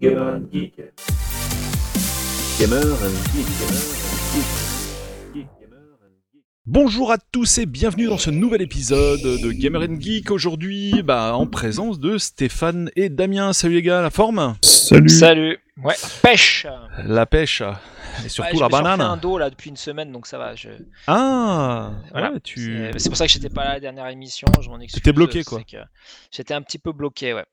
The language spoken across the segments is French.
Gamer and Geek. Gamer and Geek. Gamer and Geek. Bonjour à tous et bienvenue dans ce nouvel épisode de Gamer and Geek. Aujourd'hui, bah, en présence de Stéphane et Damien. Salut les gars, la forme? Salut. Salut. Ouais, pêche. La pêche et surtout la suis refait un banane. dos là depuis une semaine, donc ça va. Je... Ah, Voilà. ouais, tu. C'est c'est pour ça que j'étais pas là à la dernière émission. Je m'en excuse. T'étais bloqué, quoi. J'étais un petit peu bloqué, ouais.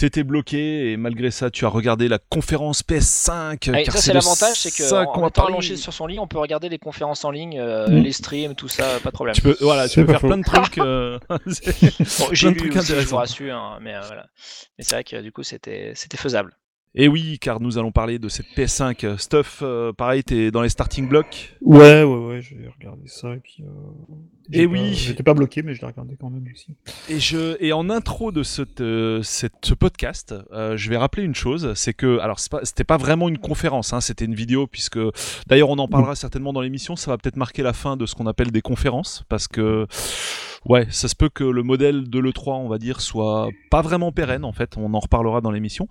T'étais bloqué et malgré ça, tu as regardé la conférence PS5. Ouais, car ça c'est l'avantage, c'est ça qu'en qu'on en va étant allongé sur son lit, on peut regarder les conférences en ligne, euh, Mm. les streams, tout ça, pas de problème. Tu peux, voilà, tu peux faire faux. plein de trucs. euh, Bon, j'ai plein de lu trucs aussi, je vous rassure, hein, mais euh, voilà. Mais c'est vrai que du coup c'était c'était faisable. Et oui, car nous allons parler de cette PS5 stuff. euh, pareil, t'es dans les starting blocks. Ouais, ouais, ouais, j'ai regardé ça et puis. Euh... j'ai Eh pas- oui. J'étais pas bloqué, mais je l'ai regardé quand même aussi. Et, je, et en intro de cette, euh, cette- ce podcast, euh, je vais rappeler une chose, c'est que, alors c'est pas- c'était pas vraiment une conférence, hein, c'était une vidéo, puisque d'ailleurs on en parlera certainement dans l'émission, ça va peut-être marquer la fin de ce qu'on appelle des conférences, parce que, ouais, ça se peut que le modèle de l'E3, on va dire, soit pas vraiment pérenne, en fait, on en reparlera dans l'émission.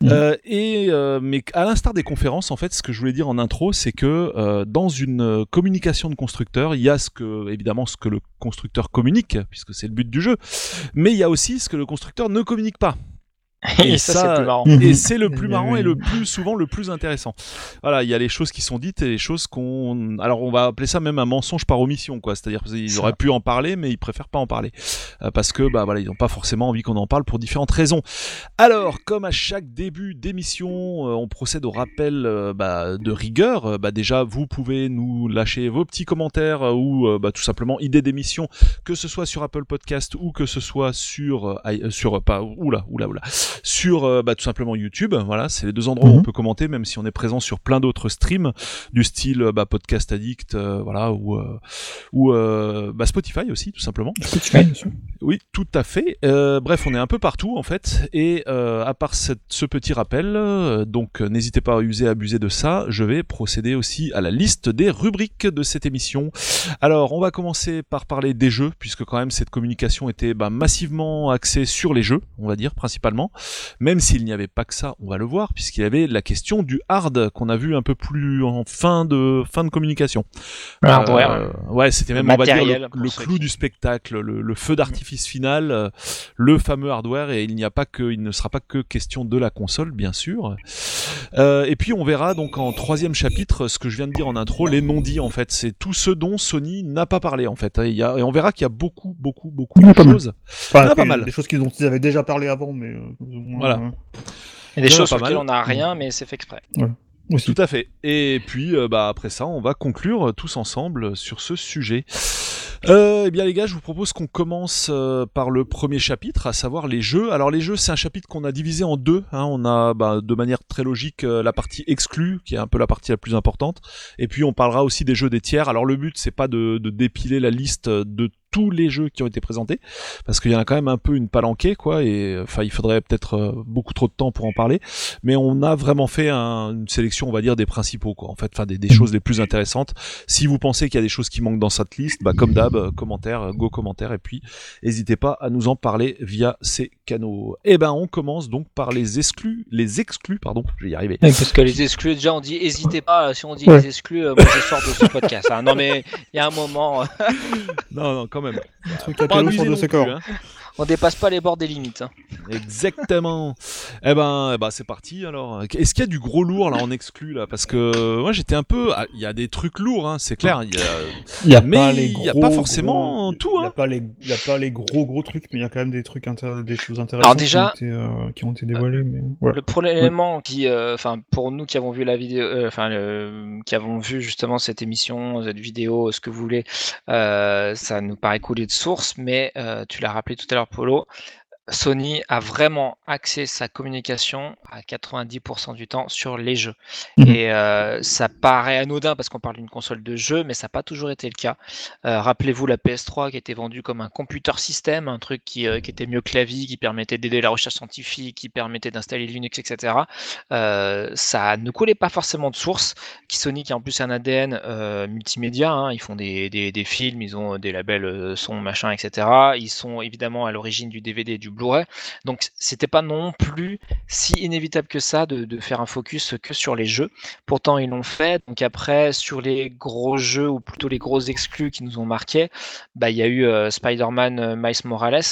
Mhm. Euh, et, euh, mais à l'instar des conférences, en fait, ce que je voulais dire en intro, c'est que euh, dans une communication de constructeur, il y a ce que, évidemment, ce que le constructeur communique, puisque c'est le but du jeu, mais il y a aussi ce que le constructeur ne communique pas. Et, ça, c'est le plus marrant. Et c'est le plus marrant et le plus souvent le plus intéressant. Voilà, il y a les choses qui sont dites et les choses qu'on. Alors on va appeler ça même un mensonge par omission, quoi. C'est-à-dire qu'ils auraient pu en parler, mais ils préfèrent pas en parler Euh, parce que bah voilà, ils n'ont pas forcément envie qu'on en parle pour différentes raisons. Alors, comme à chaque début d'émission, euh, on procède au rappel euh, bah, de rigueur. Euh, bah, déjà, vous pouvez nous lâcher vos petits commentaires euh, ou euh, bah, tout simplement idées d'émission, que ce soit sur Apple Podcast ou que ce soit sur sur euh, pas oula oula oula sur euh, bah, tout simplement YouTube. Voilà, c'est les deux endroits où on Mhm. peut commenter, même si on est présent sur plein d'autres streams du style euh, bah, Podcast Addict, euh, voilà, ou euh, ou bah, Spotify aussi, tout simplement. Spotify, bien sûr. Oui, tout à fait. Euh, bref, on est un peu partout en fait. Et euh, à part cette- ce petit rappel, euh, donc n'hésitez pas à user, à abuser de ça. Je vais procéder aussi à la liste des rubriques de cette émission. Alors, on va commencer par parler des jeux, puisque quand même cette communication était bah, massivement axée sur les jeux, on va dire principalement. Même s'il n'y avait pas que ça, on va le voir, puisqu'il y avait la question du hard qu'on a vu un peu plus en fin de fin de communication. Hardware. Euh, ouais, c'était Le même on va dire le, clou du spectacle, le, le feu d'artifice final, euh, le fameux hardware. Et il n'y a pas que, il ne sera pas que question de la console, bien sûr. Euh, et puis on verra donc en troisième chapitre ce que je viens de dire en intro, les non-dits en fait. C'est tout ce dont Sony n'a pas parlé en fait. Il y a, et on verra qu'il y a beaucoup, beaucoup, beaucoup Il y en de a pas mal. choses. Enfin, pas mal. Des choses qu'ils ont- ils avaient déjà parlé avant, mais. Euh, Voilà. euh, Il y a des choses sur lesquelles on n'a rien, mais c'est fait exprès. aussi. Tout à fait. Et puis, euh, bah, après ça, on va conclure euh, tous ensemble sur ce sujet. Euh, eh bien, les gars, je vous propose qu'on commence euh, par le premier chapitre, à savoir les jeux. Alors, les jeux, c'est un chapitre qu'on a divisé en deux. hein. On a, bah, de manière très logique, euh, la partie exclue, qui est un peu la partie la plus importante. Et puis, on parlera aussi des jeux des tiers. Alors, le but, c'est pas de, de dépiler la liste de tous les jeux qui ont été présentés, parce qu'il y en a quand même un peu une palanquée, quoi. Et enfin, il faudrait peut-être euh, beaucoup trop de temps pour en parler mais on a vraiment fait un- une sélection, on va dire, des principaux, quoi. En fait, enfin, des, des choses les plus intéressantes. Si vous pensez qu'il y a des choses qui manquent dans cette liste, bah, comme d'hab, euh, commentaire, euh, go commentaire, et puis n'hésitez pas à nous en parler via ces canaux. Et ben, on commence donc par les exclus, les exclus, pardon, je vais y arriver. Parce que les exclus, déjà on dit n'hésitez pas, si on dit Ouais. les exclus, moi je sors de ce podcast. hein. Non mais il y a un moment, Non, non, quand même. Un truc à sur corps. hein. on dépasse pas les bords des limites. hein. Exactement. Eh ben, eh ben c'est parti alors. Est-ce qu'il y a du gros lourd là en exclu là? Parce que euh, moi j'étais un peu. ah, Il y a des trucs lourds, hein, c'est clair. Il y a- Il y a Mais pas les il gros, y a pas forcément gros- tout, Il y hein. a pas les, il y a pas les gros gros trucs, mais il y a quand même des trucs intér- des choses intéressantes Alors déjà- qui, ont été, euh, qui ont été dévoilées. Mais voilà. Le premier élément qui, euh, enfin pour nous qui avons vu la vidéo, euh, enfin qui avons vu justement cette émission, cette vidéo, ce que vous voulez, euh, ça nous paraît couler de source, mais euh, tu l'as rappelé tout à l'heure, Polo. Sony a vraiment axé sa communication à 90% du temps sur les jeux. Mhm. Et euh, ça paraît anodin parce qu'on parle d'une console de jeu, mais ça n'a pas toujours été le cas. Euh, Rappelez-vous la PS3 qui était vendue comme un computer system, un truc qui, euh, qui était mieux que la vie, qui permettait d'aider la recherche scientifique, qui permettait d'installer Linux, etc. Ça ne coulait pas forcément de source. Qui Sony qui a en plus un ADN multimédia, hein, ils font des, des, des films, ils ont des labels son, machin, etc. Ils sont évidemment à l'origine du DVD et du Blu-ray. Donc c'était pas non plus si inévitable que ça de, de, faire un focus que sur les jeux. Pourtant ils l'ont fait. Donc après sur les gros jeux ou plutôt les gros exclus qui nous ont marqué, bah il y a eu euh, Spider-Man euh, Miles Morales.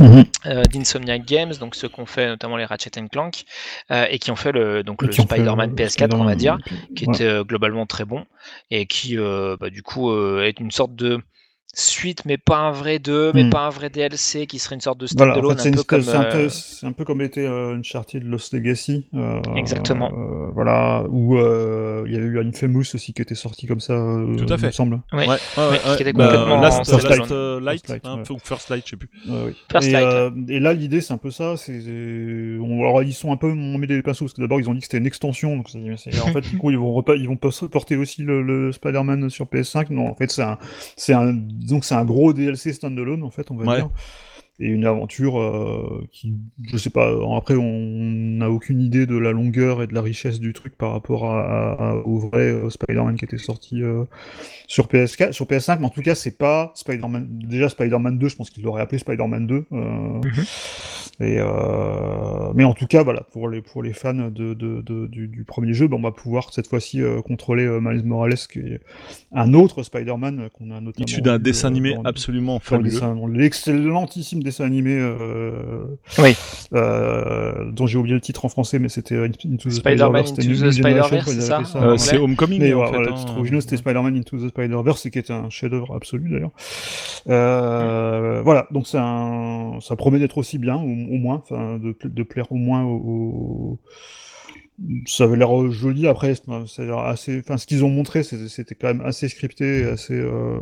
Mhm. Euh, d'Insomniac Games, donc ceux qu'on fait notamment les Ratchet Clank, euh, et qui ont fait le, donc Spider-Man le PS4, on va dire, qui ouais. était euh, globalement très bon, et qui bah, du coup est une sorte de suite, mais pas un vrai 2, mais Hmm. pas un vrai DLC, qui serait une sorte de Voilà, en standalone fait, c'est un une peu comme... un, peu- un peu comme était euh, Uncharted Lost Legacy. euh, Exactement. euh, voilà, où euh, il y avait eu Infamous aussi qui était sorti comme ça, euh, Tout à il fait. me semble. Ouais. Ouais, ouais, qui ouais. était Bah, complètement Last, standalone. Last, euh, Light, First Light, hein, ouais. ou First Light, je sais plus. Oui. First et, Light, euh, et là, l'idée, c'est un peu ça. C'est, on- alors, ils sont un peu on met des pinceaux parce que d'abord, ils ont dit que c'était une extension. Donc, en fait, du coup, ils vont repas, ils vont porter aussi le, le Spider-Man sur PS5. Non, en fait, c'est un, c'est un, donc c'est un gros DLC standalone, en fait, on va Ouais. dire. Et une aventure euh, qui, je sais pas. Après, on n'a aucune idée de la longueur et de la richesse du truc par rapport à, à- au vrai euh, Spider-Man qui était sorti euh, sur PS4, sur PS5. Mais en tout cas, c'est pas Spider-Man. Déjà, Spider-Man 2, je pense qu'il l'aurait appelé Spider-Man 2. euh, Mhm. et euh, mais en tout cas, voilà, pour les pour les fans de, de- de- du, du premier jeu, ben, on va pouvoir cette fois-ci contrôler Miles Morales, qui est un autre Spider-Man qu'on a notamment Issu d'un dessin animé absolument fabuleux. l'excellentissime dessin animé euh, Oui. euh, dont j'ai oublié le titre en français, mais c'était euh, Into the Spider-Man Generation, Spider-Verse, c'est Homecoming, mais en voilà, fait. hein. le titre original, c'était Spider-Man Into the Spider-Verse, qui était un chef-d'œuvre absolu d'ailleurs. Euh, voilà, donc c'est un, ça promet d'être aussi bien, au, au moins, enfin, de, de plaire au moins au, au- ça avait l'air joli. Après, assez, enfin, ce qu'ils ont montré, c'était quand même assez scripté, et assez euh,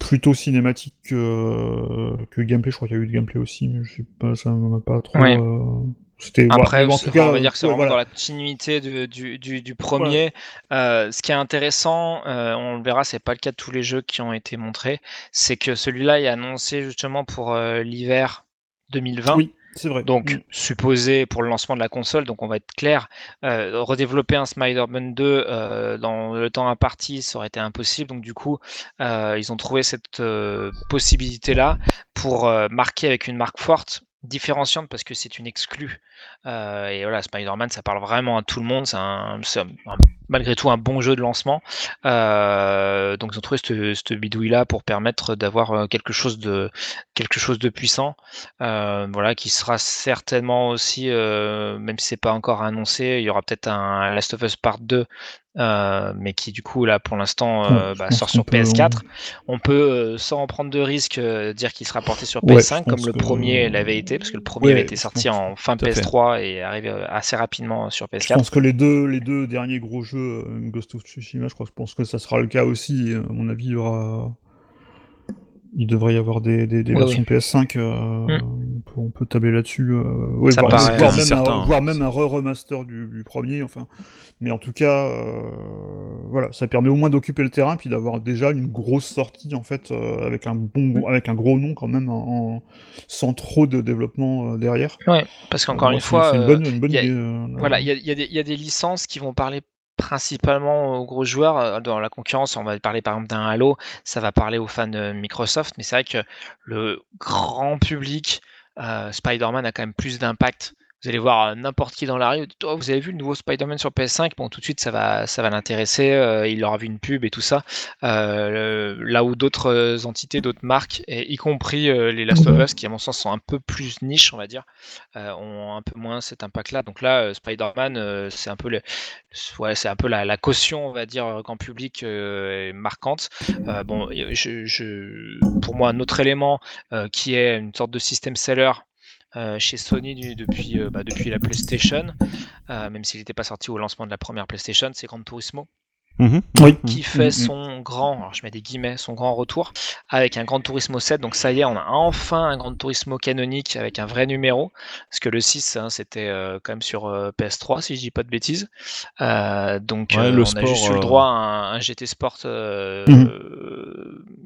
plutôt cinématique que, que gameplay. Je crois qu'il y a eu du gameplay aussi, mais je sais pas, ça m'a pas trop. Euh, C'était. voilà, Après, mais en tout cas, on va dire que c'est ouais, vraiment voilà. dans la continuité de- du, du, du premier. Euh, ce qui est intéressant, euh, on le verra, c'est pas le cas de tous les jeux qui ont été montrés, c'est que celui-là est annoncé justement pour euh, l'hiver 2020. Oui, vrai. Donc, Mm. supposé pour le lancement de la console, donc on va être clair, euh, redévelopper un Spider-Man 2 euh, dans le temps imparti, ça aurait été impossible. Donc, du coup, euh, ils ont trouvé cette possibilité-là pour marquer avec une marque forte, différenciante parce que c'est une exclue. Euh, et voilà, Spider-Man, ça parle vraiment à tout le monde. C'est malgré tout un bon jeu de lancement. Euh, donc, ils ont trouvé cette, bidouille-là pour permettre d'avoir euh, quelque chose de quelque chose de puissant. Voilà, qui sera certainement aussi, même si c'est pas encore annoncé, il y aura peut-être un Last of Us Part 2, euh, mais qui du coup là pour l'instant euh, je bah, sort sur peut- PS4. On peut euh, sans en prendre de risque dire qu'il sera porté sur Ouais, PS5 je comme le que- premier l'avait été, parce que le premier Ouais, avait été je sorti en fin tout à fait. PS3 et arrivé assez rapidement sur Je PS4. pense que les deux, les deux derniers gros jeux, Ghost of Tsushima, je crois, je pense que ça sera le cas aussi. À mon avis, il y aura, il devrait y avoir des, des, versions PS5. euh, Mm. on, peut, tabler là-dessus. euh, ouais, voire, même un, hein. voire même un re-remaster du, du premier. Enfin, mais en tout cas, euh, voilà, ça permet au moins d'occuper le terrain puis d'avoir déjà une grosse sortie en fait euh, avec un bon, avec un gros nom quand même, en, en- sans trop de développement euh, derrière. Ouais, parce qu'encore une fois, c'est une bonne, une bonne il y a- idée. euh, Voilà, il y a, il y a des- il y a des licences qui vont parler principalement aux gros joueurs. Euh, Dans la concurrence, on va parler par exemple d'un Halo, ça va parler aux fans Microsoft, mais c'est vrai que le grand public, euh, Spider-Man a quand même plus d'impact. Vous allez voir euh, n'importe qui dans la rue, vous avez vu le nouveau Spider-Man sur PS5, bon tout de suite ça va, ça va l'intéresser, euh, il aura vu une pub et tout ça. Euh, là où d'autres entités, d'autres marques, y compris les Last of Us, qui à mon sens sont un peu plus niche, on va dire, ont un peu moins cet impact-là. Donc là, Spider-Man, c'est un peu ouais, c'est un peu la, caution, on va dire, grand public marquante. Bon, pour moi, un autre élément qui est une sorte de système seller. Euh, chez Sony depuis, euh, bah, depuis la PlayStation, euh, même s'il n'était pas sorti au lancement de la première PlayStation, c'est Gran Turismo Mhm. Oui. qui Mhm, fait mhm. son grand, alors je mets des guillemets, son grand retour avec un Gran Turismo 7. Donc ça y est, on a enfin un Gran Turismo canonique avec un vrai numéro. Parce que le 6, hein, c'était euh, quand même sur euh, PS3, si je dis pas de bêtises. Euh, donc Ouais, le on sport, a juste eu le droit à un, un GT Sport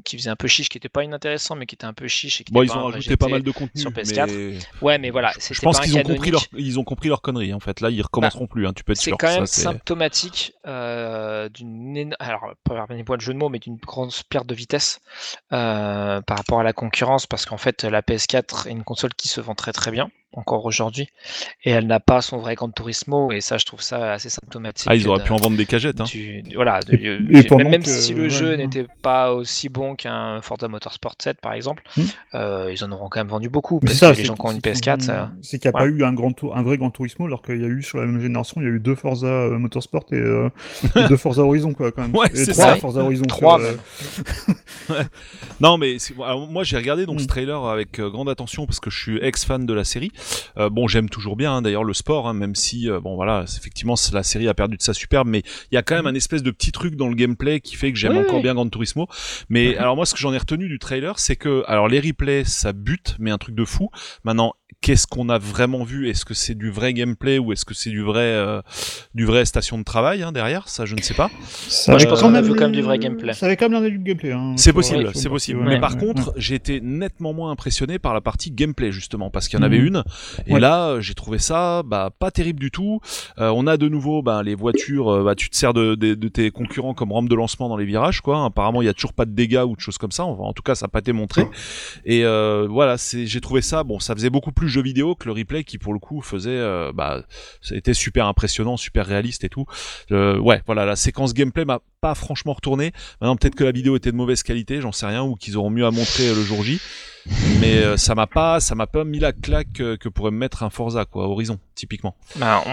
qui faisait un peu chiche, qui était pas inintéressant, mais qui était un peu chiche. Et qui Bon, était ils pas ont rajouté pas mal de contenu. sur PS4. mais Ouais, mais voilà, je pense qu'ils ont compris leur, ils ont compris leur connerie en fait. Là, ils recommenceront plus. Hein, tu peux être C'est sûr. quand ça, même c'est- symptomatique euh, d'une alors point de jeu de mots, mais d'une grosse perte de vitesse euh, par rapport à la concurrence, parce qu'en fait la PS4 est une console qui se vend très très bien encore aujourd'hui, et elle n'a pas son vrai Gran Turismo, et ça je trouve ça assez symptomatique. Ah, ils auraient de- pu en vendre des cagettes. Hein. du- voilà, de- Et- euh, et même que- si le ouais, jeu ouais. n'était pas aussi bon qu'un Forza Motorsport 7 par exemple, Hmm. euh, ils en auront quand même vendu beaucoup, Mais parce ça, que les gens qui ont une c'est- PS4, ça... C'est qu'il n'y a voilà. pas eu un, grand tour, un vrai Grand Turismo, alors qu'il y a eu sur la même génération, il y a eu deux Forza euh, Motorsport et, euh, et deux Forza Horizon, quoi, quand même. Ouais, et c'est trois ça. Forza Horizon. Trois, sur, euh, Non, mais moi j'ai regardé donc ce Mm. trailer avec euh, grande attention parce que je suis ex-fan de la série. Euh, bon, j'aime toujours bien hein, d'ailleurs le sport, hein, même si euh, bon voilà, effectivement la série a perdu de sa superbe, mais il y a quand même un espèce de petit truc dans le gameplay qui fait que j'aime. Oui, encore oui. bien Gran Turismo. Mais alors moi ce que j'en ai retenu du trailer, c'est que alors les replays ça bute, mais un truc de fou. Maintenant qu'est-ce qu'on a vraiment vu? Est-ce que c'est du vrai gameplay ou est-ce que c'est du vrai euh, du vrai station de travail hein, derrière? Ça je ne sais pas. ça Moi, je pense quand qu'on a vu quand même du vrai gameplay. Ça avait quand même l'air du gameplay. Hein, C'est possible, c'est le possible. Mais ouais, par ouais, contre, j'ai été nettement moins impressionné par la partie gameplay justement, parce qu'il y en Mhm. avait une. Et Ouais. là, euh, j'ai trouvé ça bah, pas terrible du tout. Euh, on a de nouveau bah, les voitures. euh, bah, tu te sers de, de- de tes concurrents comme rampe de lancement dans les virages, quoi. Apparemment, il y a toujours pas de dégâts ou de choses comme ça. Enfin, en tout cas, ça n'a pas été montré. Et euh, voilà, c'est, j'ai trouvé ça. Bon, ça faisait beaucoup plus jeu vidéo que le replay qui, pour le coup, faisait. euh, bah, ça a été super impressionnant, super réaliste et tout. Euh, ouais, voilà, la séquence gameplay m'a pas franchement retourné. Maintenant, peut-être que la vidéo était de mauvaise qualité, j'en sais rien, ou qu'ils auront mieux à montrer euh, le jour J. Mais ça m'a pas, ça m'a pas mis la claque que pourrait me mettre un Forza, quoi, Horizon, typiquement. Bah.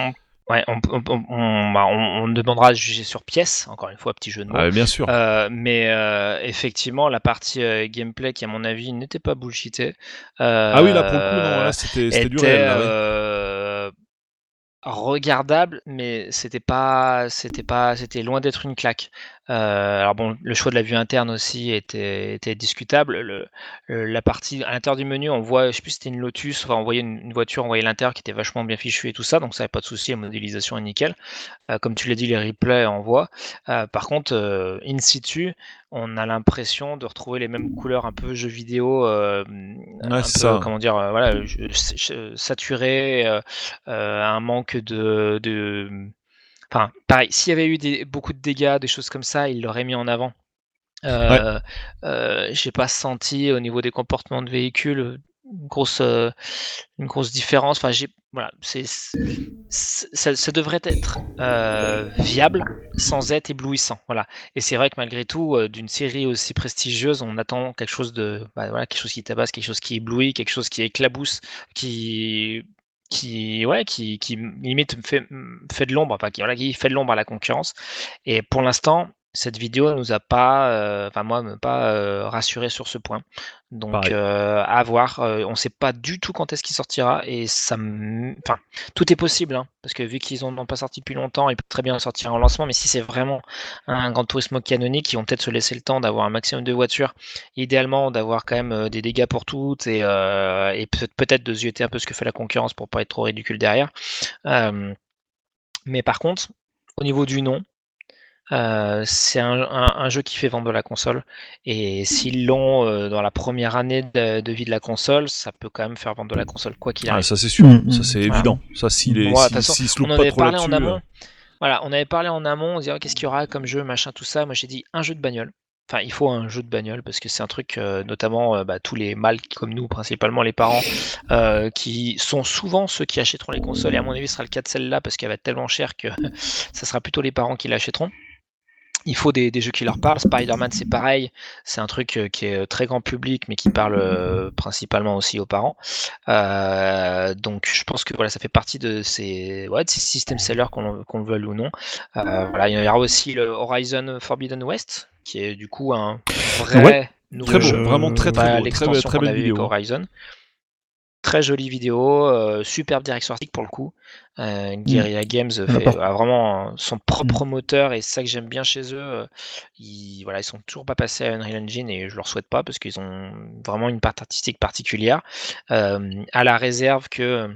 Ouais, on, on, bah, on- demandera à juger sur pièce, encore une fois, petit jeu de mots. Ah, bien sûr. Euh, mais euh, effectivement, la partie euh, gameplay qui, à mon avis, n'était pas bullshitée. ah oui, là pour le coup, non, là c'était, du réel. Là, oui. regardable, mais c'était pas, c'était pas, c'était loin d'être une claque. Euh, alors bon, le choix de la vue interne aussi était, était discutable. Le, le- la partie à l'intérieur du menu, on voit, je sais plus, si c'était une Lotus, enfin on voyait une, une voiture, on voyait l'intérieur qui était vachement bien fichu et tout ça, donc ça n'avait pas de souci, la modélisation est nickel. Euh, comme tu l'as dit, les replays on voit. Euh, par contre, euh, in situ, on a l'impression de retrouver les mêmes couleurs un peu jeux vidéo, euh, un peu, ça. comment dire, euh, voilà, saturé, un manque de, de... Enfin, pareil, s'il y avait eu des, beaucoup de dégâts, des choses comme ça, il l'aurait mis en avant. Euh, euh, J'ai pas senti au niveau des comportements de véhicules une grosse, euh, une grosse différence. Enfin, j'ai, voilà, c'est, c'est- ça, ça devrait être euh, viable sans être éblouissant. Voilà. Et c'est vrai que malgré tout, euh, d'une série aussi prestigieuse, on attend quelque chose de, bah, voilà, quelque chose qui tabasse, quelque chose qui éblouit, quelque chose qui éclabousse, qui qui ouais qui, qui limite fait, fait de l'ombre enfin qui, voilà, qui fait de l'ombre à la concurrence. Et pour l'instant cette vidéo nous a pas euh, enfin moi me pas euh, rassuré sur ce point. Donc euh, à voir Euh, on sait pas du tout quand est-ce qu'il sortira et ça enfin tout est possible hein, parce que vu qu'ils en ont pas sorti depuis longtemps ils peuvent très bien sortir en lancement mais si c'est vraiment un Grand Turismo canonique ils vont peut-être se laisser le temps d'avoir un maximum de voitures. Idéalement d'avoir quand même des dégâts pour toutes et, et peut- peut-être de zioter un peu ce que fait la concurrence pour pas être trop ridicule derrière. Mais par contre, au niveau du nom, euh, c'est un, un- un jeu qui fait vendre la console. Et s'ils l'ont euh, dans la première année de, de vie de la console, ça peut quand même faire vendre la console, quoi qu'il Ah, arrive. ça c'est sûr, Mm, ça mm. c'est Voilà. évident. Ça s'il de s'il- toute façon, s'il se on loupe en pas avait trop parlé en là-dessus, amont. euh, Voilà, on avait parlé en amont, on se disait Ah, qu'est-ce qu'il y aura comme jeu, machin, tout ça. Moi j'ai dit un jeu de bagnole. Enfin, il faut un jeu de bagnole parce que c'est un truc, euh, notamment euh, bah, tous les mâles comme nous, principalement les parents, euh, qui sont souvent ceux qui achèteront les consoles. Et à mon avis, ce sera le cas de celle-là parce qu'elle va être tellement chère que ça sera plutôt les parents qui l'achèteront. Il faut des, des jeux qui leur parlent. Spider-Man, c'est pareil. C'est un truc euh, qui est euh, très grand public, mais qui parle euh, principalement aussi aux parents. Euh, donc, je pense que voilà, ça fait partie de ces, ouais, de ces système sellers, qu'on le veuille ou non. Euh, voilà, il y aura aussi le Horizon Forbidden West, qui est du coup un vrai Ouais. nouveau Très jeu. vraiment très Bah, très beau, très, l'extension très qu'on belle avait eu vidéo. avec Horizon. Très jolie vidéo, euh, superbe direction artistique pour le coup. Euh, Guerrilla Games a fait, pas- a vraiment son propre moteur et c'est ça que j'aime bien chez eux. euh, Ils, voilà, ils sont toujours pas passés à Unreal Engine et je leur souhaite pas parce qu'ils ont vraiment une part artistique particulière. Euh, à la réserve que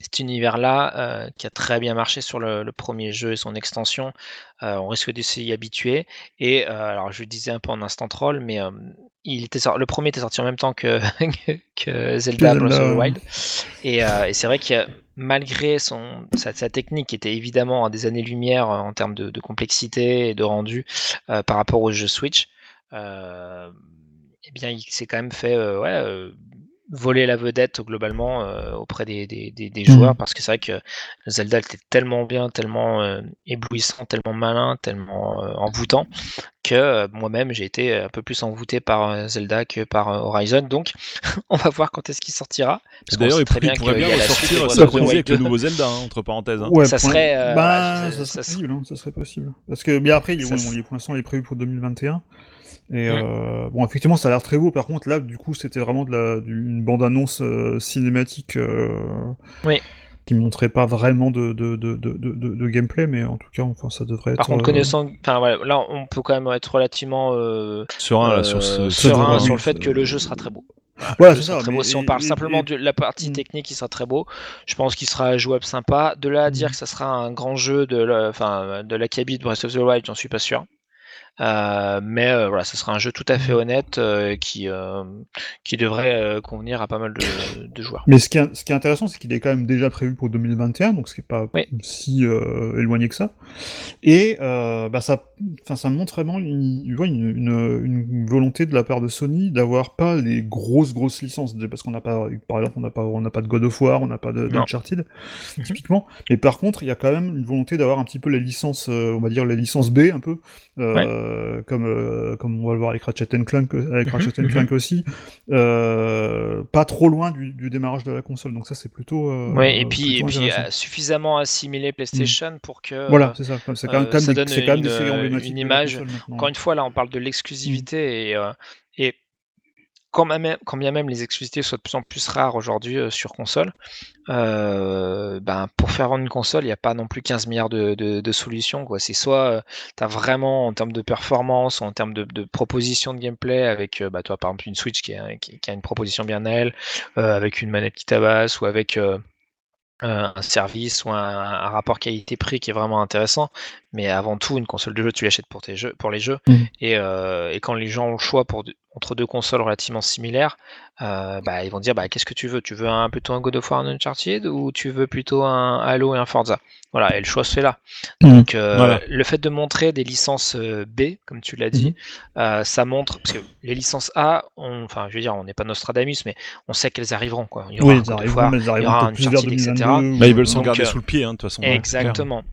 cet univers-là, euh, qui a très bien marché sur le, le premier jeu et son extension, euh, on risque de s'y habituer. Et euh, alors, je le disais un peu en instant troll, mais euh, il était le premier était sorti en même temps que, que Zelda Breath of the Wild. Et, euh, et c'est vrai que malgré son, sa, technique qui était évidemment à des années-lumière en termes de, complexité et de rendu par rapport au jeu Switch, eh bien, il s'est quand même fait ouais, voler la vedette globalement euh, auprès des, des, des, joueurs mmh. parce que c'est vrai que Zelda était tellement bien, tellement euh, éblouissant, tellement malin, tellement euh, envoûtant que moi-même j'ai été un peu plus envoûté par Zelda que par Horizon. Donc on va voir quand est-ce qu'il sortira. D'ailleurs, il, bien pourrait bien ressortir synchronisé avec le nouveau Zelda, hein, entre parenthèses. Hein. ça, serait, bah, ça, serait possible, hein, ça serait possible. Parce que bien après, il, pour l'instant, il est prévu pour 2021. Et euh, bon, effectivement, ça a l'air très beau. Par contre, là, du coup, c'était vraiment de la, d'une bande-annonce euh, cinématique euh, oui. qui montrait pas vraiment de, de, de, de, gameplay, mais en tout cas, enfin, ça devrait être. Par contre, connaissant, enfin, voilà, là, on peut quand même être relativement serein, sur, ce, serein sur le fait que le jeu sera très beau. Voilà, c'est ça. Mais, si on parle simplement de la partie mm. technique, il sera très beau. Je pense qu'il sera jouable sympa. De là à dire mm. que ça sera un grand jeu de la, enfin, de la cabine de Breath of the Wild, j'en suis pas sûr. Euh, mais euh, voilà, ce sera un jeu tout à fait mmh. honnête euh, qui, qui devrait convenir à pas mal de, joueurs. Mais ce qui est, ce qui est intéressant, c'est qu'il est quand même déjà prévu pour 2021, donc ce qui n'est pas si éloigné que ça. Et bah, ça, ça montre vraiment une, une, une, volonté de la part de Sony d'avoir pas les grosses grosses licences, parce qu'on n'a pas, par exemple, on n'a pas, on n'a pas de God of War, on n'a pas d'Uncharted, typiquement. Mais par contre, il y a quand même une volonté d'avoir un petit peu les licences, on va dire les licences B, un peu. Euh, comme, euh, comme on va le voir avec Ratchet Clank, avec mhm, Ratchet Clank mhm. aussi, euh, pas trop loin du, du, démarrage de la console. Donc ça, c'est plutôt. oui, et puis, et puis suffisamment assimilé PlayStation pour que. Voilà, c'est ça. C'est quand même, ça donne une, une, image. Encore une fois, là, on parle de l'exclusivité et, et quand, même, quand, bien même les exclusivités soient de plus en plus rares aujourd'hui sur console, euh, ben, pour faire vendre une console, il n'y a pas non plus 15 milliards de, de, solutions. C'est soit tu as vraiment en termes de performance, en termes de, de proposition de gameplay, avec bah, toi par exemple une Switch qui a, qui, a une proposition bien à elle, avec une manette qui tabasse ou avec un service ou un, rapport qualité-prix qui est vraiment intéressant. Mais avant tout, une console de jeu, tu l'achètes pour, tes jeux, pour les jeux. Mmh. Et, et, quand les gens ont le choix pour, entre deux consoles relativement similaires, euh, bah, ils vont dire bah, qu'est-ce que tu veux? Tu veux un, plutôt un God of War, un Uncharted ou tu veux plutôt un Halo et un Forza? Voilà, et le choix se fait là. Mmh. Donc, euh, le fait de montrer des licences euh, B, comme tu l'as dit, mmh. ça montre, parce que les licences A, enfin, je veux dire, on n'est pas Nostradamus, mais on sait qu'elles arriveront. Quoi. Il y aura oui, un God of War, il y aura un Uncharted, etc. Bah, ils veulent s'en garder sous le pied, hein, de toute façon. Exactement.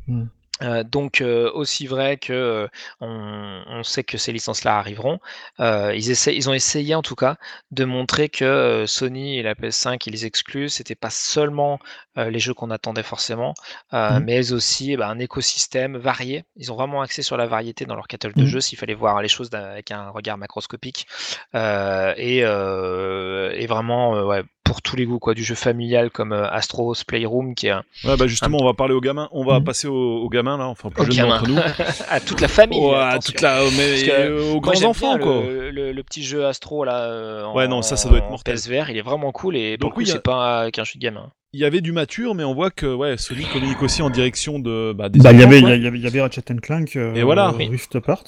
Euh, donc euh, aussi vrai que euh, on, sait que ces licences-là arriveront. ils, essaient, ils ont essayé en tout cas de montrer que Sony et la PS5 et les exclus, c'était pas seulement les jeux qu'on attendait forcément, mmh. mais aussi eh ben, un écosystème varié. Ils ont vraiment axé sur la variété dans leur catalogue de mmh. jeux, s'il fallait voir les choses avec un regard macroscopique et, et, vraiment ouais, pour tous les goûts, quoi, du jeu familial comme euh, Astros Playroom qui est un, Ouais, bah justement, on va parler aux gamins. On va mhm. passer aux, gamins là, enfin plus jeunes d'entre nous. à toute la famille. à toute la, mais aux grands enfants quoi. Le, petit jeu Astro là. Euh, ouais, non, ça, ça doit être mortel. PSVR, il est vraiment cool et donc oui, c'est pas qu'un jeu de gamin il y avait du mature, mais on voit que ouais, Sony communique aussi en direction de bah, des. Bah, il y avait, il y avait, Ratchet Clank, euh, et voilà, Rift Apart,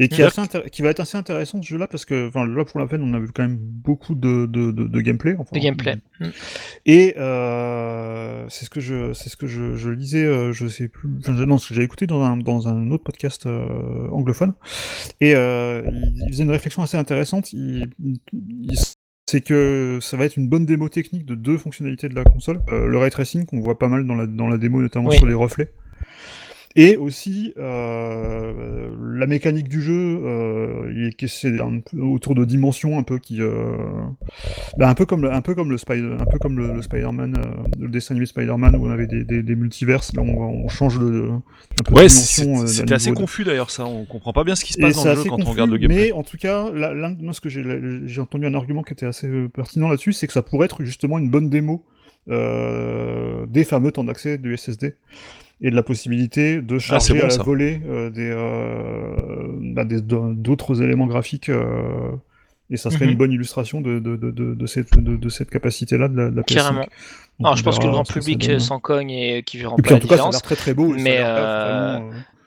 et qui, est qui va être assez intéressant ce jeu-là parce que, enfin, là pour la peine, on a vu quand même beaucoup de, de, de, gameplay. Enfin, de gameplay. Mm. Et euh, c'est ce que je, c'est ce que je, je lisais, euh, je sais plus, enfin, non, ce que j'ai écouté dans un dans un autre podcast euh, anglophone, et euh, il, il, faisait une réflexion assez intéressante. Il, il c'est que ça va être une bonne démo technique de deux fonctionnalités de la console. Euh, le ray tracing qu'on voit pas mal dans la, dans la démo, notamment sur les reflets. Et aussi euh, la mécanique du jeu, euh, c'est autour de dimensions un peu qui, euh, bah, un peu comme un peu comme le Spider, un peu comme le, Spider-Man, euh, le dessin animé Spider-Man où on avait des, des, des multiverses. Là, on, on change de, un peu ouais, C'était assez confus d'ailleurs ça. On comprend pas bien ce qui se passe dans le jeu quand on regarde le gameplay. Mais en tout cas, là, ce que j'ai entendu un argument qui était assez pertinent là-dessus, c'est que ça pourrait être justement une bonne démo des fameux temps d'accès du SSD et de la possibilité de ah, charger à la volée euh, des, euh, bah, d'autres éléments graphiques. Euh, et ça serait une mhm. bonne illustration de, de, de, de cette, de, cette capacité-là de la, de la PS5. Carrément. Alors, je pense que le grand public s'en cogne et qui verra pas la différence. très très beau. Mais,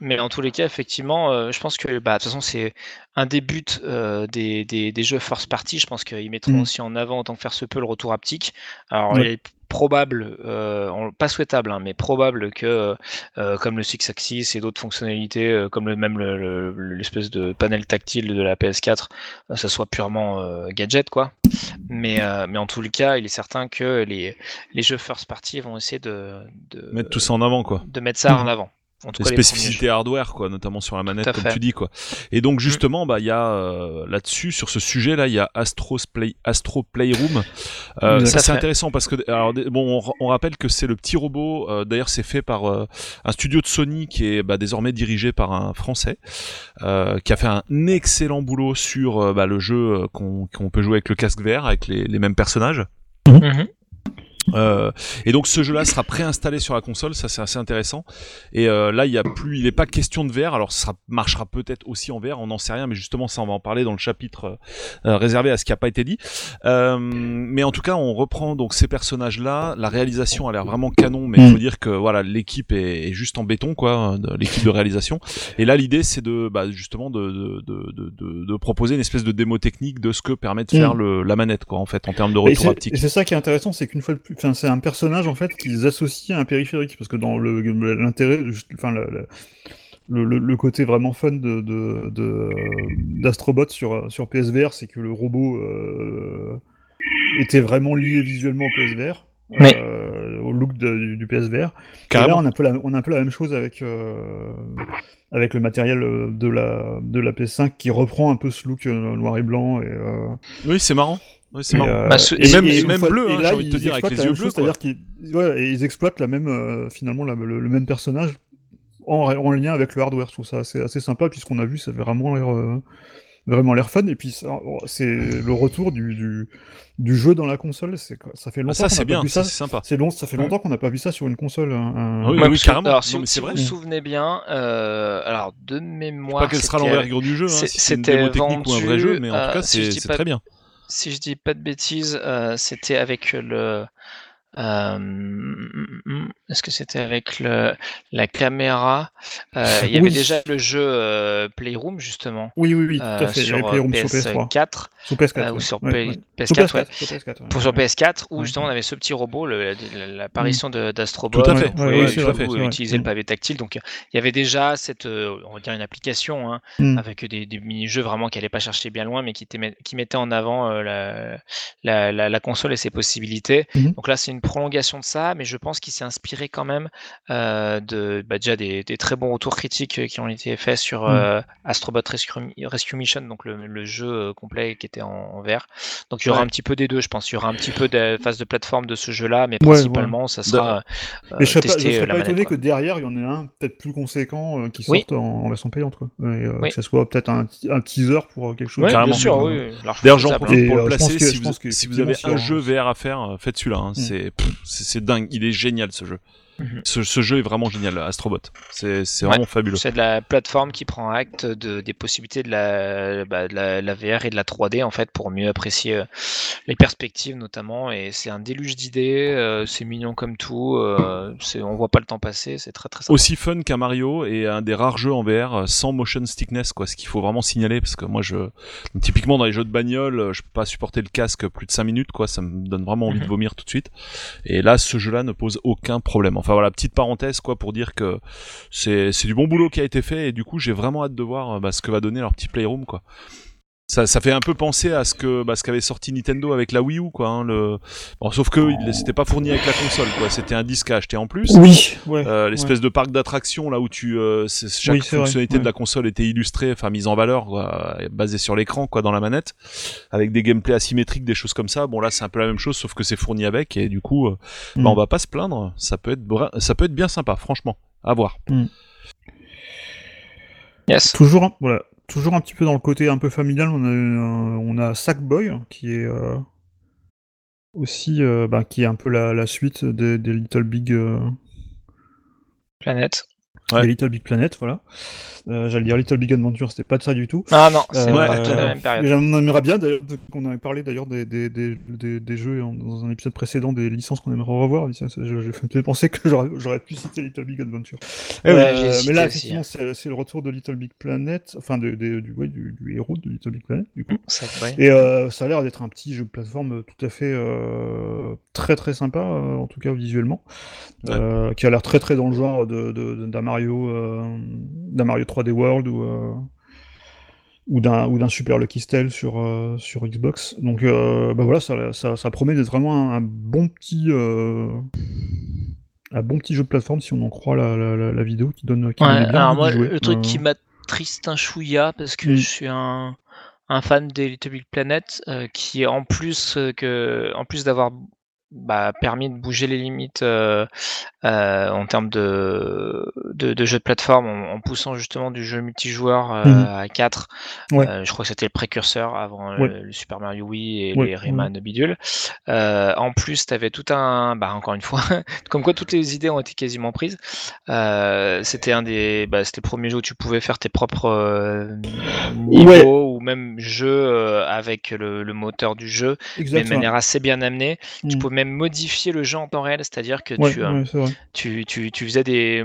Mais en tous les cas, effectivement, euh, je pense que bah, de toute façon, c'est un des buts euh, des, des, des jeux first party. Je pense qu'ils mettront Mm. aussi en avant, autant que faire se peut, le retour haptique. Alors, Ouais. est probable, euh, pas souhaitable, hein, mais probable que, euh, comme le Six Axis et d'autres fonctionnalités, euh, comme le, même le- le- l'espèce de panel tactile de la PS4, euh, ça soit purement euh, gadget, quoi. Mais, euh, mais en tous les cas, il est certain que les, les jeux first party vont essayer de, de, Mettre tout ça en avant, quoi. de mettre ça en avant. En tout les cas, les premiers spécificités hardware quoi notamment sur la manette comme fait. tu dis quoi. Et donc justement bah il y a euh, là-dessus sur ce sujet là il y a Astro's Play Astro Playroom. Euh, Tout ça c'est intéressant parce que alors bon on, on rappelle que c'est le petit robot euh, d'ailleurs c'est fait par euh, un studio de Sony qui est bah, désormais dirigé par un français euh, qui a fait un excellent boulot sur euh, bah, le jeu qu'on qu'on peut jouer avec le casque vert avec les, les mêmes personnages. Mhm. Euh, et donc ce jeu-là sera préinstallé sur la console, ça c'est assez intéressant. Et euh, là, il y a plus, il n'est pas question de VR. Alors ça marchera peut-être aussi en VR, on n'en sait rien, mais justement ça on va en parler dans le chapitre euh, réservé à ce qui n'a pas été dit. Euh, mais en tout cas, on reprend donc ces personnages-là. La réalisation a l'air vraiment canon, mais il Mm. faut dire que voilà, l'équipe est, est juste en béton, quoi, l'équipe de réalisation. Et là, l'idée c'est de, bah, justement, de, de, de, de, de- proposer une espèce de démo technique de ce que permet de faire Mm. le, la manette, quoi, en fait, en termes de Et retour haptique. et c'est ça qui est intéressant, c'est qu'une fois de plus, enfin, c'est un personnage en fait qu'ils associent à un périphérique, parce que dans le l'intérêt, enfin le, le- le, le- le côté vraiment fun de de- d'Astrobot sur sur PSVR, c'est que le robot euh, était vraiment lié visuellement au PSVR, euh, au look de- du, du PSVR. Et là, on a un peu la, on a un peu la même chose avec euh, avec le matériel euh, de la de la PS5 qui reprend un peu ce look euh, noir et blanc et euh, Oui, c'est marrant. Oui, c'est et, marrant. euh, Bah, ce- et même- une même fois- bleu, et hein, là, j'ai envie de te ils dire, avec exploitent les la yeux même bleus, C'est-à-dire qu'ils ouais, et ils exploitent la même, euh, finalement, la- le, le même personnage en, en lien avec le hardware. Je trouve ça assez, assez sympa, puisqu'on a vu, ça avait vraiment l'air euh, vraiment l'air fun. Et puis, ça- c'est le retour du, du, du jeu dans la console. C'est ça fait Ah, longtemps ça qu'on c'est n'a pas bien, vu ça ça. c'est sympa. C'est long, ça fait longtemps qu'on n'a pas vu ça sur une console. un- un- Ah oui, parce que- carrément. Alors, Non, si, mais si c'est vous vrai. vous souvenez bien, euh, alors de Je sais mémoire, pas quelle sera l'envergure du jeu, hein, c'est- si c'était démo technique ou un vrai vendu, jeu, mais en tout cas c'est très bien. Si je dis pas de bêtises, euh, c'était avec le. Euh, Est-ce que c'était avec le, la caméra? Euh, Il y avait déjà le jeu euh, Playroom justement Oui, oui, oui, tout à fait. sur Avec Playroom sur PS3. PS4 Sur PS4. euh, ou sur Ouais, P- ouais. PS4, Sur ouais. PS4, sur PS4, ouais. Pour sur PS4 où justement on avait ce petit robot, l'apparition à fait. on utiliser le Mm. pavé tactile. Donc il y avait déjà cette, on va dire une application hein, Mm. avec des, des mini-jeux vraiment qui n'allaient pas chercher bien loin, mais qui, qui mettaient en avant la, la, la- la console et ses possibilités. Mhm. Donc là c'est une prolongation de ça, mais je pense qu'il s'est inspiré quand même euh, de bah, déjà des, des très bons retours critiques euh, qui ont été faits sur Mm. euh, Astrobot Rescue, Rescue Mission, donc le, le jeu complet qui était en, en vert. Donc il y aura Ouais. un petit peu des deux, je pense. Il y aura un petit peu de phase de plateforme de ce jeu-là, mais Ouais, principalement ça sera euh, Mais je serais pas, je testé serais pas manette, étonné quoi. que derrière, il y en ait un peut-être plus conséquent euh, qui Oui. sorte en, en version payante. Quoi. Et, euh, Oui. Que ce soit peut-être un, un teaser pour quelque chose. Bien sûr, oui. D'ailleurs, profite Et, pour le placer. si vous, si avez un jeu VR à faire, faites celui-là. hein. Pff, c'est c'est dingue. Il est génial ce jeu. Mhm. Ce, ce jeu est vraiment génial, Astrobot. C'est Ouais. vraiment fabuleux. C'est de la plateforme qui prend acte de, des possibilités de la, bah, de la, la VR et de la 3D en fait pour mieux apprécier euh, les perspectives notamment. Et c'est un déluge d'idées, euh, c'est mignon comme tout, euh, on voit pas le temps passer, c'est très très sympa. Aussi fun qu'un Mario et un des rares jeux en VR euh, sans motion sickness, quoi. Ce qu'il faut vraiment signaler, parce que moi, je donc, typiquement dans les jeux de bagnole, je peux pas supporter le casque plus de 5 minutes, quoi. Ça me donne vraiment envie de Mhm. vomir tout de suite. Et là, ce jeu-là ne pose aucun problème. Enfin voilà, petite parenthèse, quoi, pour dire que c'est du bon boulot qui a été fait et du coup, j'ai vraiment hâte de voir euh, bah, ce que va donner leur petit playroom, quoi. Ça, ça fait un peu penser à ce que bah, ce qu'avait sorti Nintendo avec la Wii U quoi. Hein, le... bon, sauf que il c'était pas fourni avec la console quoi. C'était un disque à acheter en plus. Oui, ouais. Euh, l'espèce de parc d'attractions là où tu euh, c'est- chaque Oui, c'est vrai, fonctionnalité de la console était illustrée enfin mise en valeur quoi, euh, basée sur l'écran quoi dans la manette avec des gameplays asymétriques des choses comme ça bon là c'est un peu la même chose sauf que c'est fourni avec et du coup euh, bah, Mm. on va pas se plaindre ça peut être bra- ça peut être bien sympa franchement à voir Yes. Toujours, voilà, toujours un petit peu dans le côté un peu familial, on a, euh, on a Sackboy qui est euh, aussi, euh, bah, qui est un peu la, suite des, des Little Big. Planète. Ouais. Et Little Big Planet, voilà. Euh, J'allais dire Little Big Adventure, c'était pas de ça du tout. Ah non, c'est Euh, pas tout à la même période. J'en aimerais bien, qu'on avait parlé d'ailleurs des, des, des, des, des jeux en- dans un épisode précédent, des licences qu'on aimerait revoir. Je, je, je pensais que j'aurais pu citer Little Big Adventure. Ouais, Euh, j'ai mais là, effectivement, hein. c'est c'est le retour de Little Big Planet, enfin de, de- du, ouais, du, du héros de Little Big Planet, du coup. Ça, ouais. Et euh, ça a l'air d'être un petit jeu de plateforme tout à fait euh, très très sympa, euh, en tout cas visuellement, Ouais. euh, qui a l'air très très dans le genre de de- de- d'un Mario, euh, d'un Mario 3D World ou euh, ou d'un ou d'un Super Lucky Style sur euh, sur Xbox. Donc euh, bah voilà, ça, ça, ça promet d'être vraiment un, un bon petit euh, un bon petit jeu de plateforme si on en croit la, la, la, la vidéo qui donne qui Ouais, bien alors moi, jouer. le truc qui m'attriste un chouïa, parce que je suis un, un fan des Little Big Planet, qui en plus que, en plus d'avoir bah, permis de bouger les limites euh, euh, en termes de, de, de jeu de plateforme, en, en poussant justement du jeu multijoueur euh, Mhm. à 4. Ouais. Euh, je crois que c'était le précurseur avant Ouais. le Super Mario Wii et Ouais, les Rayman bidule. En plus, tu avais tout un, bah, encore une fois, comme quoi toutes les idées ont été quasiment prises. C'était un des, bah, c'était le premier jeu où tu pouvais faire tes propres niveaux ou même jeux avec le, le moteur du jeu, mais de manière assez bien amenée. Tu Mm. pouvais même modifier le jeu en temps réel, c'est-à-dire que Ouais, tu, euh, ouais, tu, tu, tu faisais des,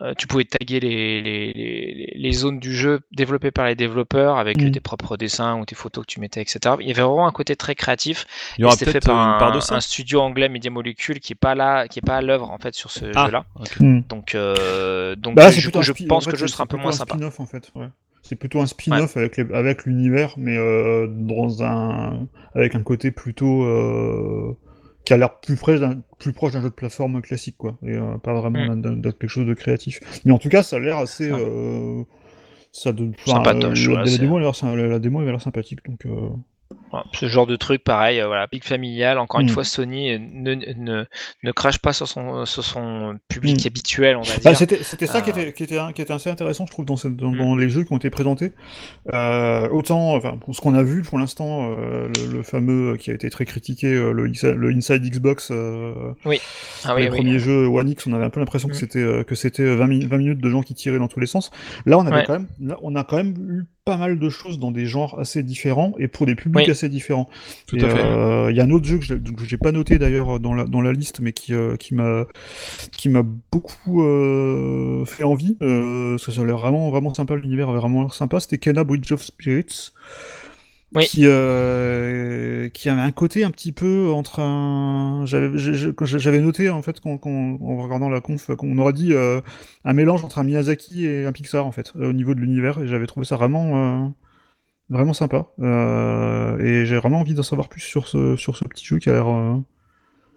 euh, tu pouvais taguer les, les, les, les zones du jeu développées par les développeurs avec euh, Mm. tes propres dessins ou tes photos que tu mettais, etc. Il y avait vraiment un côté très créatif. Il y aura c'était fait peut-être par euh, une part un, de ça. un studio anglais Media Molecule qui est pas là, qui est pas à l'œuvre en fait sur ce Ah, jeu-là. Mm. Donc, euh, donc Bah, je pense en fait, que le jeu sera un c'est peu plutôt moins un sympa. spin-off, en fait. ouais. C'est plutôt un spin-off avec, les- avec l'univers, mais euh, dans un avec un côté plutôt euh, qui a l'air plus proche d'un plus proche d'un jeu de plateforme classique, quoi, et euh, pas vraiment Mm. d'un- quelque chose de créatif. Mais en tout cas, ça a l'air assez. Ça. euh, ça Sympatoche, euh, la, démo, a l'air sy- la, la démo avait l'air sympathique, donc. Voilà, ce genre de truc, pareil, euh, voilà, big familial. Encore une Mm. fois, Sony ne, ne, ne crache pas sur son, sur son public Mm. habituel, on va Bah, dire. c'était ça qui, Euh, était, qui, était, qui était assez intéressant, je trouve, dans, cette- dans, Mm. dans les jeux qui ont été présentés. Euh, autant, enfin, pour ce qu'on a vu pour l'instant, le, le fameux qui a été très critiqué, le, le Inside Xbox, Ah oui, les oui. premiers jeux One X, on avait un peu l'impression que c'était que c'était 20, mi- 20 minutes de gens qui tiraient dans tous les sens. Là, on avait Ouais. quand même, là, on a quand même eu pas mal de choses dans des genres assez différents et pour des publics Oui. assez différents. Euh, Il y a un autre jeu que j'ai- pas noté d'ailleurs dans la, dans la liste, mais qui, euh, qui m'a qui m'a beaucoup euh, fait envie. Parce que ça a l'air vraiment, vraiment sympa, l'univers avait vraiment l'air sympa. C'était Kena Bridge of Spirits. Qui, euh, qui avait un côté un petit peu entre un. J'avais noté en fait quand, quand- en regardant la conf qu'on aurait dit euh, un mélange entre un Miyazaki et un Pixar en fait euh, au niveau de l'univers et j'avais trouvé ça vraiment euh, vraiment sympa et j'ai vraiment envie d'en savoir plus sur ce sur ce petit jeu qui a l'air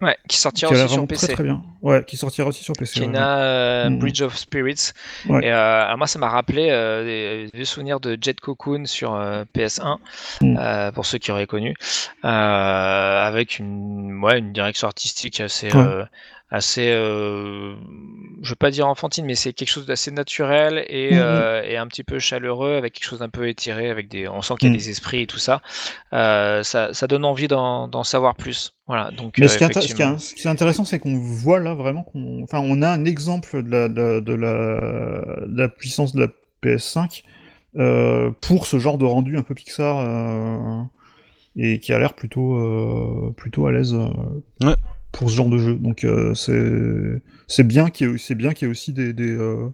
Ouais, qui sortira qui aussi sur PC. très très bien ouais qui sortira aussi sur PC Kena euh, Mm. Bridge of Spirits. Ouais. Et euh, alors moi, ça m'a rappelé euh, des, des souvenirs de Jet Cocoon sur euh, PS1, Mm. euh, pour ceux qui auraient connu, avec une, ouais, une direction artistique assez, Ouais. Assez, euh, je veux pas dire enfantine, mais c'est quelque chose d'assez naturel et, Mhm. euh, et un petit peu chaleureux, avec quelque chose d'un peu étiré, avec des, on sent qu'il y a Mm. des esprits et tout ça. Euh, ça, ça donne envie d'en savoir plus. Voilà. Donc Mais euh, ce qui, est effectivement. ce qui intéressant, c'est qu'on voit là vraiment qu'on, enfin, on a un exemple de la, de, de la, de la puissance de la PS5 euh, pour ce genre de rendu un peu Pixar euh, et qui a l'air plutôt, euh, plutôt à l'aise Ouais. Pour ce genre de jeu. Donc euh, c'est, bien qu'il y ait, aussi des, des, euh,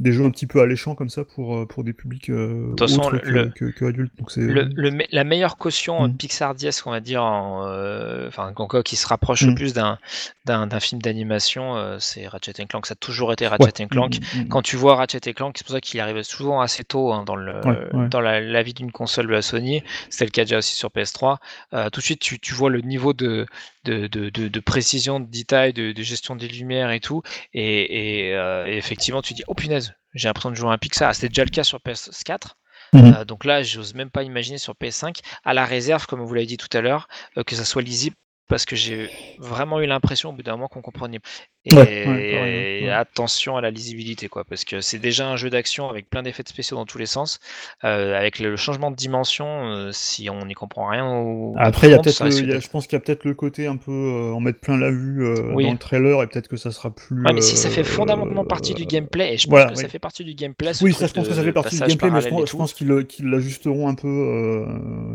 des jeux un petit peu alléchants comme ça pour, euh, pour des publics euh, autres le- que, que, que adultes. Donc c'est, Le, le la meilleure caution Mm. Pixardiesque, on va dire, en, euh, enfin, encore qui se rapproche le plus d'un d'un d'un film d'animation, euh, c'est Ratchet Clank. Ça a toujours été Ratchet Ouais. Clank. Mm, mm, mm. Quand tu vois Ratchet Clank, c'est pour ça qu'il arrive souvent assez tôt hein, dans, le, Ouais, ouais. dans la, la vie d'une console de la Sony. C'était le cas déjà aussi sur PS3. Euh, tout de suite, tu, tu vois le niveau de, de, de, de, de précision, de détail, de, de gestion des lumières et tout. Et, et, euh, et effectivement, tu dis, oh punaise, j'ai l'impression de jouer à un Pixar. C'était déjà le cas sur PS4. Mhm. Euh, donc là, j'ose même pas imaginer sur PS5, à la réserve, comme vous l'avez dit tout à l'heure, euh, que ça soit lisible, parce que j'ai vraiment eu l'impression au bout d'un moment qu'on comprenait. Et, Ouais, ouais, pareil, ouais. attention à la lisibilité, quoi, parce que c'est déjà un jeu d'action avec plein d'effets spéciaux dans tous les sens. Euh, avec le changement de dimension, euh, si on n'y comprend rien au Après, il y a peut-être, je pense qu'il y a peut-être le côté un peu en mettre plein la vue dans le trailer et peut-être que ça sera plus. Mais si ça fait fondamentalement partie du gameplay, et je pense que ça fait partie du gameplay. Oui, ça, je pense que ça fait partie du gameplay, mais je pense, qu'ils l'ajusteront un peu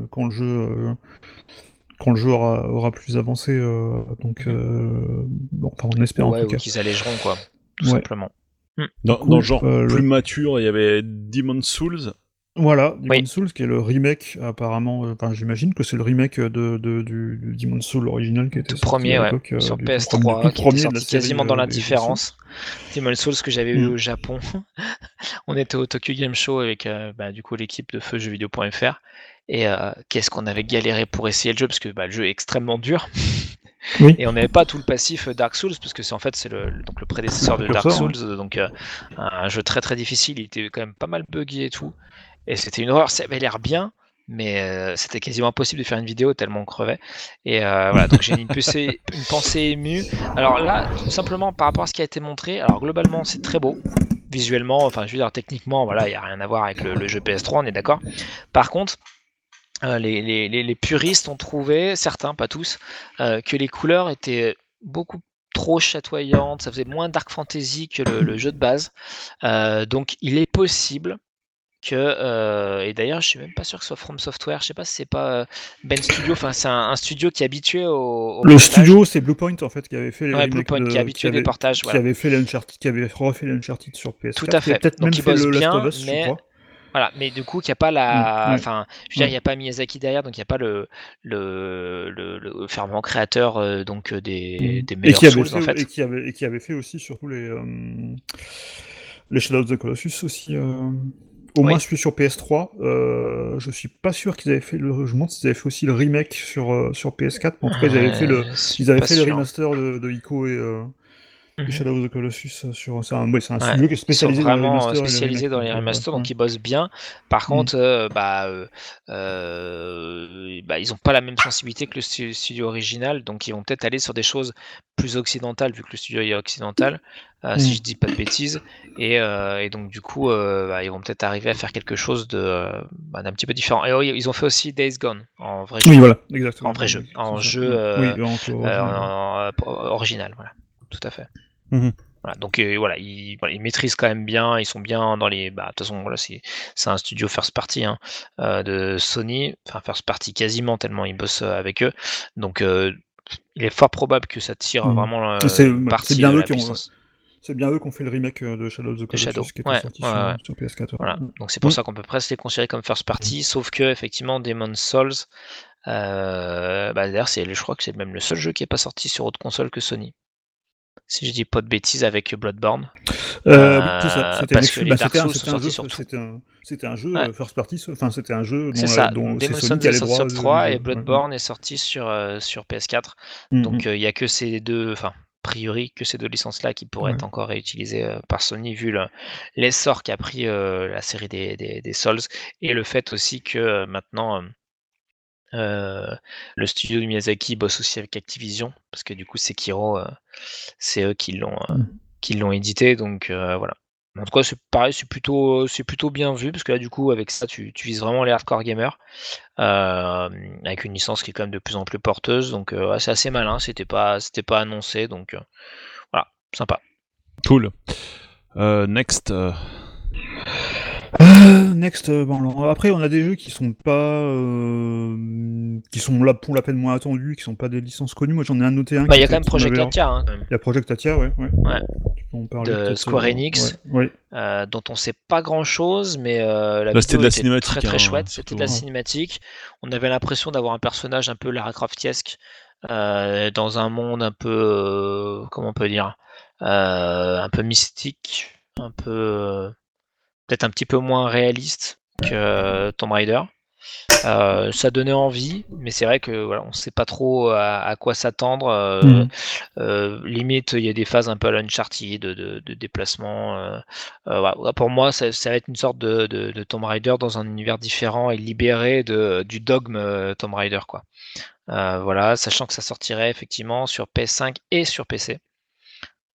quand le jeu quand le jeu aura, plus avancé. Euh, donc, euh, bon, enfin, on espère en tout cas. qu'ils allégeront, quoi, tout simplement. Dans, le genre euh, plus mature, il y avait Demon Souls. Voilà, Demon Souls, qui est le remake, apparemment, enfin, j'imagine que c'est le remake de, de du, du, Demon Souls original qui était tout premier, ouais, sur PS3, qui était sorti quasiment dans l'indifférence. Demon Souls que j'avais eu hmm. au Japon. on était au Tokyo Game Show avec bah, du coup l'équipe de Feu Jeuxvideo.fr et euh, qu'est-ce qu'on avait galéré pour essayer le jeu, parce que bah, le jeu est extrêmement dur. Et on n'avait pas tout le passif Dark Souls, parce que c'est en fait c'est le, donc le prédécesseur de Dark Souls, donc euh, un jeu très très difficile, il était quand même pas mal buggy et tout. Et c'était une horreur, ça avait l'air bien, mais euh, c'était quasiment impossible de faire une vidéo tellement on crevait. Et voilà, donc j'ai une, une, pensée émue. Alors là, tout simplement par rapport à ce qui a été montré, alors globalement c'est très beau, visuellement, enfin je veux dire techniquement, voilà, il n'y a rien à voir avec le, le jeu PS3, on est d'accord. Par contre, euh, les, puristes ont trouvé, certains, pas tous, euh, que les couleurs étaient beaucoup trop chatoyantes, ça faisait moins dark fantasy que le, jeu de base. Euh, donc il est possible que, et d'ailleurs je suis même pas sûr que ce soit From Software, je sais pas si c'est pas Ben Studio, enfin c'est un, studio qui est habitué au... le studio c'est Bluepoint en fait qui avait fait les ouais, Bluepoint, qui est habitué des portages, qui avait fait qui avait refait l'Uncharted sur PS4, Tout à fait, peut-être même fait le Last of Us, je crois. Voilà, mais du coup, il n'y a pas la. Mm, enfin, je veux dire, il n'y a pas Miyazaki derrière, donc il n'y a pas le, le, le, fervent créateur euh, donc, euh, des, mm. des meilleurs et Souls, en fait. Et qui, avait, et qui avait fait aussi, surtout, les, euh, les Shadows of the Colossus aussi. Au moins celui sur PS3, euh, je suis pas sûr qu'ils avaient fait le. Je me demande s'ils avaient fait aussi le remake sur, sur PS4, mais en tout cas ils avaient fait le, ils avaient fait le remaster de, de Ico et, Mhm. Shadow of the Colossus euh, sur c'est un, ouais, un studio qui est spécialisé dans les remasters, spécialisé dans les remasters donc ils bossent bien. Par mhm. contre euh, bah, euh, bah, ils ont pas la même sensibilité que le studio original donc ils vont peut-être aller sur des choses plus occidentales vu que le studio est occidental euh, si mhm. je dis pas de bêtises. Et, et donc du coup bah, ils vont peut-être arriver à faire quelque chose de d'un petit peu différent. Et ils ont fait aussi Days Gone en vrai jeu. Oui voilà exactement. En vrai jeu. En jeu oui, en, original voilà. Tout à fait. Mhm. donc euh, voilà, ils, maîtrisent quand même bien, ils sont bien dans les. Bah, de toute façon, voilà, c'est un studio first party hein, euh, de Sony, enfin first party quasiment tellement ils bossent euh, avec eux. Donc il est fort probable que ça tire mhm. vraiment bien C'est bien eux qui ont fait le remake de Shadow of the Colossus qui était sorti sur, PS4. Voilà. Donc c'est pour mhm. ça qu'on peut presque les considérer comme first party, sauf que effectivement Demon's Souls, bah, d'ailleurs je crois que c'est même le seul jeu qui n'est pas sorti sur autre console que Sony si je dis pas de bêtises, avec Bloodborne. Euh, euh, tout ça. C'était bah, un, jeu, c'était un, jeu first party, enfin c'était un jeu dont, ça. dont Demon's Souls est sorti sur 3 et Bloodborne est sorti sur, euh, sur PS4. Mm, Donc mm. il n'y a que ces deux, enfin a priori que ces deux licences-là qui pourraient être encore réutilisées par Sony vu l'essor qu'a pris la série des, des, des, Souls et le fait aussi que maintenant euh, le studio de Miyazaki bosse aussi avec Activision, parce que du coup, Sekiro, euh, c'est eux qui l'ont euh, mmh. qui l'ont édité, donc voilà. En tout cas, c'est pareil, c'est plutôt, c'est plutôt bien vu, parce que là, du coup, avec ça, tu, tu vises vraiment les hardcore gamers, avec une licence qui est quand même de plus en plus porteuse, donc c'est assez malin, c'était pas, c'était pas annoncé, donc voilà, sympa. Cool. next. Euh, next, euh, bon, après on a des jeux qui sont pas, euh, qui sont là pour la peine moins attendus, qui sont pas des licences connues. Moi j'en ai un noté un. Bah, il y a quand même Project Atia. Hein, il y a Project Atia, ouais. ouais. ouais. De Square Enix, dont on sait pas grand chose, mais la Là, c'était de la cinématique, très très hein, chouette. C'était de la cinématique. On avait l'impression d'avoir un personnage un peu Lara Croftiesque dans un monde un peu, comment on peut dire, un peu mystique, un peu peut-être un petit peu moins réaliste que Tomb Raider. Euh, ça donnait envie, mais c'est vrai que voilà, on sait pas trop à, quoi s'attendre. Euh, euh, limite, il y a des phases un peu à l'Uncharted de, de, de, déplacement. Pour moi, ça, va être une sorte de, de, Tomb Raider dans un univers différent et libéré de, du dogme Tomb Raider. Quoi. voilà, sachant que ça sortirait effectivement sur PS5 et sur PC.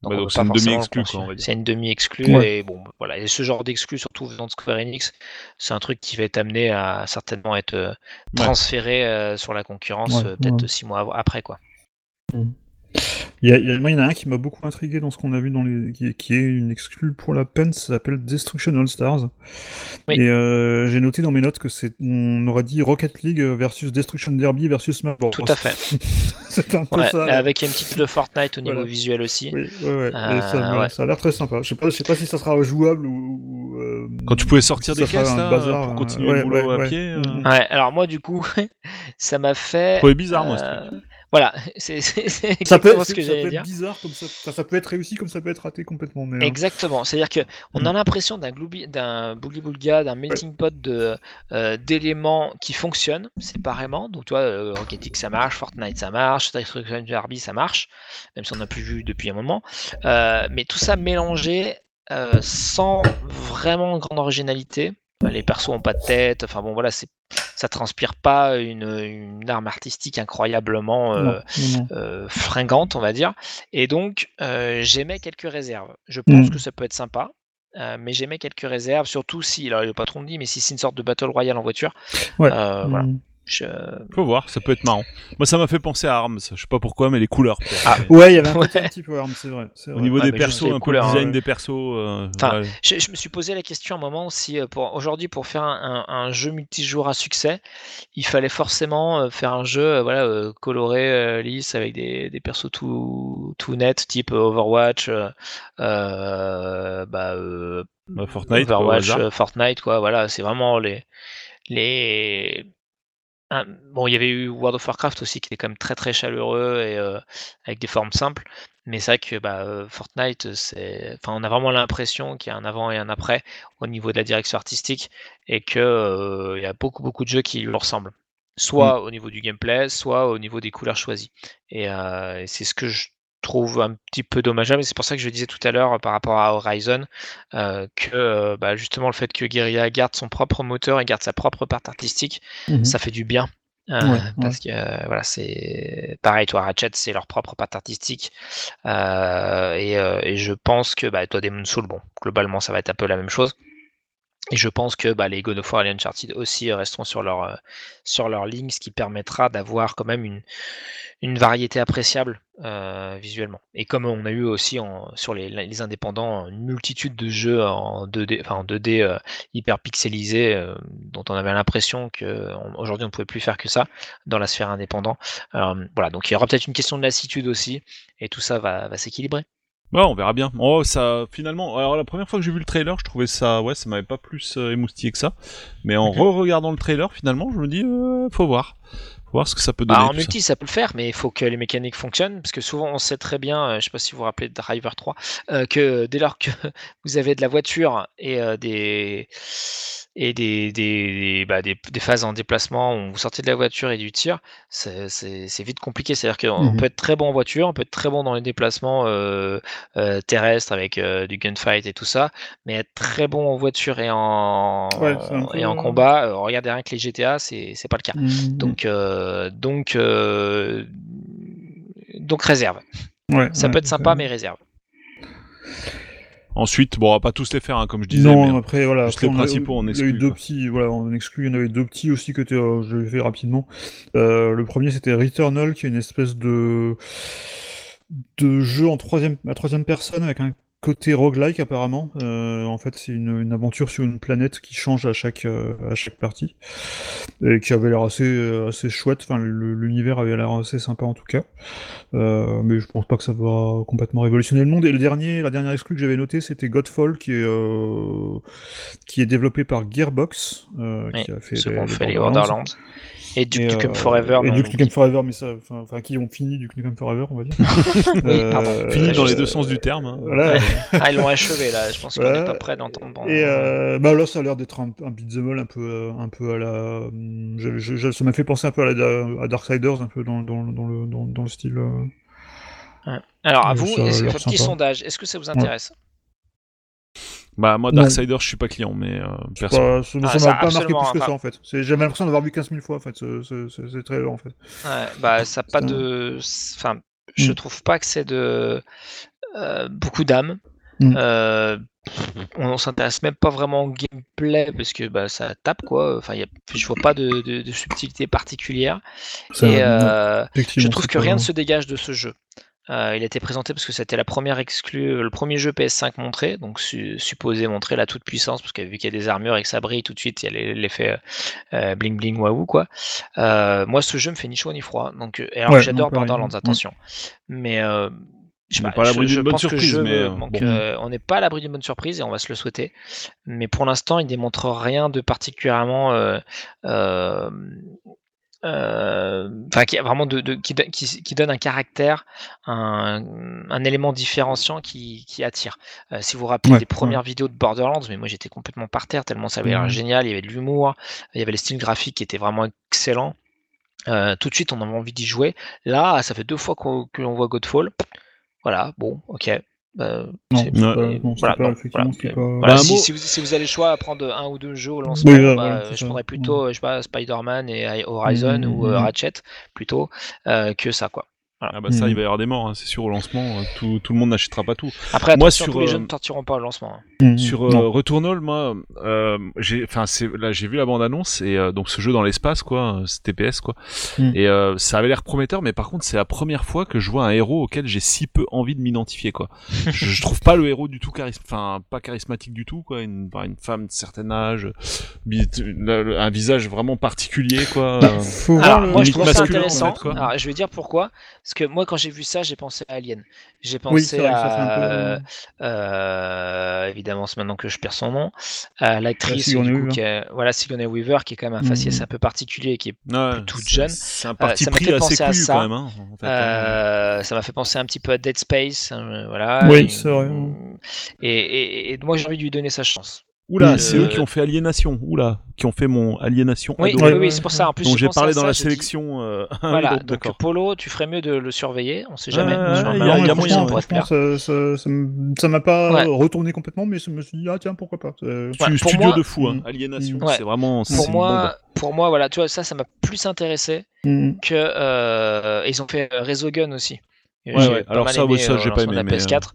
Donc c'est une demi-exclue, considérer. quoi, on va dire. C'est une demi-exclue Ouais. et bon, voilà. Et ce genre d'exclus, surtout venant de Square Enix, c'est un truc qui va être amené à certainement être euh, transféré euh, sur la concurrence Ouais, euh, peut-être ouais. six mois après, quoi. A, il y a- moi, il y en a un qui m'a beaucoup intrigué dans ce qu'on a vu dans les, qui, est- qui est une exclue pour la peine, ça s'appelle Destruction All Stars. Oui. Et euh, j'ai noté dans mes notes que c'est, on aurait dit Rocket League versus Destruction Derby versus Smash Bros. Tout à fait. c'est un peu Ouais, ça. avec une petite de Fortnite au niveau Voilà. visuel aussi. Oui, ouais, ouais. Euh, ça, ouais. a l'air très sympa. Je sais pas, je sais pas si ça sera jouable ou. ou, euh, Quand tu pouvais sortir si des caisses un là, bazar, pour continuer ouais, le boulot ouais, à ouais. pied. Ouais, alors moi, du coup, ça m'a fait. Je trouvais bizarre, moi, ce euh, Voilà, c'est Ça peut, être, ce que ça peut dire. être bizarre comme ça. Enfin, ça peut être réussi comme ça peut être raté complètement. Mais, euh, Exactement, c'est-à-dire que on a l'impression d'un d'un boogie boulga, d'un melting pot de euh, d'éléments qui fonctionnent séparément. Donc tu vois, euh, Rocket League ça marche, Fortnite ça marche, Destruction Derby ça marche, même si on n'a plus vu depuis un moment. Euh, mais tout ça mélangé euh, sans vraiment grande originalité. Les persos ont pas de tête. Enfin bon voilà, c'est ça transpire pas une, une arme artistique incroyablement euh, non, non, non. euh, fringante, on va dire. Et donc, euh, j'émets quelques réserves. Je pense Mm. que ça peut être sympa. mais j'émets quelques réserves, surtout si, alors le patron me dit, mais si c'est une sorte de battle royale en voiture, Ouais. voilà. Je- Faut voir, ça peut être marrant. Moi, ça m'a fait penser à Arms. Je sais pas pourquoi, mais les couleurs. Ah. Mais Ouais, il y avait un côté Ouais. un petit peu arme, c'est vrai. Au niveau Ouais, des mais persos, juste les un peu le design ouais. des persos. euh, Enfin, ouais. je, je me suis posé la question à un moment si euh, pour aujourd'hui pour faire un, jeu multijoueur à succès, il fallait forcément euh, faire un jeu euh, voilà euh, coloré, euh, lisse avec des, des persos tout tout nets type euh, Overwatch, euh, euh, bah, euh, Bah, Fortnite, Overwatch, euh, Fortnite quoi. Voilà, c'est vraiment les les un- bon, il y avait eu World of Warcraft aussi qui était quand même très très chaleureux et euh, avec des formes simples. Mais c'est vrai que bah, euh, Fortnite, c'est, enfin, on a vraiment l'impression qu'il y a un avant et un après au niveau de la direction artistique et que euh, il y a beaucoup beaucoup de jeux qui lui ressemblent, soit au niveau du gameplay, soit au niveau des couleurs choisies. Et, euh, et c'est ce que je trouve un petit peu dommageable. Et c'est pour ça que je disais tout à l'heure euh, par rapport à Horizon euh, que euh, bah, justement le fait que Guerrilla garde son propre moteur et garde sa propre part artistique, Mhm. ça fait du bien. Euh, Ouais, parce que euh, voilà, c'est pareil, toi, Ratchet, c'est leur propre patte artistique. Euh, et, et je pense que bah, toi, Demon Soul, bon, globalement, ça va être un peu la même chose. Et je pense que bah, les God of War et Uncharted aussi resteront sur leur, euh, sur leur ligne, ce qui permettra d'avoir quand même une, variété appréciable euh, visuellement. Et comme on a eu aussi sur les, indépendants une multitude de jeux en 2D, enfin en 2D euh, hyper pixelisés, dont on avait l'impression que on- ne pouvait plus faire que ça dans la sphère indépendante. Voilà, donc il y aura peut-être une question de lassitude aussi, et tout ça va s'équilibrer. Ouais, on verra bien. Oh, ça, finalement, alors la première fois que j'ai vu le trailer, je trouvais ça, ouais, ça m'avait pas plus euh, émoustillé que ça. Mais en re-regardant le trailer, finalement, je me dis, euh, faut voir. Faut voir ce que ça peut donner. Bah, en ça. multi, ça. peut le faire, mais il faut que les mécaniques fonctionnent, parce que souvent on sait très bien, euh, je sais pas si vous vous rappelez de Driver 3, euh, que dès lors que vous avez de la voiture et euh, des et des, des, bah, des, des phases en déplacement où vous sortez de la voiture et du tir, c'est vite compliqué. C'est-à-dire qu'on Mhm. peut être très bon en voiture, on peut être très bon dans les déplacements euh, euh, terrestres avec euh, du gunfight et tout ça, mais être très bon en voiture et en, Ouais, et en combat, regardez rien que les GTA, c'est pas le cas. Donc, euh, donc, euh, donc réserve. Ouais, Ça ouais, peut être sympa, mais réserve. Ensuite, bon, on va pas tous les faire, hein, comme je disais. Non, mais- après, voilà. juste après, les on principaux, on Il y a exclut, eu deux petits, voilà, on exclut. Il y en avait deux petits aussi que euh, je rapidement. Euh, le premier, c'était Returnal, qui est une espèce de de jeu en troisième, à troisième personne avec un côté roguelike apparemment. Euh, en fait, c'est une, une aventure sur une planète qui change à chaque euh, à chaque partie et qui avait l'air assez euh, assez chouette. Enfin, le- l'univers avait l'air assez sympa en tout cas. Mais je pense pas que ça va complètement révolutionner le monde. Et le dernier, la dernière exclue que j'avais notée, c'était Godfall, qui est qui est développé par Gearbox, Oui, qui a fait les- fait les Borderlands. Et Duke Et, Nukem euh, Forever. Et Duke Nukem Forever, mais ça, enfin, qui ont fini Duke Nukem Forever, on va dire. Oui, pardon. Euh, Fini dans les deux sens du terme. hein. Voilà. Ah, ils l'ont achevé là. Je pense qu'on Voilà. n'est pas prêt d'entendre. Et euh, bah là, ça a l'air d'être un, un beat'em all un peu, euh, un peu à la. hum, je- je- je- ça m'a fait penser un peu à, la, à Darksiders, un peu dans, dans, dans le, dans, dans le style. euh, Alors, à vous, ça est-ce- l'air petit sympa. sondage. Est-ce que ça vous intéresse? Bah, moi. Darksider, je suis pas client, mais euh, perso. Pas- ça Ah, ça ça, m'a pas marqué plus que enfin- ça en fait. C'est- J'avais l'impression d'avoir vu 15 000 fois en fait, ce, ce, ce, ce trailer en fait. Ouais, Bah, ça pas de. Enfin, je Mm. trouve pas que c'est de. euh, beaucoup d'âme. Mm. Euh, on s'intéresse même pas vraiment au gameplay parce que bah, ça tape quoi. Enfin, y a, je vois pas de, de, de subtilité particulière. Et euh, je trouve c'est que rien ne se dégage de ce jeu. Euh, il a été présenté parce que c'était la première exclue, le premier jeu PS5 montré, donc su- supposé montrer la toute puissance, parce que vu qu'il y a des armures et que ça brille tout de suite, il y a l'effet euh, bling bling waouh quoi. Euh, moi, ce jeu me fait ni chaud ni froid. Donc, euh, et alors Ouais, j'adore Borderlands, ouais. attention. Mais euh, je sais On n'est pas, pas à je- l'abri d'une je bonne pense que surprise, mais, euh, manque, bon. euh, on n'est pas à l'abri d'une bonne surprise et on va se le souhaiter. Mais pour l'instant, il démontre rien de particulièrement. euh, euh, euh, enfin, qui a vraiment de, de- qui, do- qui- qui donne un caractère, un, un élément différenciant qui, qui attire. Euh, si vous vous rappelez Ouais, des premières vidéos de Borderlands, mais moi j'étais complètement par terre tellement ça avait l'air Mhm. génial, il y avait de l'humour, il y avait le style graphique qui était vraiment excellent. Euh, tout de suite, on avait envie d'y jouer. Là, ça fait deux fois qu'on- que l'on voit Godfall. Voilà, bon, ok. Euh, Non, c'est- Ouais. non, voilà, pas- non, effectivement, voilà. c'est pas- Voilà, Bah, un si, mot- si vous, si vous avez le choix à prendre un ou deux jeux au lancement, Oui, bah, je ça. prendrais plutôt, je sais pas, Spider-Man et Horizon Mhm, ou euh, mhm. Ratchet plutôt euh, que ça, quoi. Ah bah ça, il va y avoir des morts, hein, c'est sûr au lancement. euh, Tout, tout le monde n'achètera pas tout. Après, Moi, sur, tous les euh, jeux ne sortiront pas au lancement. hein. Mhm. Sur euh. Returnal, moi, euh, j'ai, enfin, c'est là, j'ai vu la bande annonce et euh, donc ce jeu dans l'espace, quoi, c'est TPS, quoi. Mm. Et euh, ça avait l'air prometteur, mais par contre, c'est la première fois que je vois un héros auquel j'ai si peu envie de m'identifier, quoi. je, je trouve pas le héros du tout charisme, enfin, pas charismatique du tout, quoi. Une, une femme de certain âge, un visage vraiment particulier, quoi. Bah, euh, faut Alors, moi, je trouve ça en intéressant. fait, quoi. Alors, je vais dire pourquoi. Parce que moi, quand j'ai vu ça, j'ai pensé à Alien. J'ai Oui, pensé c'est vrai que ça fait à. un peu. euh, évidemment, c'est maintenant que je perds son nom. À l'actrice, voilà, Sigourney Weaver, qui est quand même un faciès Mhm. un peu particulier, qui est ouais, toute jeune. C'est un parti ça m'a pris fait assez penser à ça. quand même, hein, en fait, hein. Euh, ça m'a fait penser un petit peu à Dead Space, hein, voilà. Oui, Et- c'est vrai. Et, et- et moi, j'ai envie de lui donner sa chance. Oula, Euh, c'est eux qui ont fait Aliénation. Oula, qui ont fait mon Aliénation. Oui, oui, oui, c'est pour ça. En plus, dont j'ai parlé dans ça, la sélection. euh, Voilà, donc. Polo, tu ferais mieux de le surveiller. On sait jamais. Malin, y a- y a ça moyen, franchement, plaire. ça, m'a pas Ouais. retourné complètement, mais je me suis dit, ah tiens, pourquoi pas. Euh, Ouais, pour studio moi- de fou, hein. Mm. Aliénation, Mm. Ouais. c'est vraiment. Pour moi, pour moi, voilà, tu vois, ça, ça m'a plus intéressé mhm. que euh, ils ont fait euh, Resogun aussi. Alors ça, ça, euh, j'ai pas aimé, la mais, PS4.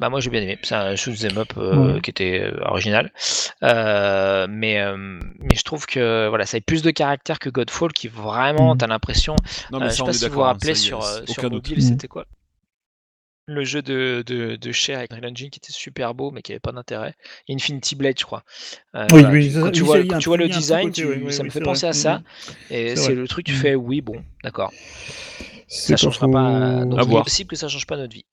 Bah moi j'ai bien aimé, c'est un shoot 'em up euh, Ouais. qui était euh, original, Euh, mais euh, mais je trouve que voilà ça a plus de caractère que Godfall qui vraiment Mhm. t'as l'impression, Non, euh, mais je sais pas si vous vous hein, rappelez sur sur mobile Mhm. c'était quoi? Le jeu de, de, de Cher avec Unreal Engine qui était super beau mais qui avait pas d'intérêt. Infinity Blade, je crois. Euh, Oui, voilà, oui, quand tu vois, quand tu le design, côté, tu- oui, oui, ça me fait penser vrai. à ça. Mhm. Et C'est le truc, tu fais oui, bon, d'accord. C'est Ça changera pas. Donc À il est voir. possible que ça change pas notre vie.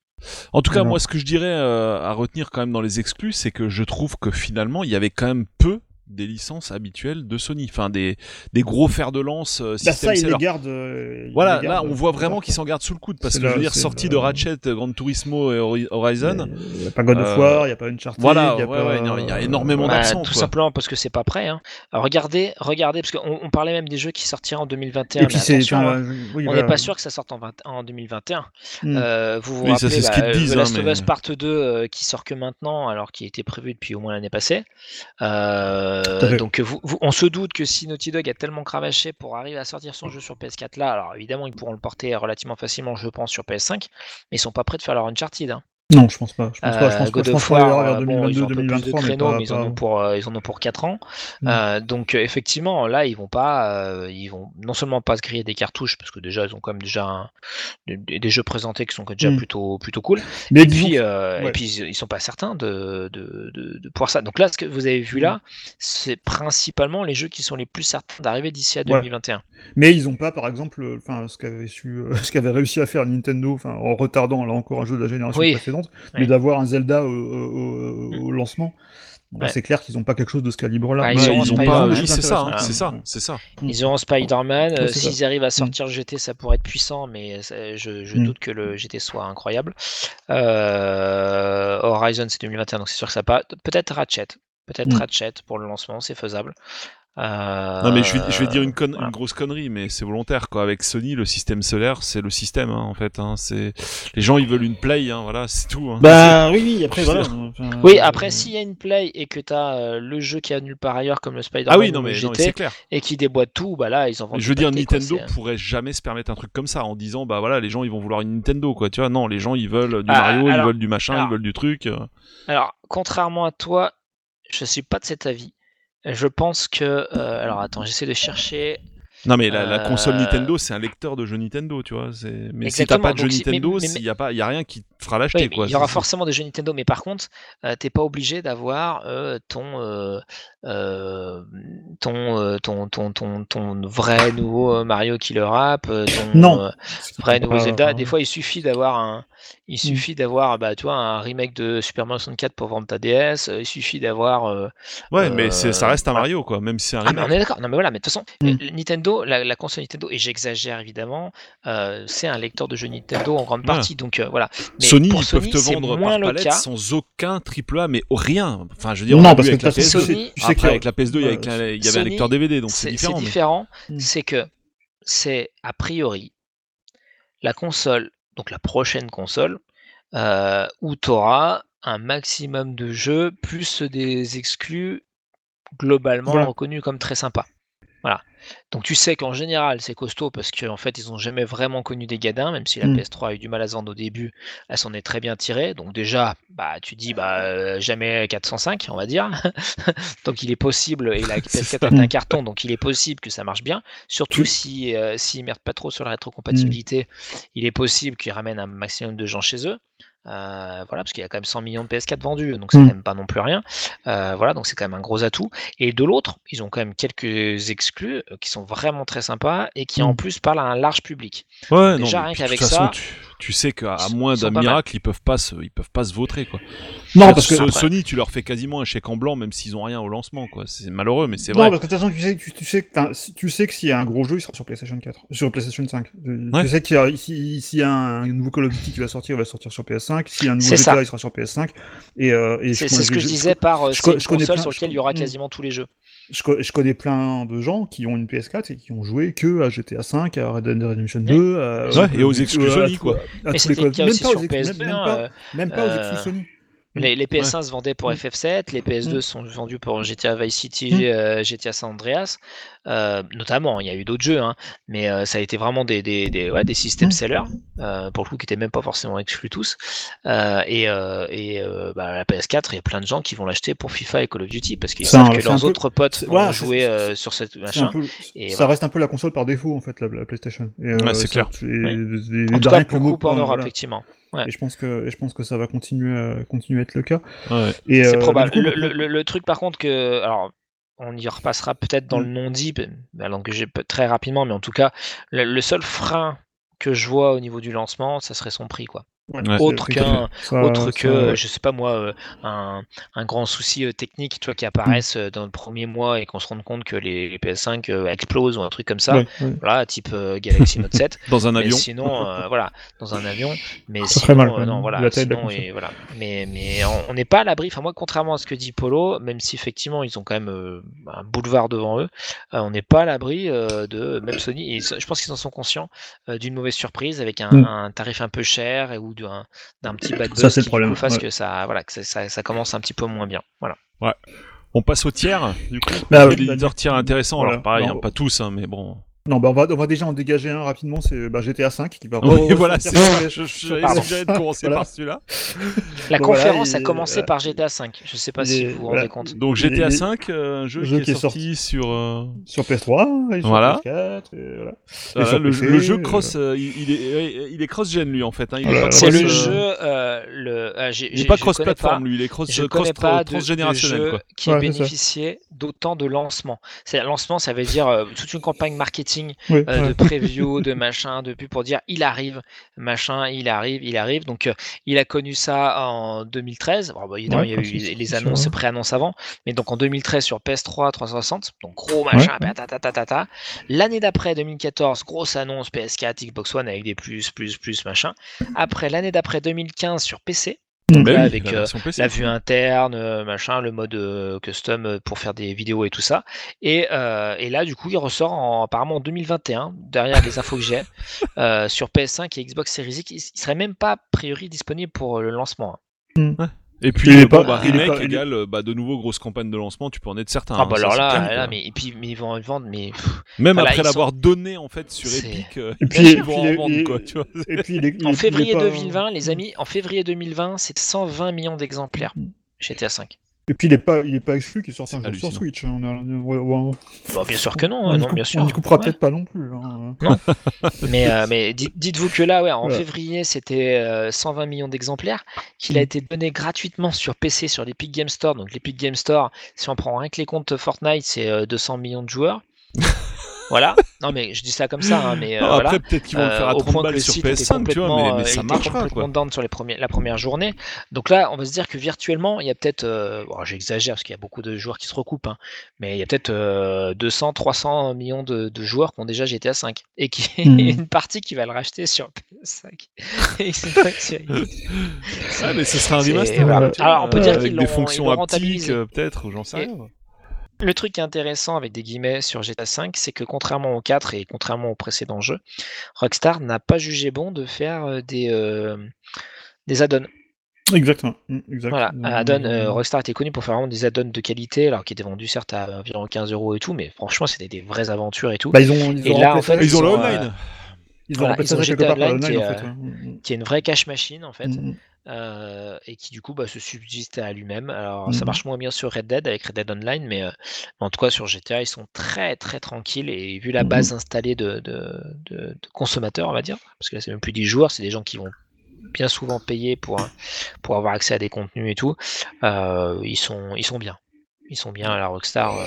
En tout cas, Non. moi, ce que je dirais euh, à retenir quand même dans les exclus, c'est que je trouve que finalement, il y avait quand même peu des licences habituelles de Sony, enfin des, des gros fers de lance euh, Bah, ça, il seller. les garde. euh, il Voilà, les là, garde, on voit euh, vraiment qu'ils s'en gardent sous le coude parce que je veux dire, sortie de Ratchet, Gran Turismo et Hori- Horizon. Il n'y a pas God of Euh, War, il n'y a pas Uncharted. voilà, il y a ouais, pas... ouais, y a énormément Bah, d'absents, tout quoi. simplement parce que c'est pas prêt. Hein. Alors, regardez, regardez, parce qu'on on parlait même des jeux qui sortiraient en 2021. Et puis mais attention, hein, oui, on n'est pas sûr que ça sorte en, 20 en 2021. Mm. Euh, vous vous Oui, ça, rappelez c'est ce bah, qu'ils disent, The Last hein, of Us Part 2 euh, qui sort que maintenant, alors qu'il était prévu depuis au moins l'année passée. Euh, Fait. donc vous- vous- on se doute que si Naughty Dog a tellement cravaché pour arriver à sortir son jeu sur PS4 là, alors évidemment ils pourront le porter relativement facilement, je pense, sur PS5, mais ils sont pas prêts de faire leur Uncharted. Hein. Non, je pense pas. Je pense pas. Je Euh, pense, God of War, euh, bon, ils ont un peu plus de 2022-2023, mais créneaux, pas. mais ils en ont pour, euh, ils en ont pour 4 ans. Mm. Euh, donc euh, effectivement, là, ils vont pas, euh, ils vont non seulement pas se griller des cartouches parce que déjà ils ont quand même déjà un- des, des jeux présentés qui sont déjà Mm. plutôt plutôt cool. Mais Et puis, euh, et ouais. puis ils, sont pas certains de, de, de, de pouvoir ça. Donc là, ce que vous avez vu là, c'est principalement les jeux qui sont les plus certains d'arriver d'ici à Ouais. 2021. Mais ils ont pas, par exemple, euh, enfin, ce qu'avait su, euh, ce qu'avait réussi à faire Nintendo, enfin, en retardant là encore un jeu de la génération Oui. précédente, Mais d'avoir un Zelda au, au- au- au lancement. Ouais. C'est clair qu'ils ont pas quelque chose de ce calibre-là. Ouais, ils ont Spider-Man. pas. des Oui, choses c'est ça, hein, intéressantes. c'est ça, Ouais. c'est ça. Ils auront Spider-Man. Ouais, euh, c'est S'ils arrivent à sortir le GT, ça pourrait être puissant, mais ça- je, je Mm. doute que le GT soit incroyable. Euh, Horizon, c'est 2021, donc c'est sûr que ça pas. Peut-être Ratchet. Peut-être Mm. Ratchet pour le lancement, c'est faisable. Euh, Non mais je vais, je vais dire une, conne- voilà. une grosse connerie, mais c'est volontaire quoi. Avec Sony, le système solaire, c'est le système hein, en fait. Hein. C'est les gens ils veulent une play, hein, voilà, c'est tout. Hein. Bah oui, oui, après voilà. enfin, Oui, euh, après, s'il y a une play et que tu as le jeu qui annule par ailleurs, comme le Spider-Man ah oui, ou non mais, non, mais GT, c'est clair. et qui déboîte tout, bah là, ils en vendent. Je veux dire, quoi, Nintendo c'est- pourrait jamais se permettre un truc comme ça en disant bah voilà, les gens ils vont vouloir une Nintendo quoi. Tu vois, non, les gens ils veulent du Ah, Mario, ils veulent du machin, alors- ils veulent du truc. euh. Alors, contrairement à toi, je suis pas de cet avis. Je pense que. euh, alors, attends, j'essaie de chercher. Non mais la, la console Euh, Nintendo, c'est un lecteur de jeux Nintendo, tu vois. Mais si t'as pas de mais- Nintendo, il y a pas, y a rien qui l'acheter Oui, mais quoi. il y aura forcément des jeux Nintendo, mais par contre, euh, t'es pas obligé d'avoir euh, ton, euh, euh, ton, euh, ton, ton, ton, ton vrai nouveau Mario Killer App, ton Non. euh, vrai nouveau pas- Zelda. Des fois, il suffit d'avoir un, il Mm. suffit d'avoir, bah, tu vois, un remake de Super Mario 64 pour vendre ta DS. Il suffit d'avoir. euh, Ouais, mais c'est, ça reste un. Mario quoi, même si c'est un Ah, mais remake. on est d'accord. Non, mais voilà, mais de toute façon, Mm. euh, Nintendo, la, la console Nintendo, et j'exagère évidemment, euh, c'est un lecteur de jeux Nintendo en grande Voilà. partie. Donc euh, voilà. Mais Sony, pour ils peuvent te vendre moins par le palette cas. sans aucun triple A, mais rien. Enfin, je veux dire, Non, parce que avec la de toute façon, PS2. Sony- tu sais Après, avec la PS2, il y avait, Ouais, la- il y avait un lecteur DVD, donc c'est différent. c'est différent, c'est que c'est a priori la console, donc la prochaine console, euh, où tu auras un maximum de jeux plus des exclus globalement Voilà. reconnus comme très sympas. Voilà. Donc tu sais qu'en général c'est costaud parce qu'en fait ils ont jamais vraiment connu des gadins, même si la Mm. PS3 a eu du mal à se vendre au début, elle s'en est très bien tirée. Donc déjà, bah tu dis bah euh, jamais 405 on va dire. donc il est possible et la C'est PS4 ça. est un carton, donc il est possible que ça marche bien. Surtout si euh, s'ils merdent pas trop sur la rétrocompatibilité, il est possible qu'ils ramènent un maximum de gens chez eux. Euh, voilà, parce qu'il y a quand même 100 millions de PS4 vendus, donc c'est Mm. quand même pas non plus rien. Euh, voilà, donc c'est quand même un gros atout. Et de l'autre, ils ont quand même quelques exclus euh, qui sont vraiment très sympas et qui en Mm. plus parlent à un large public. Ouais, Déjà, non, rien qu'avec façon, ça, tu, tu sais qu'à moins d'un miracle, ils peuvent pas se, ils peuvent pas se vautrer quoi. Non, parce que Sony, tu leur fais quasiment un chèque en blanc, même s'ils ont rien au lancement quoi. C'est malheureux, mais c'est Non, vrai. parce que de toute façon, tu sais, tu, tu sais que, t'as- si- tu sais que s'il y a un gros jeu, il sera sur PlayStation 4, sur PlayStation 5. Euh, Ouais. Tu sais qu'il y a, si- s'il y a un, nouveau Call of Duty qui va sortir, il va sortir sur PS5. S'il y a un nouveau GTA, il sera sur PS5. Et, euh, et C'est ce que je disais par euh, je je console plein- sur je laquelle il y aura Mm. quasiment tous les jeux. Je, co- je connais plein de gens qui ont une PS4 et qui ont joué que à GTA 5, à Red Dead Redemption 2, à- Ouais, et aux à- exclus à- Sony, à- quoi. à tous les même pas sur aux ex- PS2. même, même pas, euh, même pas aux euh, exclus Sony. Les, les PS1 se vendaient pour Mm. FF7, les PS2 Mm. sont vendus pour GTA Vice City, Mm. euh, GTA San Andreas, euh, notamment. Il y a eu d'autres jeux, hein, mais euh, ça a été vraiment des, des, des, ouais, des systèmes Mm. sellers, euh, pour le coup, qui n'étaient même pas forcément exclus tous. Euh, et euh, et euh, bah, la PS4, il y a plein de gens qui vont l'acheter pour FIFA et Call of Duty parce qu'ils savent un- que leurs peu- autres potes vont voilà, jouer euh, sur cette machin. peu, Et ça voilà. reste un peu la console par défaut en fait, la, la PlayStation. Ouais, c'est clair. et- et- En tout cas, beaucoup en Europe, voilà. effectivement. Ouais. Et je pense que, et je pense que ça va continuer, à, continuer à être le cas. Ouais. Et, C'est euh, probable. Le, coup, le- le- le truc, par contre, que. Alors, on y repassera peut-être dans Mm. le non-dit, alors que j'ai peut- très rapidement, mais en tout cas, le, le seul frein que je vois au niveau du lancement, ça serait son prix, quoi. Ouais, Autre qu'un- Autre ça- que, je sais pas moi, euh, un, un grand souci euh, technique, tu vois, qui apparaisse euh, dans le premier mois et qu'on se rende compte que les, les PS5 euh, explosent ou un truc comme ça. Ouais, ouais. Voilà, type euh, Galaxy Note 7. Dans un Mais avion. sinon, euh, voilà, dans un avion. Mais Très sinon, mal, euh, non, voilà. sinon, et. Mais, mais on- n'est pas à l'abri. Enfin, moi, contrairement à ce que dit Polo, même si effectivement ils ont quand même euh, un boulevard devant eux, euh, on n'est pas à l'abri euh, de même Sony. Et je pense qu'ils en sont conscients euh, d'une mauvaise surprise avec un, Mm. un tarif un peu cher et, ou d'un d'un petit bad buzz Ça, c'est le problème, coup, fasse ouais. que ça, voilà, que ça, commence un petit peu moins bien. Voilà. On passe au tiers, du coup. Bah, Il y a oui, des bah, éditeurs tiers intéressants. voilà. Alors pareil, Non, hein, pas tous, hein, mais bon. Non, bah on va, on va déjà en dégager un rapidement, c'est bah, GTA 5 qui va. Oui, voilà, ressortir c'est sur- je- je- suggéré de commencer Voilà. par celui-là. La voilà, conférence a commencé voilà. par GTA 5. Je sais pas si vous vous voilà. rendez compte. Donc GTA il- 5, un jeu, jeu qui, qui est sorti sur. euh, sur PS3 et sur Voilà. PS4. Et voilà. voilà, sur le, PC, le jeu euh, cross, euh, il, il est, il est cross-gen lui en fait. Hein, il Voilà, est pas C'est cross, le euh, jeu, euh, le, euh, j'ai- Il est j'ai- pas cross-platform pas- lui, il est cross, cross transgénérationnel quoi. qui a ça. bénéficié d'autant de lancements. C'est lancement, ça veut dire euh, toute une campagne marketing Oui, euh, ouais. de preview, de machin, de pub pour dire il arrive, machin, il arrive, il arrive. Donc euh, il a connu ça en 2013. Bon, bah, évidemment, Ouais, il y a eu les, annonces, pré-annonces avant, mais donc en 2013 sur PS3 360, donc gros machin, Ouais, ouais. patatatata. L'année d'après 2014, grosse annonce PS4, Xbox One avec des plus, plus, plus, machin. Après l'année d'après 2015 sur PC. Bah là, oui, avec, la euh, la vue interne, euh, machin, le mode euh, custom pour faire des vidéos et tout ça. Et, euh, et là, du coup, il ressort en, apparemment en 2021, derrière les infos que j'ai, euh, sur PS5 et Xbox Series X. Il, il serait même pas a priori disponible pour le lancement. hein. Et puis, Il est euh, bon, pas- bah, il est remake pas- il est- égale euh, bah, de nouveau grosse campagne de lancement, tu peux en être certain. Ah hein, bah alors là, là, quoi. mais et puis mais ils vont en vendre, mais pff, Même voilà, après ils l'avoir sont- donné en fait sur Epic, euh, Et puis, ils vont en vendre quoi, tu vois. et puis, il est- il en février pas- 2020, les amis, en février 2020, c'est 120 millions d'exemplaires Mm. GTA 5. Et puis, il est pas, il est pas exclu qu'il sorte un sur. Switch. hein. On a- ouais, ouais, Bon, bien sûr que non, on hein, y non, coupe- bien sûr. On n'y coupera Ouais. peut-être pas non plus. hein. Mais, euh, mais dites-vous que là, ouais, en février, c'était euh, 120 millions d'exemplaires, qu'il a Mm. été donné gratuitement sur PC sur l'Epic Game Store. Donc l'Epic Game Store, si on prend rien que les comptes Fortnite, c'est euh, 200 millions de joueurs. voilà. Non mais je dis ça comme ça, hein, mais euh, Non, voilà. Après, peut-être qu'ils vont le Euh, faire à au 30 point que balles le sur site était PS5, tu vois, complètement, mais, euh, mais ça était marchera quoi. sur les premiers, la première journée. Donc là, on va se dire que virtuellement, il y a peut-être, euh, bon, j'exagère parce qu'il y a beaucoup de joueurs qui se recoupent, hein, mais il y a peut-être euh, 200, 300 millions de, de joueurs qui ont déjà GTA 5 et qui Mhm. une partie qui va le racheter sur PS5 et Xbox Series X. Ah, mais ce sera un remaster. voilà. vois, Alors, on peut dire avec qu'ils des l'ont- rentabilisé. euh, peut-être, j'en sais Et- rien. Le truc qui est intéressant avec des guillemets sur GTA 5, c'est que contrairement au 4 et contrairement au précédent jeu, Rockstar n'a pas jugé bon de faire euh, des, euh, des add-ons. Exactement. Mm, Exact. Voilà, Mm, add-on, euh, mm. Rockstar était connu pour faire vraiment des add-ons de qualité, alors qui étaient vendus certes à environ 15 euros et tout, mais franchement c'était des vraies aventures et tout. Bah, ils ont, ils Et ont là, en fait, Ils ont le online. ils ont voilà, ils ont GTA Online qui en est, fait. qui est une vraie cash machine en fait, mm. Euh, et qui du coup bah, se subsiste à lui-même. Alors ça Mhm. marche moins bien sur Red Dead avec Red Dead Online, mais euh, en tout cas sur GTA ils sont très très tranquilles et vu la Mhm. base installée de, de- de- de consommateurs on va dire, parce que là c'est même plus des joueurs, c'est des gens qui vont bien souvent payer pour, pour avoir accès à des contenus et tout, euh, ils, sont, ils sont bien. Ils sont bien à la Rockstar.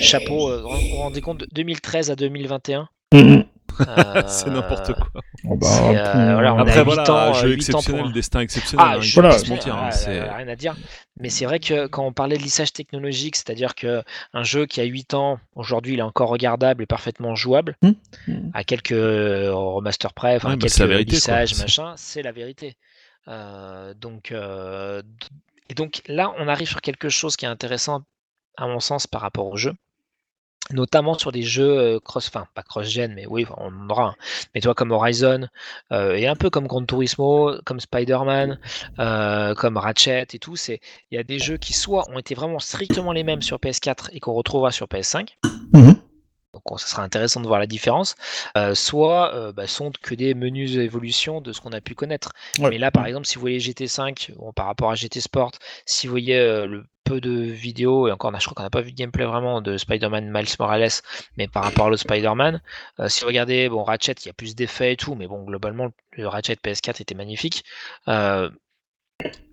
chapeau, vous vous rendez compte, de 2013 à 2021 Mm, mm. Euh, C'est n'importe quoi. Oh, bah, euh, voilà, on a Après, huit voilà, ans, jeu huit ans exceptionnel, pour un- destin exceptionnel. Ah, hein, je voilà. pas se mentir. hein, c'est- rien à dire. Mais c'est vrai que quand on parlait de lissage technologique, c'est-à-dire que un jeu qui a 8 ans, aujourd'hui, il est encore regardable et parfaitement jouable, Mm. Mm. à quelques euh, remaster près, enfin Ouais, bah, quelques vérité, lissages, C'est- machin, c'est la vérité. Euh, donc, euh, et donc là, on arrive sur quelque chose qui est intéressant, à mon sens, par rapport au jeu. Notamment sur des jeux euh, cross, enfin pas cross-gen, mais oui, on en aura. un. Mais toi, comme Horizon, euh, et un peu comme Gran Turismo, comme Spider-Man, euh, comme Ratchet et tout, c'est il y a des jeux qui soit ont été vraiment strictement les mêmes sur PS4 et qu'on retrouvera sur PS5. Mhm. Donc on- ça sera intéressant de voir la différence. euh, soit euh, bah, sont que des menus évolutions de ce qu'on a pu connaître. Ouais. Mais là, par exemple, si vous voyez GT5 bon, par rapport à GT Sport, si vous voyez euh, le peu de vidéos, et encore, je crois qu'on n'a pas vu de gameplay vraiment de Spider-Man Miles Morales, mais par rapport au Spider-Man, euh, si vous regardez, bon, Ratchet, il y a plus d'effets et tout, mais bon, globalement, le Ratchet PS4 était magnifique. Euh,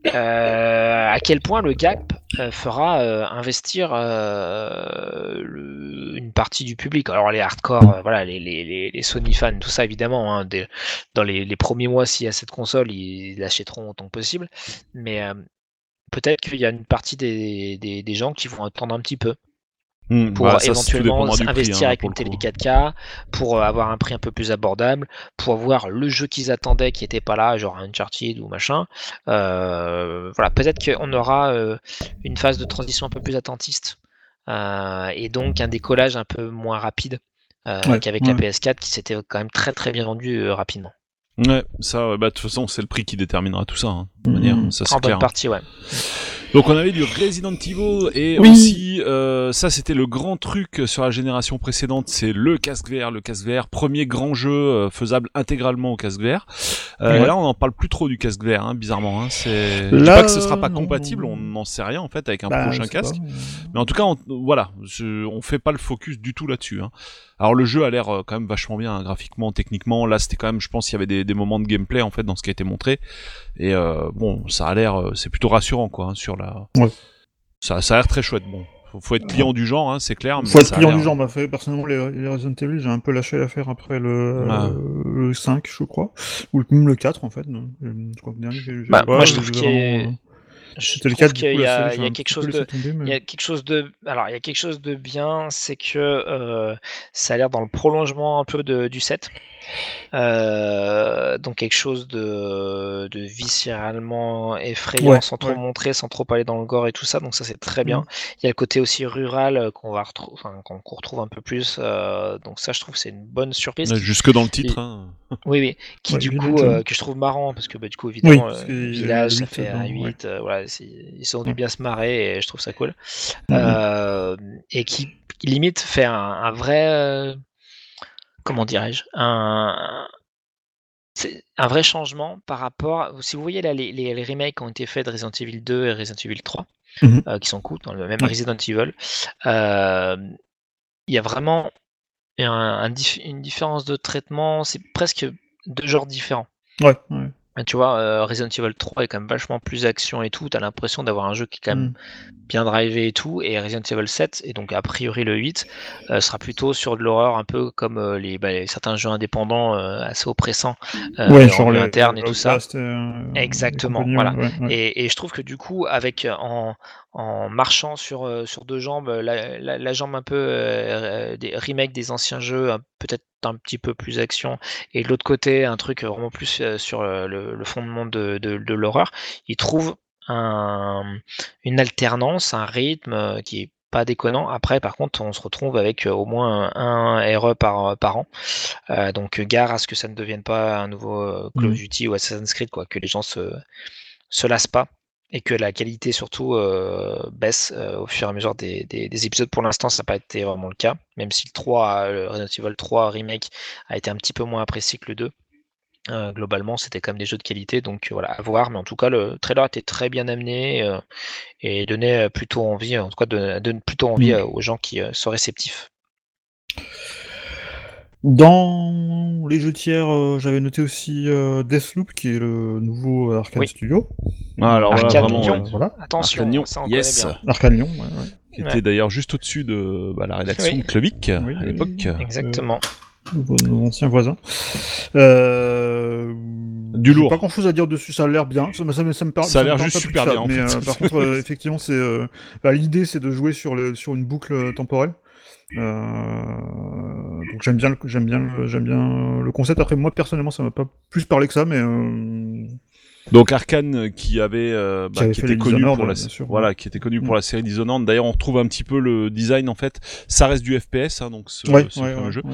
euh, à quel point le gap fera investir une partie du public? Alors les hardcore, voilà, les, Sony fans, tout ça évidemment, hein, dans les, les premiers mois, s'il y a cette console, ils l'achèteront autant que possible. Mais peut-être qu'il y a une partie des, des, des gens qui vont attendre un petit peu Hmm, pour bah, ça, éventuellement prix, investir hein, avec une le télé coup. 4K, pour euh, avoir un prix un peu plus abordable, pour avoir le jeu qu'ils attendaient qui n'était pas là, genre Uncharted ou machin. Euh, voilà, peut-être qu'on aura euh, une phase de transition un peu plus attentiste euh, et donc un décollage un peu moins rapide Ouais, qu'avec la ouais. PS4 qui s'était quand même très très bien vendue rapidement. Ouais, ça, ouais, bah, de toute façon, c'est le prix qui déterminera tout ça. hein, de Mhm. manière, ça c'est En bonne clair. partie, ouais. Donc on avait du Resident Evil et Oui. aussi euh, ça c'était le grand truc sur la génération précédente, c'est le casque VR, le casque VR, premier grand jeu euh, faisable intégralement au casque VR. Euh, Ouais. Là on n'en parle plus trop du casque VR, hein, bizarrement. Hein, c'est je dis Là, pas que ce sera pas compatible, on n'en sait rien en fait avec un Bah, prochain casque. pas. Mais en tout cas, on, voilà, je- on fait pas le focus du tout là-dessus. Hein. Alors le jeu a l'air euh, quand même vachement bien hein, graphiquement, techniquement. Là, c'était quand même, je pense, qu'il y avait des, des moments de gameplay en fait dans ce qui a été montré. Et euh, bon, ça a l'air, euh, c'est plutôt rassurant quoi hein, sur la. Ouais. Ça, ça a l'air très chouette. Bon, faut, faut être client du genre, hein, c'est clair. Mais Faut être client du genre. Bah, fait, personnellement, les, les Resident Evil, j'ai un peu lâché l'affaire après le, Ah. euh, le 5, je crois. Ou même le 4, en fait. Je, crois que le dernier, j'ai- j'ai- Bah, ouais, moi, je trouve qu'il y a- vraiment, je C'était le cas du y a, y quelque chose de, tomber, mais- il y a quelque chose de, alors il y a quelque chose de bien, c'est que euh, ça a l'air dans le prolongement un peu de, du set. Euh, donc quelque chose de, de viscéralement effrayant, Ouais, sans trop ouais. montrer, sans trop aller dans le gore et tout ça. Donc ça c'est très bien. Mhm. Il y a le côté aussi rural euh, qu'on va retrouver, enfin qu'on retrouve un peu plus. euh, donc ça je trouve que c'est une bonne surprise. Jusque dans le titre. hein. oui, oui, qui Ouais, du Village, coup euh, que je trouve marrant parce que bah, du coup évidemment euh, village ça fait un ouais. 8 euh, voilà c'est- ils sont dû bien se marrer et je trouve ça cool Mhm. Euh, et qui qui limite fait un, un vrai euh, comment dirais-je un c'est un vrai changement par rapport si vous voyez là les, les, les remakes qui ont été faits de Resident Evil 2 et Resident Evil 3 Mhm. euh, qui sont cool dans le même. Resident Evil euh, il y a vraiment un- un dif- une différence de traitement c'est presque deux genres différents Ouais, ouais. Tu vois, euh, Resident Evil 3 est quand même vachement plus action et tout. T'as l'impression d'avoir un jeu qui est quand même Mm. bien drivé et tout. Et Resident Evil 7, et donc a priori le 8, euh, sera plutôt sur de l'horreur un peu comme euh, les, bah, les- certains jeux indépendants assez oppressants ouais, en genre vue le- interne et tout ça. Exactement, voilà. ouais, ouais. Et, et je trouve que du coup, avec en, en marchant sur, sur deux jambes, la, la- la jambe un peu des remakes des anciens jeux, un- peut-être un petit peu plus action, et de l'autre côté, un truc vraiment plus euh, sur euh, le, le fondement de, de, de l'horreur, il trouve un, une alternance, un rythme euh, qui est pas déconnant. Après, par contre, on se retrouve avec au moins un, RE par, par an. Euh, donc, gare à ce que ça ne devienne pas un nouveau Call of Mhm. Duty ou Assassin's Creed, quoi, que les gens se, se lassent pas et que la qualité surtout euh, baisse euh, au fur et à mesure des, des- des épisodes. Pour l'instant, ça n'a pas été vraiment le cas, même si le 3, euh, le Resident Evil 3 Remake a été un petit peu moins apprécié que le 2. Euh, globalement, c'était quand même des jeux de qualité, donc euh, voilà, à voir. Mais en tout cas, le trailer était très bien amené euh, et donnait plutôt envie, en tout cas, donne, plutôt envie Mm. euh, aux gens qui euh, sont réceptifs. Dans les jeux tiers, euh, j'avais noté aussi euh, Deathloop, qui est le nouveau Arkane Oui. Studio. Ah, alors voilà, Arcane vraiment. Lyon. euh, Voilà. Attention, Arcane Lyon, ça on yes. bien. Arkane Lyon, ouais, ouais. Qui Ouais. était d'ailleurs juste au-dessus de bah, la rédaction Oui. Clubic Oui, à l'époque. Exactement. Vos, nos anciens voisins. Euh... Du lourd. Pas grand chose à dire dessus, ça a l'air bien. Ça, me- ça, me- ça me parle. Ça a l'air juste super ça, bien, en Mais fait. euh, par contre, euh, effectivement, c'est euh, bah, l'idée, c'est de jouer sur le sur une boucle temporelle. Euh, j'aime bien, le- j'aime bien, j'aime bien le concept. Après, moi personnellement, ça m'a pas plus parlé que ça, mais euh, Donc Arkane euh, qui avait euh, bah, avait qui était connu Dishonored, pour la sûr, voilà ouais. qui était connu pour Mm. la série Dishonored. D'ailleurs on retrouve un petit peu le design en fait. Ça reste du FPS hein, donc ce, ouais, ce ouais, fameux jeu. ouais.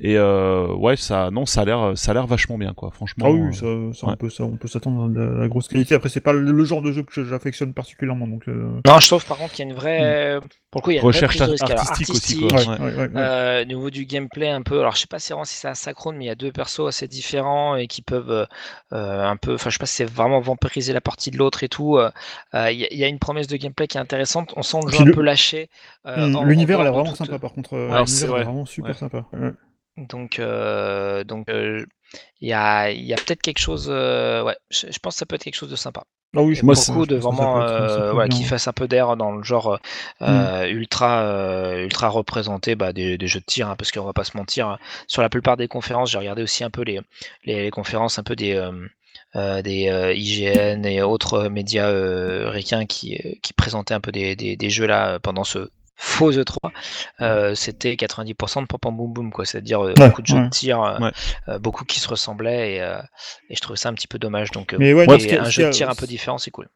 Et euh, ouais ça non ça a l'air ça a l'air vachement bien quoi franchement. Ah euh, oui, ça, ça, ouais. on peut, ça, on peut s'attendre à la, la grosse qualité. Après, c'est pas le, le genre de jeu que j'affectionne particulièrement, donc. Euh... Non, je trouve par contre qu'il y a une vraie. Pour le coup, il y a une Recherche vraie prise de risque. Alors, artistique aussi, quoi. Ouais, ouais, ouais, ouais. Euh, au niveau du gameplay un peu, alors je sais pas si vraiment si ça synchrone, mais il y a deux persos assez différents et qui peuvent euh, euh, un peu, enfin je sais pas si c'est vraiment vampiriser la partie de l'autre et tout. euh, euh, Il y, a- il y a une promesse de gameplay qui est intéressante. On sent le jeu Puis un le- peu lâché. euh, en- L'univers, dehors de vraiment toute- sympa, par contre. euh, Alors, c'est L'univers est vrai. vraiment super Ouais. sympa. Ouais. Donc, euh, donc euh, il y a, il y a peut-être quelque chose. euh, ouais, je, je pense que ça peut être quelque chose de sympa. Ah oui, je Moi, beaucoup de vraiment euh, qui fasse un peu d'air dans le genre euh, ultra euh, ultra représenté bah, des, des jeux de tir hein, parce qu'on va pas se mentir hein. sur la plupart des conférences j'ai regardé aussi un peu les, les, les conférences un peu des euh, euh, des euh, IGN et autres médias euh, ricains qui, euh, qui présentaient un peu des, des, des jeux là pendant ce faux E3 euh, c'était 90% de pom pom boum boum quoi c'est à dire Ouais, beaucoup de jeux ouais. de tir euh, Ouais. euh, beaucoup qui se ressemblaient et, euh, et je trouvais ça un petit peu dommage donc euh, Mais est- un jeu de tir un peu différent c'est cool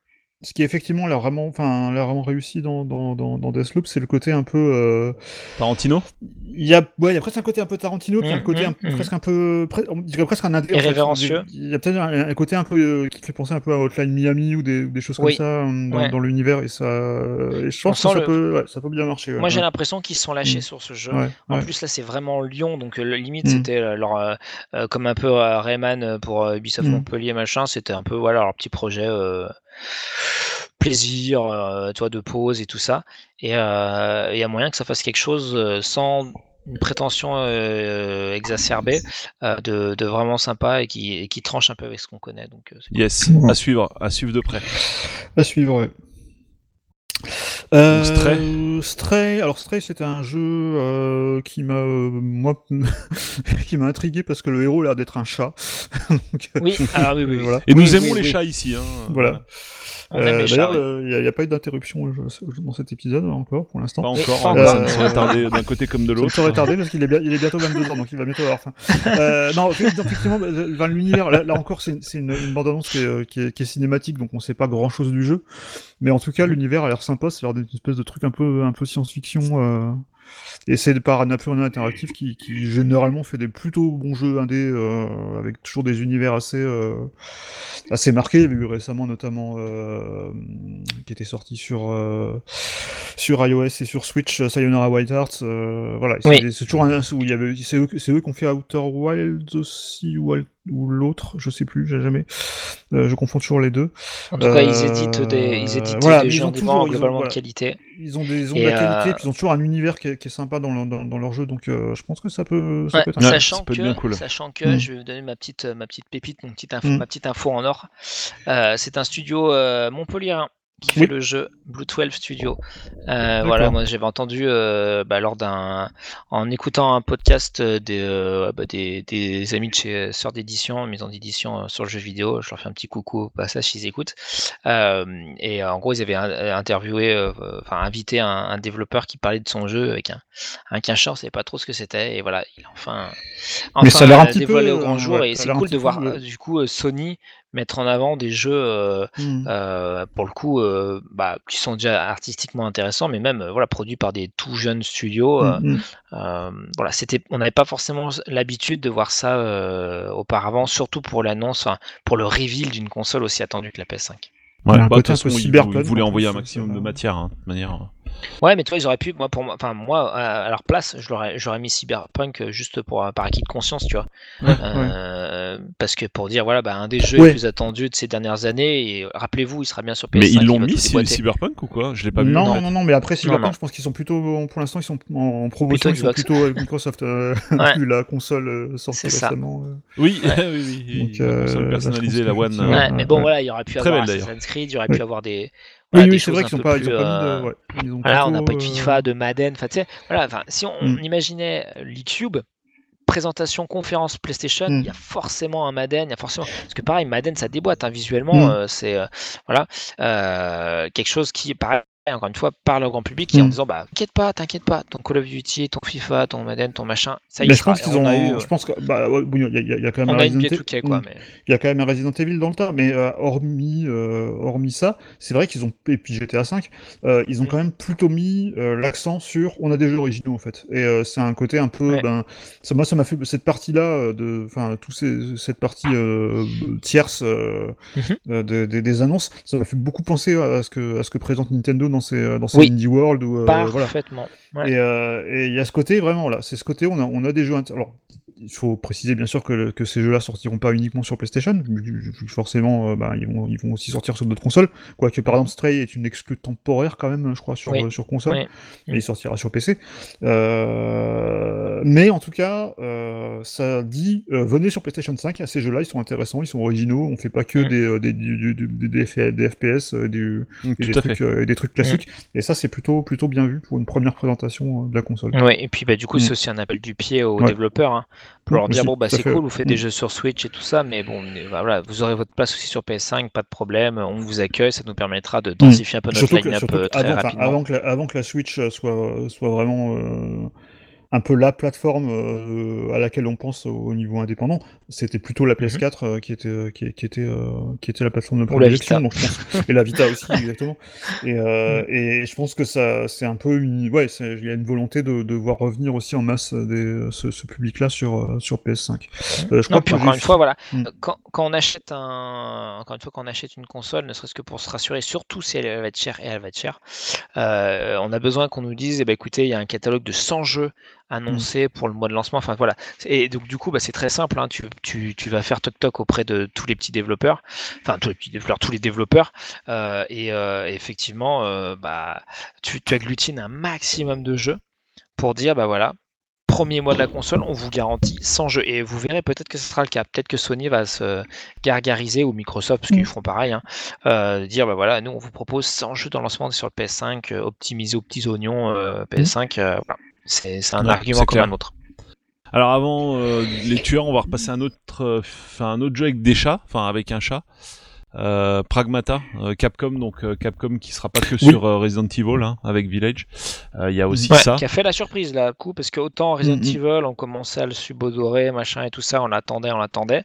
Ce qui effectivement l'a vraiment, enfin, l'a vraiment réussi dans, dans, dans, dans Deathloop, c'est le côté un peu. euh, Tarantino. Il y a, ouais, il y a presque un côté un peu Tarantino, puis un Mhm, côté un- mhm. presque un peu, pre- on dirait presque un indé. en fait. Irrévérencieux. Il y a peut-être un, un côté un peu euh, qui fait penser un peu à Hotline Miami ou des, choses Oui. comme ça euh, dans, Ouais. dans l'univers, et ça, et je On pense que ça le- peut, ouais, ça peut bien marcher. ouais, Moi, j'ai l'impression qu'ils se sont lâchés sur ce jeu. Ouais, En ouais. plus, là, c'est vraiment Lyon, donc euh, le- limite, c'était leur, euh, comme un peu euh, Rayman pour euh, Ubisoft. Montpellier, machin. C'était un peu voilà leur petit projet euh, plaisir, euh, toi, de pause et tout ça. Et euh, il y a moyen que ça fasse quelque chose euh, sans une prétention euh, exacerbée, euh, de, de vraiment sympa et qui, et qui tranche un peu avec ce qu'on connaît. Donc, euh, cool. Yes à suivre à suivre de près. À suivre, ouais. Stray. Stray, alors Stray c'était un jeu euh, qui m'a euh, moi qui m'a intrigué parce que le héros a l'air d'être un chat. Donc, euh, Oui, alors oui, oui, voilà. Et Oui, nous oui, aimons les oui. chats ici hein. Voilà. Euh, D'ailleurs, euh, il n'y a, pas eu d'interruption dans cet épisode encore pour l'instant. Pas Pas encore, ça ne saurait tarder d'un côté comme de Ça me l'autre. serait tardé parce qu'il est, bien- il est bientôt 22 ans, donc il va bientôt avoir faim. Euh, non, effectivement, l'univers, là, là encore, c'est une, une bande-annonce qui est, qui, est, qui est cinématique, donc on sait pas grand-chose du jeu. Mais en tout cas, l'univers a l'air sympa, c'est l'air d'être une espèce de truc un peu, un peu science-fiction. Euh... Et c'est par Annapurna Interactive qui, qui généralement fait des plutôt bons jeux indés, euh, avec toujours des univers assez, euh, assez marqués. Il y eu récemment notamment euh, qui était sorti sur sur iOS et sur Switch, Sayonara Wild Hearts. voilà, c'est Oui. toujours un où il y avait, c'est eux, qui ont fait Outer Wilds aussi ou l'autre, je sais plus, j'ai jamais. Euh, je confonds toujours les deux. En tout cas, ils Euh, éditent des, ils éditent voilà, des ont indépendants toujours- ils ont- globalement voilà. de qualité. Ils ont des ils ont Et, de la qualité, euh, puis ils ont toujours un univers qui est, qui est sympa dans, leur- dans, dans leur jeu, donc euh, je pense que ça peut, ça Ouais, peut être sachant que, bien cool. sachant que, Mm. je vais vous donner ma petite, ma petite pépite, mon petite info, Mm. ma petite info en or. Euh, c'est un studio euh, Montpellier qui fait le jeu Blue 12 Studio. Euh, voilà, moi j'avais entendu euh, bah, lors d'un, en écoutant un podcast euh, des, euh, bah, des, des amis de chez Sœur d'édition, maison d'édition sur le jeu vidéo. Je leur fais un petit coucou au passage s'ils écoutent. Et en gros, ils avaient interviewé, enfin invité un, un développeur qui parlait de son jeu avec un, un cachet, on savait pas trop ce que c'était. Et voilà, il a enfin, Mais ça a un petit peu, dévoilé au grand jour. ouais, et c'est cool de peu, voir ouais. du coup Sony mettre en avant des jeux. euh, Hmm. euh, pour le coup, euh, bah, qui sont déjà artistiquement intéressants, mais même euh, voilà, produits par des tout jeunes studios. euh, Hmm, hmm. euh, voilà, c'était, on n'avait pas forcément l'habitude de voir ça euh, auparavant, surtout pour l'annonce, pour le reveal d'une console aussi attendue que la PS5. Il y a un bah, de toute façon, ils, voulaient envoyer un maximum de matière, hein, de manière. Ouais, mais tu vois, ils auraient pu, moi, pour moi, enfin, moi, à, leur place, je l'aurais, j'aurais mis Cyberpunk euh, juste pour euh, par acquis de conscience, tu vois. Ouais, Euh, Parce que pour dire, voilà, bah, un des jeux Ouais. les plus attendus de ces dernières années, et euh, rappelez-vous, il sera bien sur PS5. Mais ils il l'ont mis. Cyberpunk ou quoi? Je l'ai pas vu. non, en non, fait. non, non, mais après, Cyberpunk, non. je pense qu'ils sont plutôt, pour l'instant, ils sont en, en promotion, Plutôt ils sont plutôt avec Microsoft, euh, Ouais. vu la console euh, sortie récemment. euh. Oui, Ouais. oui, oui, oui. Donc, La euh, console personnalisée, la One. euh, mais bon, ouais. voilà, il y aurait pu Très avoir belle, d'ailleurs. Assassin's Creed, il y aurait pu avoir des. Oui, voilà, oui, c'est vrai qu'ils ont peu pas, ils plus, ont pas euh, mis de, ouais. Ils ont Voilà, on n'a pas eu de euh, FIFA, de Madden, enfin, voilà, si on, on Mm. imaginait l'E-Cube, présentation, conférence PlayStation, il Mm. y a forcément un Madden, il y a forcément. Parce que pareil, Madden, ça déboîte, hein, visuellement, Mm. euh, c'est. euh, voilà, euh, quelque chose qui, pareil, encore une fois, parle au grand public en Mm. disant, bah, t'inquiète pas, t'inquiète pas, ton Call of Duty, ton FIFA, ton Madden, ton machin, ça y Mais je pense qu'ils on ont, a eu. euh, je pense que, bah, ouais, il y, a- y y quand même on un a Resident P2K, Evil- quoi, mais. Il y a quand même un Resident Evil dans le tas, mais euh, hormis, euh, hormis ça, c'est vrai qu'ils ont, et puis GTA 5, euh, ils ont Mm. quand même plutôt mis l'accent sur on a des jeux originaux en fait. Et c'est un côté un peu, Ouais. ben, ça, moi ça m'a fait cette partie-là, euh, de, enfin, tout ces, cette partie tierce Mhm. de- des- des annonces, ça m'a fait beaucoup penser à ce que, à ce que présente Nintendo dans dans ses Oui. Indie World ou voilà. Parfaitement. Ouais. Et euh, et il y a ce côté vraiment là, c'est ce côté on a on a des jeux alors il faut préciser bien sûr que, le- que ces jeux-là sortiront pas uniquement sur PlayStation, forcément euh, bah, ils, vont, ils vont aussi sortir sur d'autres consoles. Quoique par exemple Stray est une exclue temporaire quand même, je crois, sur, Oui. euh, sur console, Oui. mais il sortira sur PC. Euh, mais en tout cas, euh, ça dit euh, venez sur PlayStation 5, à ces jeux-là, ils sont intéressants, ils sont originaux, on fait pas que Mm. des, euh, des, du- du- du- des, FPS, euh, du, Mm, et des, trucs, euh, des trucs classiques. Et ça, c'est plutôt, plutôt bien vu pour une première présentation euh, de la console. Ouais, et puis bah, du coup, Mm. c'est aussi un appel du pied aux Ouais. développeurs hein, pour Mm, leur dire bon, bah, c'est cool, vous faites des Mm. jeux sur Switch et tout ça, mais bon, bah, voilà, vous aurez votre place aussi sur PS5, pas de problème, on vous accueille, ça nous permettra de densifier un peu notre line-up euh, très rapidement. avant, que la, avant que la Switch euh, soit, soit vraiment euh, un peu la plateforme euh, à laquelle on pense au niveau indépendant, c'était plutôt la PS4 euh, qui était euh, qui, qui était euh, qui était la plateforme de prédilection. Vita. Donc je pense et la Vita aussi exactement. Et, Mm. et je pense que ça c'est un peu une ouais il y a une volonté de, de voir revenir aussi en masse des, ce, ce public-là sur sur PS5. Euh, je Non, crois puis que encore une fois, voilà, Mm. quand, quand on achète un, encore une fois, quand on achète une console, ne serait-ce que pour se rassurer, surtout si elle, va être chère et elle va être chère, on a besoin qu'on nous dise, eh ben, écoutez, il y a un catalogue de 100 jeux annoncés pour le mois de lancement. Enfin voilà. Et donc du coup, bah, c'est très simple. hein, tu, tu, tu vas faire toc toc auprès de tous les petits développeurs, enfin tous les petits développeurs, tous les développeurs, euh, et euh, effectivement, euh, bah, tu, tu agglutines un maximum de jeux pour dire, bah voilà, premier mois de la console, on vous garantit 100 jeux. Et vous verrez peut-être que ce sera le cas. Peut-être que Sony va se gargariser, ou Microsoft, parce qu'ils Mm. feront pareil, hein, dire bah voilà, nous on vous propose 100 jeux dans le lancement sur le PS5, euh, optimisés aux petits oignons euh, PS5. euh, voilà. C'est un Ouais, argument comme clair. un autre. Alors avant euh, les tueurs, on va repasser à un autre, euh, enfin un autre jeu avec des chats, enfin avec un chat. euh, Pragmata, euh, Capcom, donc euh, Capcom qui sera pas que Oui. sur euh, Resident Evil hein, avec Village. Euh, Il y a aussi Ouais, ça. qui a fait la surprise là, coup, parce que autant Resident. Evil, on commençait à le subodorer, machin et tout ça, on l'attendait, on l'attendait.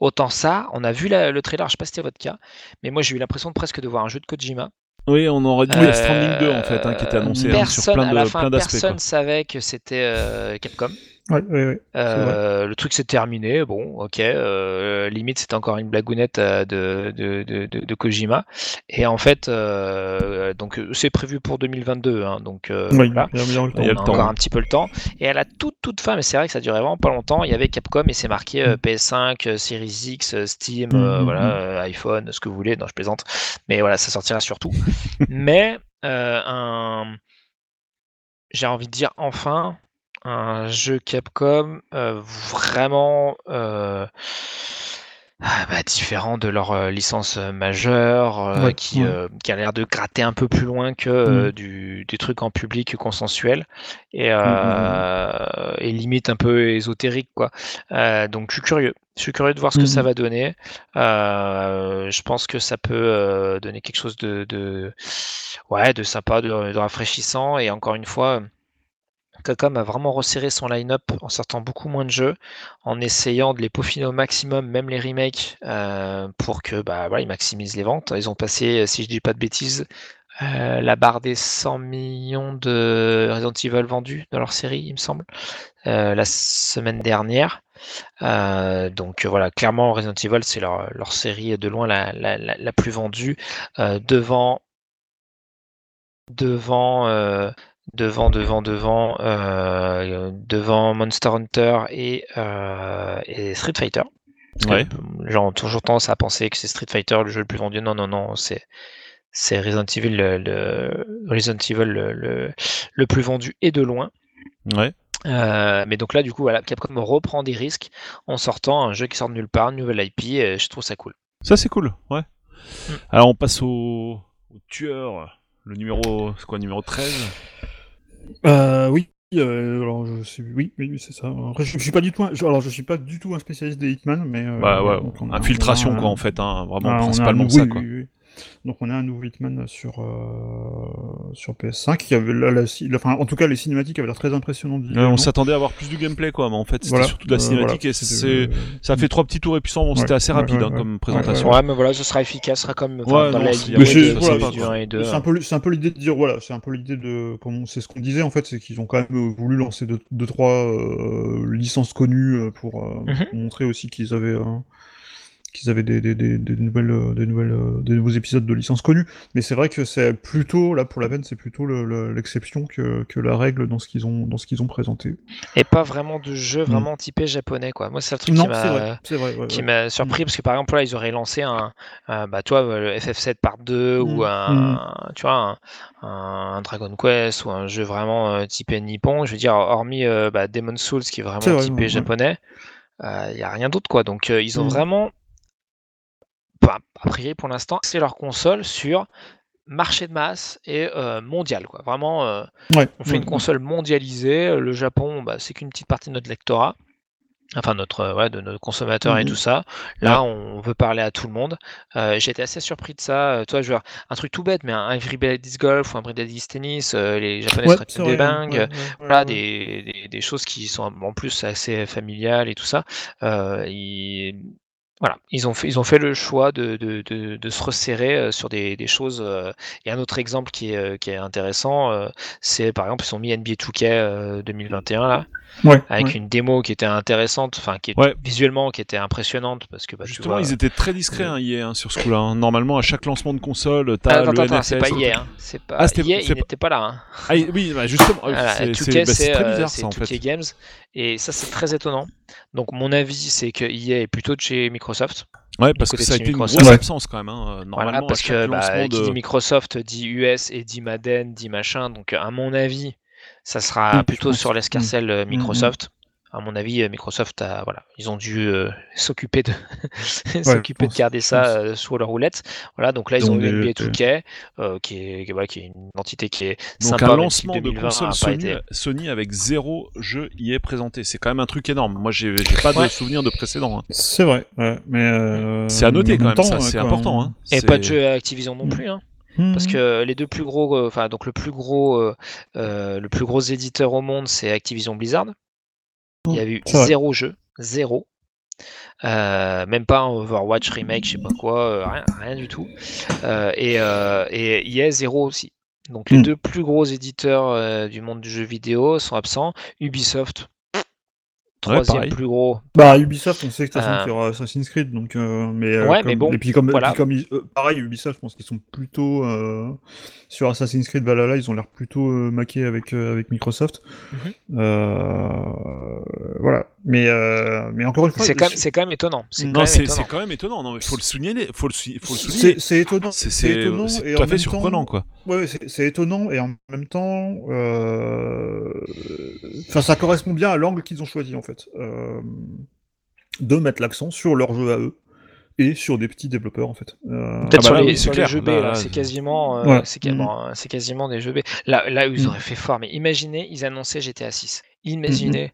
Autant ça, on a vu la- le trailer, je sais pas si c'était votre cas, mais moi j'ai eu l'impression de presque de voir un jeu de Kojima. Oui, on aurait dit Euh, Stranding 2 en fait, hein, qui était annoncé hein, sur personne, plein à la de fin, plein d'aspects. personne savait que c'était euh, Capcom. Ouais, ouais, ouais. Euh, le truc s'est terminé, bon, ok. euh, limite, c'était encore une blagounette euh, de, de, de, Kojima. Et en fait, euh, donc c'est prévu pour 2022, hein, donc voilà. il y a- Il y le temps, encore un petit peu le temps. Et à la toute toute fin, mais c'est vrai que ça durait vraiment pas longtemps, il y avait Capcom et c'est marqué euh, PS5, euh, Series X, Steam, Mhm, voilà, mhm. iPhone, ce que vous voulez. Non, je plaisante. Mais voilà, ça sortira surtout. mais un, j'ai envie de dire enfin un jeu Capcom euh, vraiment euh, ah, bah, différent de leur euh, licence majeure, Ouais, qui, ouais. qui a l'air de gratter un peu plus loin que Mm. du, des trucs en public consensuel et, Mm, mm, et limite un peu ésotérique quoi. Donc je suis curieux. Je suis curieux de voir ce que ça va donner. Euh, je pense que ça peut euh, donner quelque chose de, de ouais de sympa, de, de rafraîchissant et encore une fois. Capcom a vraiment resserré son line-up en sortant beaucoup moins de jeux, en essayant de les peaufiner au maximum, même les remakes, euh, pour que bah maximisent les ventes. Ils ont passé, si je dis pas de bêtises, euh, la barre des 100 millions de Resident Evil vendus dans leur série, il me semble, euh, la semaine dernière. Donc voilà, clairement Resident Evil c'est leur, série de loin la, plus vendue, devant devant devant devant devant euh, devant Monster Hunter et, euh, et Street Fighter. Ouais. ont toujours tendance à penser que c'est Street Fighter le jeu le plus vendu. Non, non, non, c'est c'est Resident Evil le, le- Resident Evil le, le, le plus vendu et de loin. Ouais. Euh, mais donc là, du coup, voilà, Capcom reprend des risques en sortant un jeu qui sort de nulle part, une nouvelle IP, et je trouve ça cool. Ça c'est cool, ouais. Mm. Alors on passe au, au tueur, le numéro, quoi, numéro 13 Euh, oui. euh, alors je sais, oui, oui, c'est ça. Après, je, je suis pas du tout, un, je- alors je suis pas du tout un spécialiste des Hitman, mais euh, Bah ouais, infiltration quoi en fait, hein, vraiment Ah, principalement un- ça oui, quoi. oui, oui. Donc on a un nouveau Hitman sur euh, sur PS5 qui avait la, la- la- enfin en tout cas les cinématiques avaient l'air très impressionnantes. Ouais, on s'attendait à avoir plus du gameplay quoi, mais en fait c'était Voilà, surtout de la euh, cinématique voilà, et c'est euh, ça a fait trois petits tours et puis bon, c'était assez rapide ouais, hein, ouais. comme présentation. Ouais, mais voilà, ce sera efficace, ce sera comme enfin, dans non, la c'est- lignée mais c'est- de voilà, celui du 1 et 2. C'est un peu, c'est un peu l'idée de dire voilà, c'est un peu l'idée de comment c'est ce qu'on disait en fait, c'est qu'ils ont quand même voulu lancer deux, deux trois euh, licences connues pour, euh, Mhm. pour montrer aussi qu'ils avaient euh, qu'ils avaient des, des, des, des nouvelles euh, des nouvelles euh, des nouveaux épisodes de licences connues. Mais c'est vrai que c'est plutôt là pour la peine, c'est plutôt le- le- l'exception que, que la règle dans ce qu'ils ont dans ce qu'ils ont présenté. Et pas vraiment de jeu Mm. vraiment typé japonais, quoi. Moi, c'est le truc Non, qui m'a ouais, qui ouais. m'a surpris parce que par exemple là ils auraient lancé un, bah toi le FF7 par 2 ou Mm, un tu vois un, un Dragon Quest ou un jeu vraiment euh, typé nippon je veux dire hormis euh, bah, Demon Souls qui est vraiment vrai, typé ouais. japonais il y a rien d'autre quoi donc euh, ils ont Mm. vraiment bah, a priori pour l'instant c'est leur console sur marché de masse et euh, mondial quoi vraiment euh, Ouais, on fait une console mondialisée. Le Japon, bah, c'est qu'une petite partie de notre lectorat. Enfin, notre, euh, ouais, de nos consommateurs et Mhm. tout ça. Là, on veut parler à tout le monde. Euh, J'étais assez surpris de ça. Euh, toi, je veux dire, un truc tout bête, mais un Everybody's Golf ou un Everybody's Tennis, euh, les Japonais seraient des dingues. Voilà, des, des, des choses qui sont en plus assez familiales et tout ça. Euh, voilà, ils ont fait, ils ont fait le choix de, de, de, de se resserrer euh, sur des, des choses. euh, Et un autre exemple qui est, euh, qui est intéressant, c'est par exemple, ils ont mis NBA 2K euh, 2021 là, Ouais, avec ouais. une démo qui était intéressante, enfin qui est Ouais. visuellement qui était impressionnante parce que bah, tu Justement, vois- ils étaient très discrets hein, hier hein, sur ce coup-là. hein. Normalement, à chaque lancement de console, t'as Ah, le attends, NFS. c'est pas hier, hein. c'est pas. Ah, c'était- hier, c'est il pas- n'était pas là. hein. Ah, oui, bah, justement, Voilà, c'est 2K, c'est- bah, très euh, bizarre c'est ça en 2K fait. Games et ça c'est très étonnant. Donc mon avis c'est que EA est plutôt de chez Microsoft. Ouais, parce que ça a été une grosse absence quand même. Hein. Normalement, Voilà, parce que bah, lancement qui dit Microsoft dit US et dit Madden, dit machin. Donc à mon avis, ça sera plutôt sur l'escarcelle euh, Mm, Microsoft. à mon avis, euh, Microsoft a, voilà, ils ont dû euh, s'occuper de s'occuper de garder ça euh, sous leur roulette. Voilà, donc là ils ont eu NBA 2K, euh, qui est qui, voilà, qui est une entité qui est Donc sympa. un lancement si de 2020 console Sony, été- Sony avec zéro jeu y est présenté. C'est quand même un truc énorme. Moi, j'ai pas de souvenir de précédent. hein. C'est vrai, ouais, mais euh, C'est à noter quand même, temps, ça, euh, c'est important. Hein. Et pas de jeu à Activision non Mm. plus, hein, Hmm. parce que les deux plus gros, euh, enfin donc le plus gros, euh, euh, le plus gros éditeur au monde, c'est Activision Blizzard. Il y a eu C'est vrai. zéro jeu, zéro. Euh, même pas un Overwatch remake, je sais pas quoi, euh, rien, rien du tout. Euh, et, euh, et EA zéro aussi. Donc les Mm. deux plus gros éditeurs du monde du jeu vidéo sont absents. Ubisoft, troisième plus gros. Bah Ubisoft, on sait que de toute façon Euh, qu'il y aura Assassin's Creed, donc euh, mais euh, Ouais, comme- mais bon, et puis comme, et voilà. puis comme ils- euh, pareil Ubisoft, je pense qu'ils sont plutôt euh, sur Assassin's Creed Valhalla, ils ont l'air plutôt euh, maqués avec euh, avec Microsoft. Euh, voilà, mais euh, mais encore une fois, C'est quand, quand même étonnant. C'est quand Non, même c'est étonnant. c'est quand même étonnant. Non, mais faut le souligner. Faut le, faut le souligner. c'est étonnant. C'est étonnant c'est et tout en à fait même surprenant, temps- quoi. Ouais, c'est c'est étonnant et en même temps, euh, enfin, ça correspond bien à l'angle qu'ils ont choisi en fait, euh, de mettre l'accent sur leur jeu à eux et sur des petits développeurs en fait. Euh, Peut-être Ah bah sur, là, les, oui, c'est sur les clair. jeux B, Là, là, c'est quasiment, euh, Ouais. c'est ca- Mhm. bon, c'est quasiment des jeux B. Là, là où ils Mhm. auraient fait fort, mais imaginez, ils annonçaient GTA 6. Imaginez.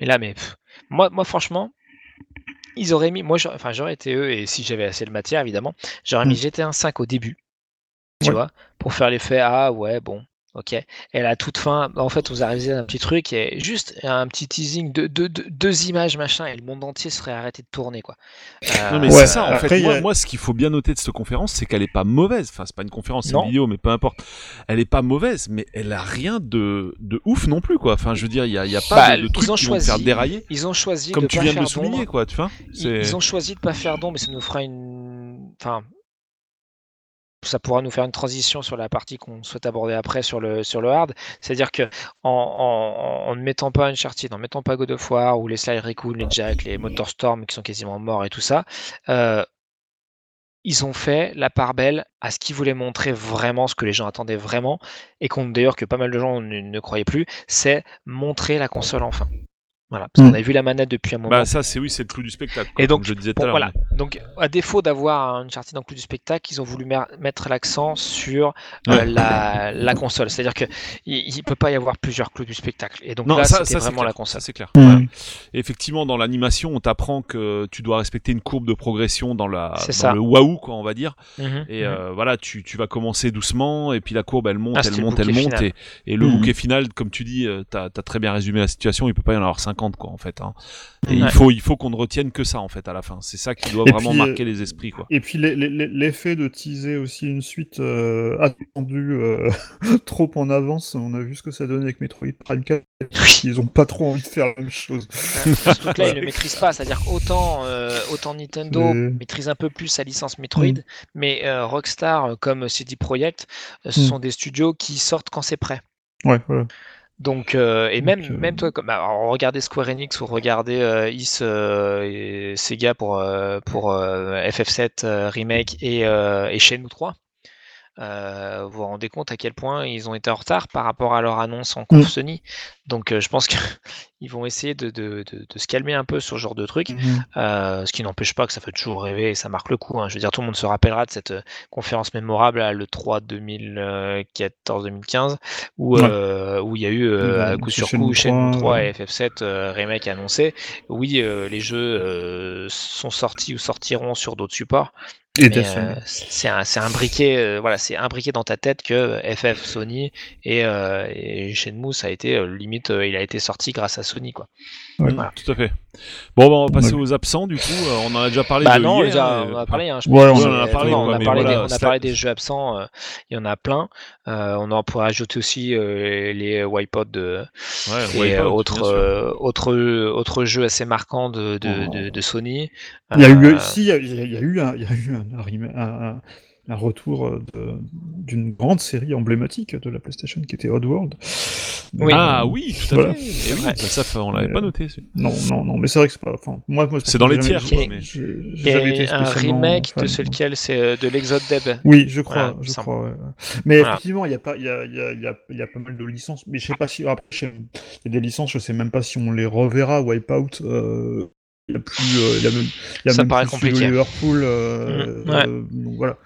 Mais là, mais pff, moi, moi, franchement, ils auraient mis, moi, j'aurais- enfin, j'aurais été eux, et si j'avais assez de matière, évidemment, j'aurais mis Mhm. GTA 5 au début, tu Ouais. vois, pour faire l'effet, ah ouais, bon. Ok. Et à la toute fin, en fait, vous arrivez à un petit truc et juste un petit teasing de, de- de- deux images, machin, et le monde entier serait arrêté de tourner, quoi. Non mais Euh, c'est ça en après, fait. y Moi, a- moi, ce qu'il faut bien noter de cette conférence, c'est qu'elle est pas mauvaise. Enfin, c'est pas une conférence, c'est une vidéo, mais peu importe. Elle est pas mauvaise, mais elle a rien de, de ouf non plus, quoi. Enfin, je veux dire, il y a, y a pas Bah, de, de trucs qui vont te faire choisi- dérailler, Ils ont choisi comme de tu pas viens de le souligner, d'ombre. quoi. Tu vois ils ont choisi de pas faire d'ombre, mais ça nous fera une. Enfin. Ça pourra nous faire une transition sur la partie qu'on souhaite aborder après sur le, sur le hard. C'est-à-dire que en, ne mettant pas Uncharted, en ne mettant pas God of War ou les Sly Raccoon, les Jack, les Motorstorm qui sont quasiment morts et tout ça, euh, ils ont fait la part belle à ce qu'ils voulaient montrer vraiment, ce que les gens attendaient vraiment, et qu'on d'ailleurs que pas mal de gens ne croyaient plus, c'est montrer la console enfin. Voilà, parce qu'on a vu la manette depuis un moment. Bah ça, c'est oui, c'est le clou du spectacle. quoi, Et donc, comme je disais tout à l'heure. voilà. Donc, à défaut d'avoir une Uncharted en clou du spectacle, ils ont voulu mettre l'accent sur euh, Ouais. la, la console. C'est-à-dire que il, il peut pas y avoir plusieurs clous du spectacle. Et donc Non, là, ça, c'était vraiment clair. la console. c'est clair. Voilà. Et effectivement, dans l'animation, on t'apprend que tu dois respecter une courbe de progression dans la, dans ça. le waouh, quoi, on va dire. Mhm, Et mhm. euh, voilà, tu, tu vas commencer doucement, et puis la courbe, elle monte, Ah, elle le monte, elle monte, final. et, et le Mhm. bouquet final, comme tu dis, euh, t'as as très bien résumé la situation. Il peut pas y en avoir 50, quoi, en fait. Hein. Et il Ouais. faut, il faut qu'on ne retienne que ça, en fait, à la fin. C'est ça qui doit Et vraiment puis, euh, marquer les esprits, quoi. Et puis l'e- l'e- l'effet de teaser aussi une suite euh, attendue euh, trop en avance, on a vu ce que ça donnait avec Metroid Prime 4. Ils ont pas trop envie de faire la même chose. Ce truc-là, ils ne le maîtrisent pas. C'est-à-dire euh, autant Nintendo Mais- maîtrise un peu plus sa licence Metroid, Mm. mais euh, Rockstar, comme CD Projekt, ce Mm. sont des studios qui sortent quand c'est prêt. Ouais, voilà. Donc, euh, et même, Donc, euh, même toi, comme, alors, regardez Square Enix ou regardez euh, Is euh, et Sega pour, euh, pour euh, FF7 euh, Remake et, euh, et Shenmue 3. Euh, vous vous rendez compte à quel point ils ont été en retard par rapport à leur annonce en Mm. Sony. Donc, euh, je pense qu'ils vont essayer de, de, de, de se calmer un peu sur ce genre de truc. Euh, ce qui n'empêche pas que ça fait toujours rêver et ça marque le coup. hein. Je veux dire, tout le monde se rappellera de cette conférence mémorable à l'E3 2014-2015 où, Ouais. euh, où il y a eu euh, Ouais, à coup sur coup Shenmue 3, 3 ouais. et FF7 euh, remake annoncé. Oui, les jeux sont sortis ou sortiront sur d'autres supports. Et Mais, Death euh, c'est un, c'est un briquet, euh, voilà, c'est imbriqué dans ta tête que FF, Sony et, euh, et Shenmue, ça a été euh, limite, euh, il a été sorti grâce à Sony, quoi. Ouais. voilà. Tout à fait. Bon, bah, on va passer Ouais. aux absents, du coup. Euh, on en a déjà parlé Bah de non, hier, déjà, hein, on en a euh, parlé. Hein, je Ouais, pense, on en a euh, parlé, on, a parlé voilà, des, on a c'était- parlé des jeux absents. euh, il y en a plein. Euh, on en pourrait ajouter aussi euh, les wipeouts de, Ouais, et Wipeout, euh, bien autres, sûr. euh, autres, autres jeux assez marquants de, de, Oh. de, de Sony. Il y a eu, Euh, si, il y a, il y a eu un, il y a eu un, un, rem- un- retour euh, d'une grande série emblématique de la PlayStation qui était Oddworld. Oui. Ah oui, tout à Voilà. fait. Eh oui, bah, ça, ça, on l'avait pas euh, noté. Non, non, non, mais c'est vrai que c'est pas. Enfin, moi, moi, C'est dans les tiers, quoi, mais- été un remake fan, de ce donc. lequel c'est euh, de l'Exode Deb. Oui, je crois, Voilà, je crois. ouais. Mais Voilà. effectivement, il y a pas, il y a, il y a, il y a, y a pas mal de licences. Mais je sais pas si après, il y a des licences, je sais même pas si on les reverra. Wipeout, euh, il y a plus, euh, il même, il Ça même paraît compliqué. Liverpool. Euh, Mhm, ouais. euh, donc voilà.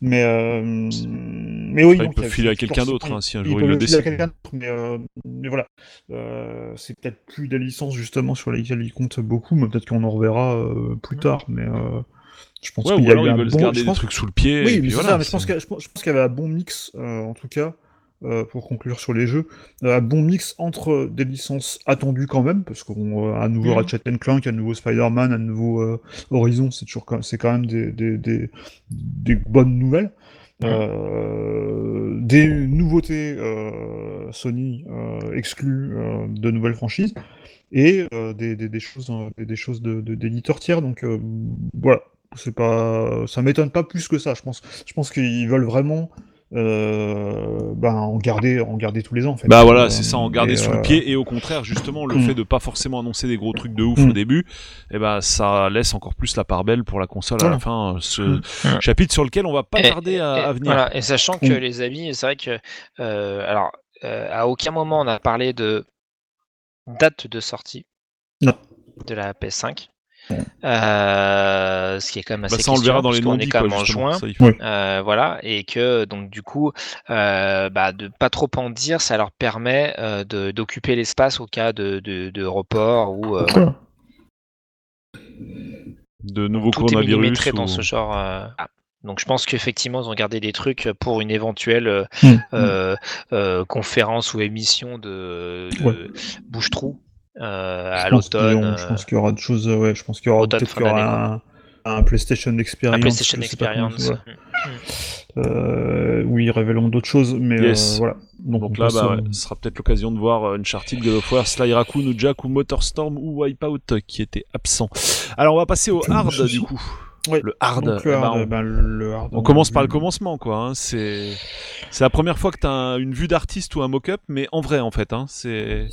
Mais, euh, mais oui, Enfin, donc, ils peuvent il a- filer à quelqu'un forcément, d'autre hein, si un jour le quelqu'un d'autre, mais, euh, mais voilà. Euh, c'est peut-être plus des licences justement sur lesquelles ils comptent beaucoup, mais peut-être qu'on en reverra euh, plus tard. Mais euh, je pense Ouais, qu'il ou y a alors eu ils un veulent se bon- garder je des trucs sous le pied. oui, et mais puis c'est voilà, ça, mais je pense qu'il y a- je pense- je pense qu'il y avait un bon mix, euh, en tout cas, euh, pour conclure sur les jeux, euh, un bon mix entre des licences attendues quand même, parce qu'on a un nouveau Mhm. Ratchet Clank, un nouveau Spider-Man, un nouveau euh, Horizon, c'est toujours quand- c'est quand même des, des, des, des bonnes nouvelles. Euh, des nouveautés euh, Sony euh, exclues euh, de nouvelles franchises et euh, des, des, des choses euh, des, choses de de- d'éditeurs tiers. Donc euh, voilà. C'est pas ça m'étonne pas plus que ça. Je pense je pense qu'ils veulent vraiment euh, ben, en garder en garder tous les ans en fait Bah voilà, Euh, c'est ça, en garder et, sous euh, le pied et au contraire, justement, le Mm. fait de pas forcément annoncer des gros trucs de ouf Mm. au début, eh ben ça laisse encore plus la part belle pour la console à la fin. Ce Mm. chapitre sur lequel on va pas Et- tarder à, et- à venir. Voilà, et sachant que Mm. les amis, c'est vrai que euh, alors euh, à aucun moment on a parlé de date de sortie Non. de la PS5. Euh, ce qui est quand même assez Bah, ça on le verra dans les est quand même en juin. Ça, faut-. Euh, voilà, et que donc du coup, euh, bah, de pas trop en dire, ça leur permet euh, de- d'occuper l'espace au cas de, de, de report ou euh. De nouveaux tout est coronavirus. dans ce genre. euh, ah. Donc je pense qu'effectivement ils ont gardé des trucs pour une éventuelle Mm. euh, euh, conférence ou émission de, de Ouais. bouche-trou à pense qu'ils l'automne. Je euh, pense qu'il y aura des choses, euh, ouais, je pense qu'il y aura peut-être qu'il y aura un, un PlayStation Experience. un PlayStation Experience. ouais. Mm. Euh, oui, ils révéleront d'autres choses, mais Yes. euh, voilà. Donc, Donc on là, bah, ouais, ce sera peut-être l'occasion de voir euh, Uncharted, God of War, Sly Raccoon ou Jack ou Motorstorm ou Wipeout euh, qui étaient absents. Alors on va passer au hard du coup. Le hard. Donc, le eh ben, hard, on- ben, le hard, On a commence par le commencement, quoi. hein. C'est c'est la première fois que tu as une vue d'artiste ou un mock-up, mais en vrai, en fait. Hein. C'est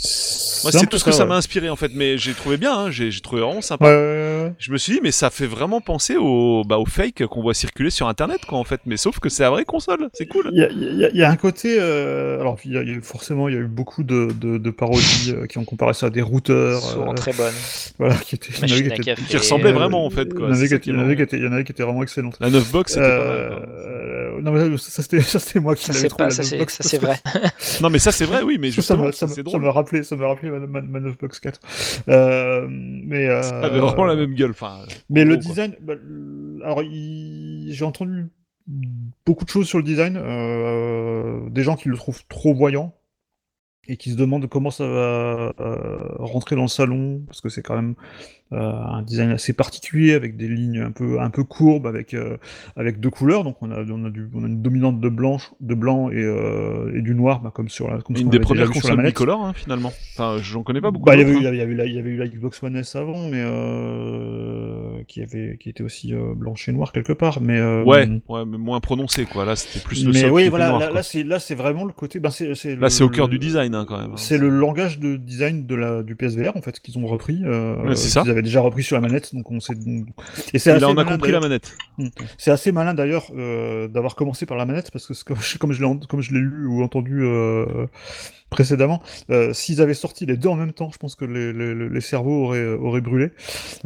moi, c'est tout ce que ça ouais. m'a inspiré, en fait. Mais j'ai trouvé bien. Hein. J'ai j'ai trouvé vraiment sympa. Ouais, ouais, ouais. Je me suis dit, mais ça fait vraiment penser au, bah, au fake qu'on voit circuler sur Internet, quoi, en fait. Mais sauf que c'est la vraie console. C'est cool. Il y a, il y a- il y a un côté. euh, alors, il y a, il y a eu- forcément, il y a eu beaucoup de, de, de parodies euh, qui ont comparé ça à des routeurs. Souvent euh, très bonne. voilà, qui étaient. qui ressemblait euh, vraiment, en fait, quoi. Qui il y en avait qui étaient- il y en avait qui étaient vraiment excellentes. La 9 box, c'était pas mal. quoi. Euh, non, mais ça, c'était ça, c'était moi qui l'avais c'est trouvé. ça c'est, vrai. Non, mais ça, c'est vrai, oui, mais Ça justement, m'a- ça, m'a ça m'a rappelé, ça m'a rappelé Man, Man, Man of Box 4. Euh, mais euh, Ça avait vraiment la même gueule. Enfin, Mais le design, bah, alors il- j'ai entendu beaucoup de choses sur le design, euh, des gens qui le trouvent trop voyant et qui se demandent comment ça va euh, rentrer dans le salon parce que c'est quand même euh, un design assez particulier avec des lignes un peu un peu courbes avec euh, avec deux couleurs donc on a on a, du, on a une dominante de blanche de blanc et, euh, et du noir bah, comme sur la comme Une des premières consoles bicolores, hein, finalement. Enfin, j'en connais pas beaucoup. Bah, il y avait eu, d'autres, il y avait eu la, il y avait eu la Xbox One S avant, mais euh, qui avait, qui était aussi euh, blanche et noire quelque part. Mais euh, hein. Ouais, ouais, mais moins prononcé, quoi. Là, c'était plus le mais oui, voilà, noir, là, là, c'est là, c'est vraiment le côté. Ben, c'est, c'est Là, le- c'est au cœur le- du design, hein, quand même. hein. C'est le langage de design de la du PSVR en fait qu'ils ont repris. Euh, Ouais, c'est ça. Qu'ils avaient déjà repris sur la manette, donc on sait. Et c'est là, on a malin, compris la d'ailleurs. manette. C'est assez malin d'ailleurs euh, d'avoir commencé par la manette parce que comme je l'ai comme je l'ai lu ou entendu euh, précédemment, euh, s'ils avaient sorti les deux en même temps, je pense que les, les, les cerveaux auraient auraient brûlé.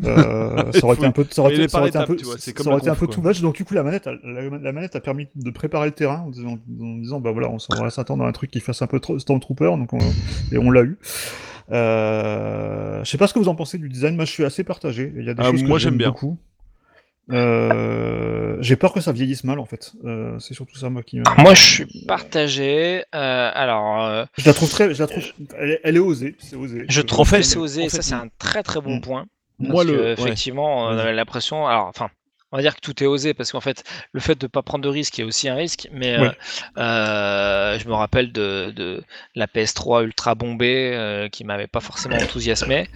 Euh, ça aurait été un peu ça aurait été, ça aurait été un peu ça aurait été un too much. Donc du coup la manette a- la, la manette a permis de préparer le terrain en disant, en disant bah voilà on, va s'attendre à un truc qui fasse un peu trop Stormtrooper donc on, et on l'a eu. Euh, je sais pas ce que vous en pensez du design. Moi, je suis assez partagé. Il y a des Ah, choses que j'aime bien. beaucoup. Euh, j'ai peur que ça vieillisse mal en fait. Euh, c'est surtout ça moi qui. me- Moi je suis partagé. Euh, alors, euh, Je la trouve très, je la trouve, elle est, elle est osée, c'est osé. je Euh, trouve osée, en et ça c'est un très très bon Mm. point. Moi, Parce le- que, ouais. effectivement, on Vas-y. avait l'impression. Alors, enfin, on va dire que tout est osé parce qu'en fait, le fait de ne pas prendre de risque est aussi un risque. Mais Ouais. euh, euh, je me rappelle de, de la PS3 ultra bombée euh, qui m'avait pas forcément enthousiasmé,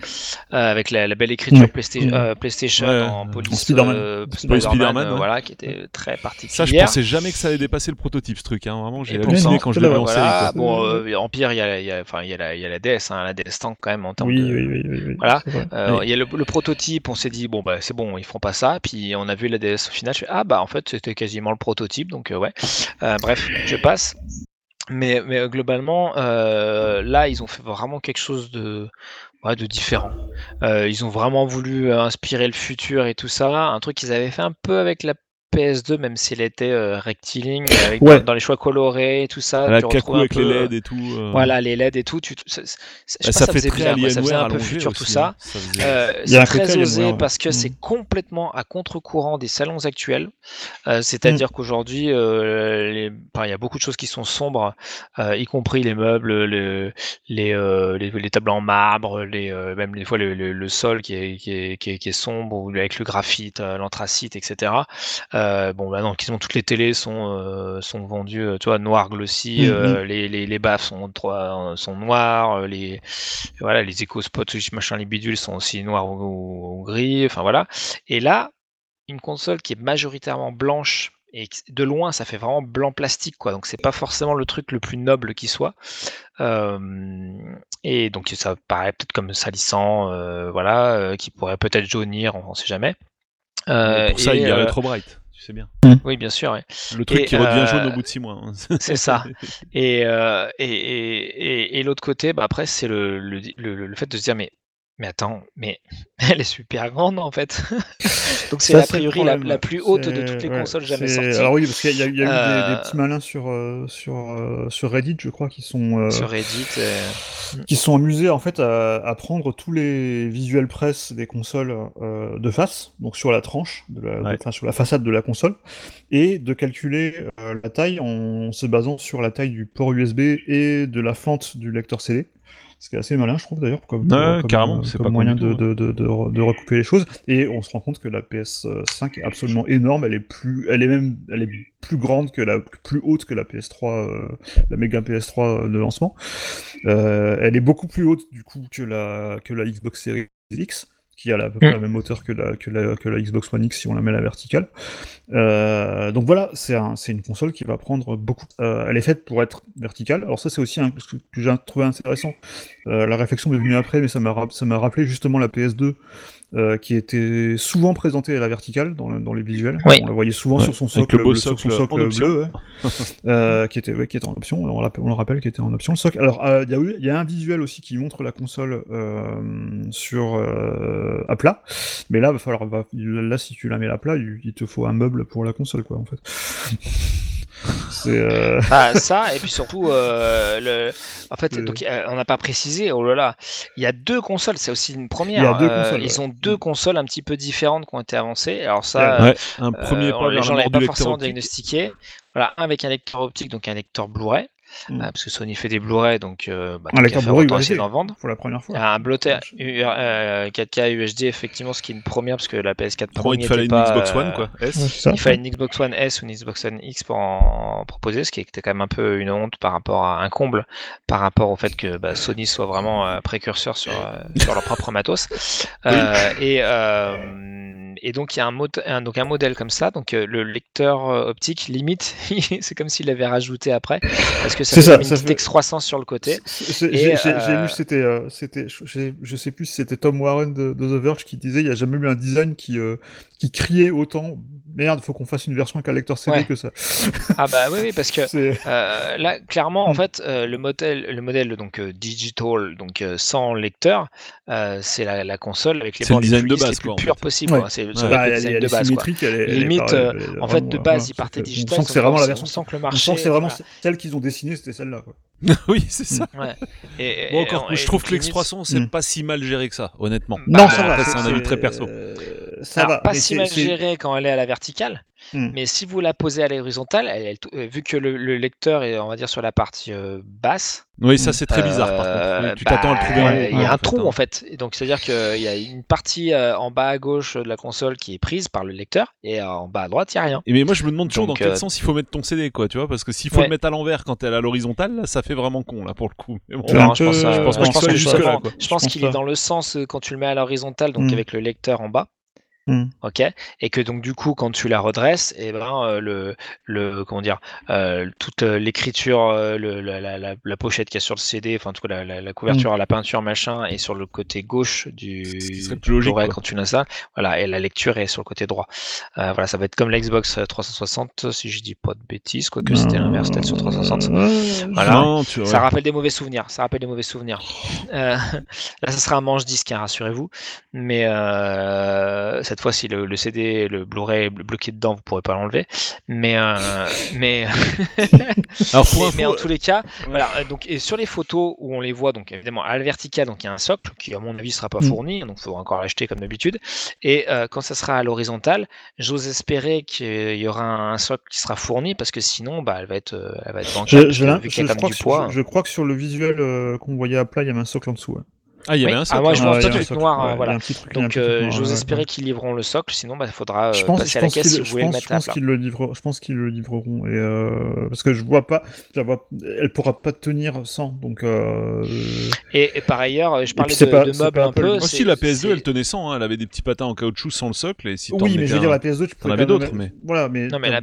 euh, avec la, la belle écriture Ouais. Playsta- euh, PlayStation Ouais. en police Spider-Man. Oui, euh, ouais. voilà, qui était très particulière. Ça, je pensais jamais que ça allait dépasser le prototype, ce truc. Hein. Vraiment, j'ai halluciné quand je l'ai série. Voilà, bon, euh, en pire, il y a, y a- y a la, y a la DS, hein, la DS Tank quand même en termes Oui, de, oui, oui, oui, oui, Voilà. Oui. Il y a le, le prototype, on s'est dit bon bah c'est bon, ils feront pas ça. Puis on a vu la DS au final, je fais ah bah en fait c'était quasiment le prototype, donc euh, ouais. Euh, bref, je passe. Mais, mais euh, globalement, là ils ont fait vraiment quelque chose de de différent. Ils ont vraiment voulu inspirer le futur et tout ça, un truc qu'ils avaient fait un peu avec la PS2, même si elle était euh, rectiligne, avec Ouais. dans, dans les choix colorés et tout ça. La avec les peu, euh, LED et tout. euh, Voilà, les LED et tout. Tu, ça, ça- bah, ça faisait bien, ça faisait un peu futur tout ça. hein. Ça faisait- Euh, c'est très osé parce que Mm. c'est complètement à contre-courant des salons actuels. Euh, C'est-à-dire qu'aujourd'hui, euh, enfin, il y a beaucoup de choses qui sont sombres, euh, y compris les meubles, le- les, euh, les, les tables en marbre, les, euh, même des fois le, le- le sol qui est, qui, est, qui, est, qui est sombre, ou avec le graphite, euh, l'anthracite, etc. Euh, bon, maintenant, quasiment toutes les télés sont, euh, sont vendues, euh, tu vois, noir glossy, Mm, euh, les, les, les baffes sont, sont noirs, euh, les, voilà, les éco-spots, machin, les bidules sont aussi noirs ou, ou- ou gris, enfin voilà. Et là, une console qui est majoritairement blanche et de loin, ça fait vraiment blanc plastique, quoi. Donc c'est pas forcément le truc le plus noble qui soit. Euh, et donc ça paraît peut-être comme salissant, euh, voilà, euh, qui pourrait peut-être jaunir, on ne sait jamais. Euh, Pour ça, et, il y a euh, Retro Bright, sais bien. Oui, bien sûr. ouais. Le truc et, qui redevient euh, jaune au bout de 6 mois. hein. C'est ça. Et, euh, et, et, et, et l'autre côté, bah après, c'est le, le, le, le fait de se dire, mais, mais attends, mais elle est super grande en fait. Donc c'est a priori la, plus haute de toutes les ouais, consoles jamais sorties. Alors oui, parce qu'il y a, il y a eu des, Euh, des petits malins sur, euh, sur, euh, sur Reddit, je crois, qui sont, euh, Sur Reddit. euh, qui sont amusés en fait à, à prendre tous les visuels presse des consoles euh, de face, donc sur la tranche, de la, de- enfin, sur la façade de la console, et de calculer euh, la taille en se basant sur la taille du port USB et de la fente du lecteur CD. Ce qui est assez malin, je trouve d'ailleurs, comme, Ouais, comme, carrément, euh, c'est pas moyen de, hein. de, de, de, re- de recouper les choses. Et on se rend compte que la PS5 est absolument énorme. Elle est plus, elle est même, elle est plus grande que la, plus haute que la PS3, euh, la méga PS3 de lancement. Euh, elle est beaucoup plus haute du coup que la que la Xbox Series X, qui a la, à peu près la même hauteur que la, que la que la Xbox One X si on la met à la verticale. Euh, donc voilà, c'est un, c'est une console qui va prendre beaucoup. euh, elle est faite pour être verticale. Alors ça c'est aussi un ce que j'ai trouvé intéressant. Euh, la réflexion est venue après, mais ça m'a rappelé justement la PS2 euh, qui était souvent présentée à la verticale dans, le- dans les visuels. Oui. On la voyait souvent Ouais, sur son socle, le beau bleu- sur son socle socle en option. bleu, ouais. Euh, qui était ouais, qui était en option. On, le rappelle- on le rappelle, qui était en option le socle. Alors euh, il y a eu- il y a un visuel aussi qui montre la console euh, sur euh, à plat, mais là va falloir va- là si tu la mets à plat, il, il te faut un meuble pour la console quoi en fait. C'est euh, Ah, ça, et puis surtout, euh, le... en fait, Euh. donc, euh, on n'a pas précisé, oh là là, il y a deux consoles, c'est aussi une première. Il y a deux euh, consoles, ils ouais. ont deux consoles un petit peu différentes qui ont été avancées. Alors ça, Ouais, un premier Euh, pas on- les gens la l'avaient pas forcément optique. diagnostiqué. Voilà, un avec un lecteur optique, donc un lecteur Blu-ray, Mm. euh, parce que Sony fait des Blu-ray, donc euh, bah, lecteur qu'à faire, autant essayer d'en vendre. pour la première fois. Un blotter euh, 4K UHD, effectivement, ce qui est une première, parce que la PS4 Pro il fallait une Xbox euh, One, quoi. Ouais, S. Il fallait une Xbox One S ou une Xbox One X pour en proposer, ce qui était quand même un peu une honte par rapport à un comble, par rapport au fait que bah, Sony soit vraiment euh, précurseur sur, euh, sur leur propre matos. Euh, et, euh, et donc il y a un, mot- un- donc un modèle comme ça, donc euh, le lecteur euh, optique limite, c'est comme s'il l'avait rajouté après, parce que ça C'est fait ça, une ça petite fait- X300 sur le côté. J'ai j'ai euh, lu, c'était, euh, c'était, je, je sais plus si c'était Tom Warren de, de The Verge qui disait il y a jamais eu un design qui, euh, qui criait autant merde, faut qu'on fasse une version avec un lecteur CD Ouais. que ça. Ah bah oui, oui parce que Euh, là, clairement, en Mm. fait, euh, le modèle, le modèle donc euh, digital, donc euh, sans lecteur, euh, c'est la, la console avec les C'est le bords plus de base, plus en purs fait. possible. Ouais. C'est Ouais. Bah, le elle, design elle de est base. quoi. symétrique, elle est, elle est Limite, elle est En fait, de base, ils partaient digital. On sent que c'est vraiment la on version. sent que le On marché. sent que c'est vraiment voilà. celle qu'ils ont dessinée, c'était celle-là. oui, c'est ça. Ouais. Et, Bon, encore, et je trouve que limite- l'X300, c'est Mm. pas si mal géré que ça, honnêtement. Bah, non, ça va. c'est un avis très perso. Euh, ça Alors, va. pas mais si c'est- mal c'est- gérée quand elle est à la verticale, Hmm. mais si vous la posez à l'horizontale, elle- elle tou- euh, vu que le, le lecteur est, on va dire, sur la partie euh, basse, Oui, ça c'est très bizarre par euh, contre. Oui, Tu t'attends à le trouver bah. Il y a en un fait, trou hein. en fait. Et donc c'est-à-dire qu'il y a une partie euh, en bas à gauche de la console qui est prise par le lecteur et euh, en bas à droite, il n'y a rien. Et mais moi je me demande toujours Donc, dans quel euh, sens il faut mettre ton CD quoi, tu vois, parce que s'il faut Ouais. le mettre à l'envers quand elle est à l'horizontale, là, ça fait vraiment con là pour le coup. Bon. C'est Non, je pense, peu- euh, je pense pas je qu'il pense que justement, je pense est dans le sens euh, quand tu le mets à l'horizontale, donc Mm. avec le lecteur en bas. Hmm. Ok, et que donc du coup quand tu la redresses, et ben euh, le le comment dire euh, toute euh, l'écriture, euh, la, la, la, la pochette qu'il y a sur le CD, enfin en tout cas la, la couverture, la peinture machin, est sur le côté gauche du, du plus logique, quand tu l'installes. Voilà, et la lecture est sur le côté droit. Voilà, ça va être comme la Xbox 360 si je dis pas de bêtises, quoique c'était l'inverse, peut-être sur 360. Euh, Voilà. Non. Ça rappelle des mauvais souvenirs. Ça rappelle des mauvais souvenirs. Là, ça sera un manche disque, hein, rassurez-vous. Mais euh, cette fois-ci, le, le CD, le Blu-ray est bloqué dedans, vous pourrez pas l'enlever. Mais euh, mais Alors mais, en tous les cas, voilà. euh, Donc et sur les photos où on les voit, donc évidemment à la verticale, donc il y a un socle qui à mon avis sera pas Mm. fourni, donc il faudra encore l'acheter comme d'habitude. Et euh, quand ça sera à l'horizontale, j'ose espérer qu'il y aura un socle qui sera fourni parce que sinon, bah, elle va être, euh, elle va être bancale, Je, je, vu je- je crois que, poids. je, je crois que sur le visuel euh, qu'on voyait à plat, il y avait un socle en dessous. ouais. Ah il y avait Oui. un Ah, socle. moi, je vois Ouais, un il y a truc socle, noir, ouais, hein, a voilà. un truc- un Donc euh, j'ose ouais, espérer ouais. qu'ils livreront le socle, sinon il faudra euh, Je pense, passer je à la caisse qu'ils si le- vous je voulez le pense- je mettre à pense plat. qu'ils le livreront. Je pense qu'ils le livreront et euh, parce que je vois pas, je vois, elle pourra pas tenir sans. Donc euh, Et, et par ailleurs, je parlais de, pas- de c'est meubles pas un peu. Aussi la PS2 c'est- elle tenait sans, hein, elle avait des petits patins en caoutchouc sans le socle et si oui, mais je veux dire un- la PS2, tu pouvais avais quand même d'autres, mais- voilà, mais Non, mais la-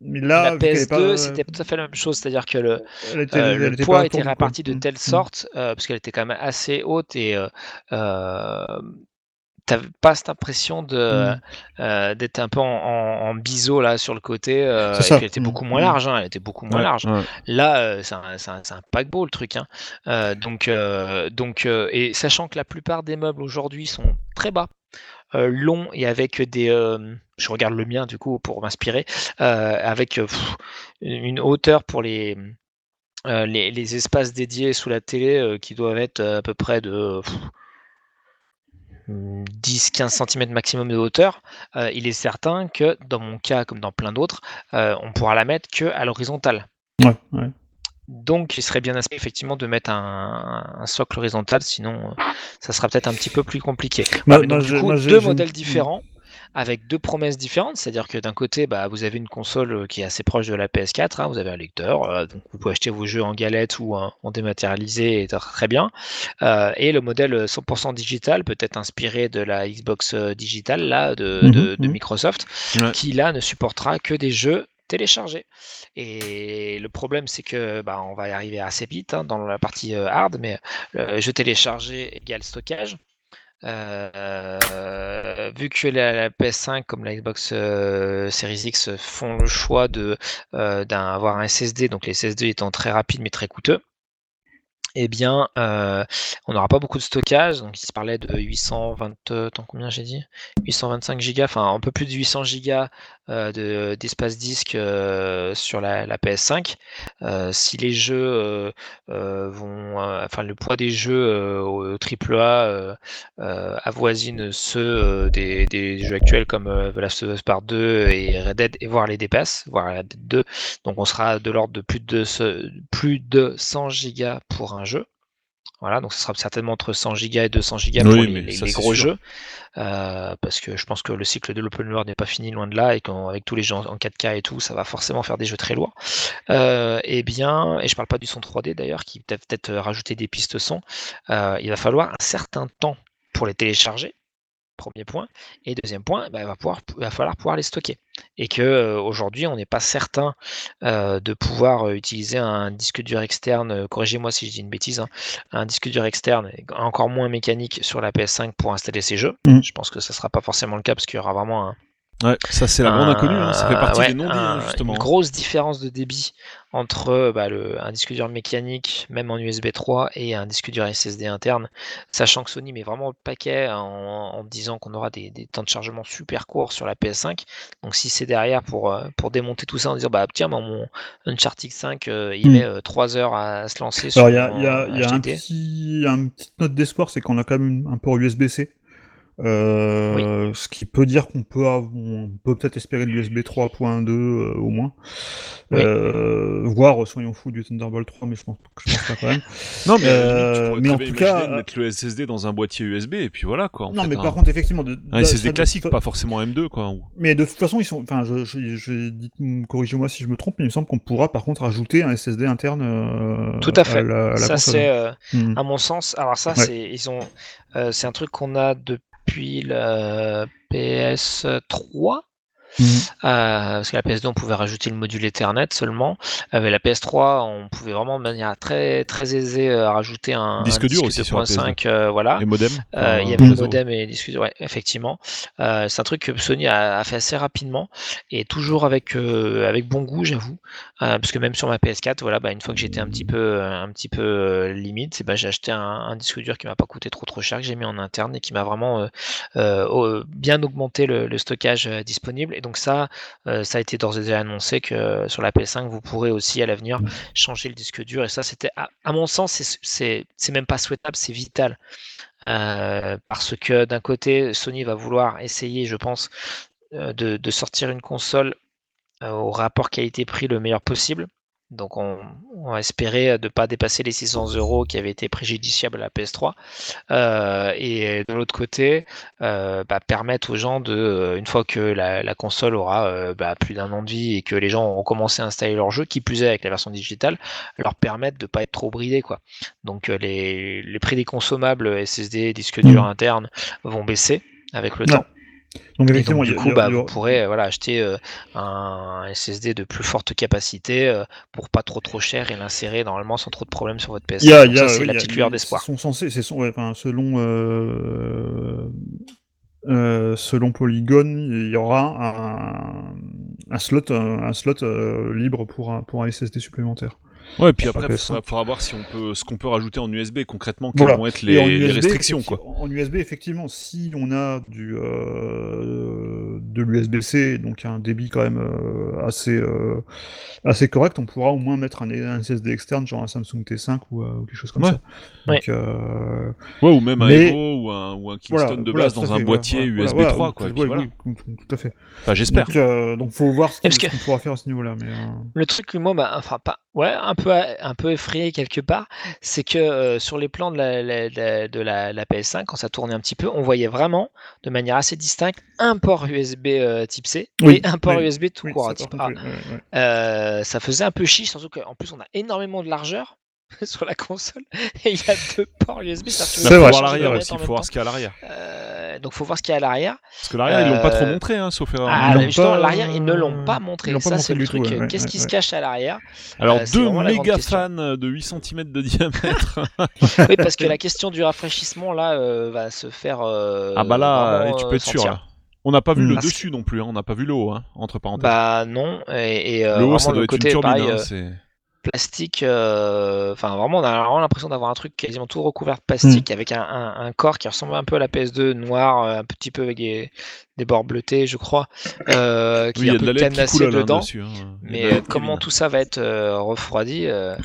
mais là, la vu qu'elle est PS2, pas- c'était tout à fait la même chose, c'est-à-dire que le, était- euh, le poids était réparti de telle sorte, euh, parce qu'elle était quand même assez haute et euh, euh, t'avais pas cette impression de Mm. euh, d'être un peu en, en, en biseau là sur le côté, et puis elle était beaucoup moins Mm. large, hein, elle était beaucoup moins Ouais, large. ouais. Là, c'est un, un- un paquebot le truc. Hein. Donc, donc et sachant que la plupart des meubles aujourd'hui sont très bas, longs et avec des. Je regarde le mien du coup pour m'inspirer, euh, avec euh, pff, une hauteur pour les, euh, les, les espaces dédiés sous la télé euh, qui doivent être à peu près de. pff, 10-15 cm maximum de hauteur, il est certain que dans mon cas comme dans plein d'autres, on pourra la mettre que à l'horizontale. Ouais, ouais. Donc, il serait bien aspect effectivement de mettre un, un socle horizontal, sinon ça sera peut-être un petit peu plus compliqué. Ah, moi, donc, du coup, moi, deux modèles différents avec deux promesses différentes, c'est-à-dire que d'un côté, bah, vous avez une console euh, qui est assez proche de la PS4, hein, vous avez un lecteur, euh, donc vous pouvez acheter vos jeux en galette ou en, en dématérialisé, et tr- très bien. Euh, et le modèle 100% digital, peut-être inspiré de la Xbox digitale là, de, Mhm, de- de mhm. Microsoft, Ouais. qui là ne supportera que des jeux téléchargés. Et le problème, c'est que bah, on va y arriver assez vite hein, dans la partie euh, hard, mais euh, jeu téléchargé égale stockage. Euh, vu que la, la PS5 comme la Xbox euh, Series X font le choix de euh, d'avoir un SSD, donc les SSD étant très rapides mais très coûteux, eh bien, on n'aura pas beaucoup de stockage. Donc, il se parlait de 820, euh, attends, combien j'ai dit? 825 gigas, enfin un peu plus de 800 gigas de- d'espace disque sur la PS5. Si les jeux vont, enfin le poids des jeux au AAA avoisine ceux des, jeux actuels comme The Last of Us Part 2 et Red Dead, et voire les dépasse, voire Red Dead 2. Donc on sera de l'ordre de plus de plus de 100 gigas pour un jeu. Voilà, donc ce sera certainement entre 100 gigas et 200 gigas Oui, pour les, les- ça, les c'est gros sûr. jeux. Euh, parce que je pense que le cycle de l'open world n'est pas fini loin de là et qu'avec tous les jeux en en 4K et tout, ça va forcément faire des jeux très lourds. Euh, et bien, et je parle pas du son 3D d'ailleurs, qui peut peut-être euh, rajouter des pistes son. Euh, il va falloir un certain temps pour les télécharger. Premier point. Et deuxième point, bah, il, va pouvoir, il va falloir pouvoir les stocker. Et que euh, aujourd'hui, on n'est pas certain euh, de pouvoir euh, utiliser un disque dur externe, corrigez-moi si je dis une bêtise, hein, un disque dur externe encore moins mécanique sur la PS5 pour installer ces jeux. Mm. Je pense que ça sera pas forcément le cas parce qu'il y aura vraiment un, Ouais, ça c'est la grande inconnue, hein, ça fait partie ouais, des non-dits un- hein, justement. Une grosse différence de débit entre bah, le, un disque dur mécanique, même en USB 3, et un disque dur SSD interne, sachant que Sony met vraiment le paquet en, en disant qu'on aura des, des temps de chargement super courts sur la PS5. Donc si c'est derrière pour, euh, pour démonter tout ça en disant bah tiens mon Uncharted 5 euh, il Mm. met euh, 3 heures à se lancer sur Alors, il y a, y a- il y a un petit, une petite note d'espoir, c'est qu'on a quand même un port USB-C. Euh, Ce qui peut dire qu'on peut, on peut peut-être espérer de l'USB 3.2 euh, au moins. Oui. Euh, voire, soyons fous, du Thunderbolt 3, mais je pense, je pense pas quand même. Non, mais, Euh, mais en tout cas, mettre le SSD dans un boîtier USB et puis voilà quoi. en non, fait, mais un, par contre, effectivement, de, un SSD ça- classique, ça- pas forcément M2 quoi. ou- Mais de toute façon, ils sont. Enfin, je, je, je corrigez-moi si je me trompe, mais il me semble qu'on pourra par contre ajouter un SSD interne. euh, Tout à fait. la, à la ça c'est euh, Hmm. à mon sens. Alors ça Ouais. c'est ils ont euh, c'est un truc qu'on a depuis la PS3. Mhm. Euh, parce que la PS2 on pouvait rajouter le module Ethernet seulement. Avec la PS3 on pouvait vraiment de manière très très aisée euh, rajouter un Disque un dur aussi 2.5 euh, voilà. Les modems. Euh, enfin, il y avait le modem et durs, ouais, effectivement. Euh, c'est un truc que Sony a, a fait assez rapidement et toujours avec euh, avec bon goût, j'avoue. Euh, parce que même sur ma PS4, voilà, bah, une fois que j'étais un petit peu euh, un petit peu euh, limite, bah, j'ai acheté un, un disque dur qui m'a pas coûté trop trop cher, que j'ai mis en interne et qui m'a vraiment euh, euh, bien augmenté le, le stockage euh, disponible. Et donc ça, euh, ça a été d'ores et déjà annoncé que euh, sur la PS5, vous pourrez aussi à l'avenir changer le disque dur. Et ça, c'était à, à mon sens, c'est- même pas souhaitable, c'est vital. Euh, parce que d'un côté, Sony va vouloir essayer, je pense, de, de sortir une console au rapport qualité-prix le meilleur possible. Donc on, on espérer de ne pas dépasser les 600 euros qui avaient été préjudiciables à la PS3. Euh, et de l'autre côté, euh, bah, permettre aux gens de, euh, une fois que la, la console aura euh, bah, plus d'un an de vie et que les gens auront commencé à installer leur jeu, qui plus est avec la version digitale, leur permettre de pas être trop bridés. Quoi. Donc euh, les, les prix des consommables SSD, disques durs Mhm. internes vont baisser avec le temps. Donc effectivement, du coup, a- bah, a- vous pourrez euh, voilà, acheter euh, un SSD de plus forte capacité euh, pour pas trop trop cher et l'insérer normalement sans trop de problèmes sur votre PS. C'est oui, la petite lueur d'espoir. sont censés, c'est son- ouais, enfin, selon euh, selon Polygon, il y aura un, un slot, un, un slot libre pour un, pour un SSD supplémentaire. Ouais, puis Sur après, il faudra, PS5. faudra voir si on peut, ce qu'on peut rajouter en USB concrètement, quelles Voilà. vont être Et les, restrictions, quoi. En USB, effectivement, si on a du euh, de l'USB-C, donc un débit quand même euh, assez euh, assez correct, on pourra au moins mettre un, un SSD externe, genre un Samsung T5 ou, euh, ou quelque chose comme Ouais. ça. Donc, euh, Ouais, ou même un Mais- Evo ou un, ou un Kingston voilà, de voilà, base tout à dans un fait, boîtier voilà, USB voilà, 3, voilà, quoi. et ouais, puis voilà. oui, oui, tout à fait. Enfin, j'espère. Donc, euh, donc faut voir ce qu'on pourra faire à ce niveau-là. Mais, euh, Le truc moi, bah, enfin pas, ouais, un peu, un peu effrayé quelque part, c'est que euh, sur les plans de la, la- la- de la, la PS5, quand ça tournait un petit peu, on voyait vraiment, de manière assez distincte, un port USB euh, Type C Oui, et un port oui, USB tout oui, court Type A. ouais. Euh, ça faisait un peu chiche, surtout qu'en plus on a énormément de largeur sur la console et il y a deux ports USB. ça C'est Il fait faut vrai, voir l'arrière aussi, il faut voir temps. ce qu'il y a à l'arrière. Euh, donc faut voir ce qu'il y a à l'arrière. Parce que l'arrière, ils l'ont pas trop Euh, montré, hein, sauf erreur. Ah, justement, pas- l'arrière, ils ne l'ont pas montré. l'ont pas Ça, c'est le truc. ouais, euh, ouais, Qu'est-ce ouais, qui se cache à l'arrière Alors, euh, deux méga fans de 8 cm de diamètre. Oui, parce que la question du rafraîchissement, là, euh, va se faire. euh, ah bah là, vraiment, tu euh, peux être sûr, là. On n'a pas vu le Parce dessus non plus, hein, on n'a pas vu le haut, hein, entre parenthèses. Bah non, et, et, euh, le haut, vraiment ça doit le être une turbine. Plastique, euh, enfin vraiment on a vraiment l'impression d'avoir un truc quasiment tout recouvert de plastique avec un, un- un corps qui ressemble un peu à la PS2 noir, euh, un petit peu avec des, des bords bleutés je crois, euh, qui Oui, il est y un a de peu cadenassé coule là, dedans. dessus. hein. Il y a de Mais euh, comment tout ça va être euh, refroidi, euh,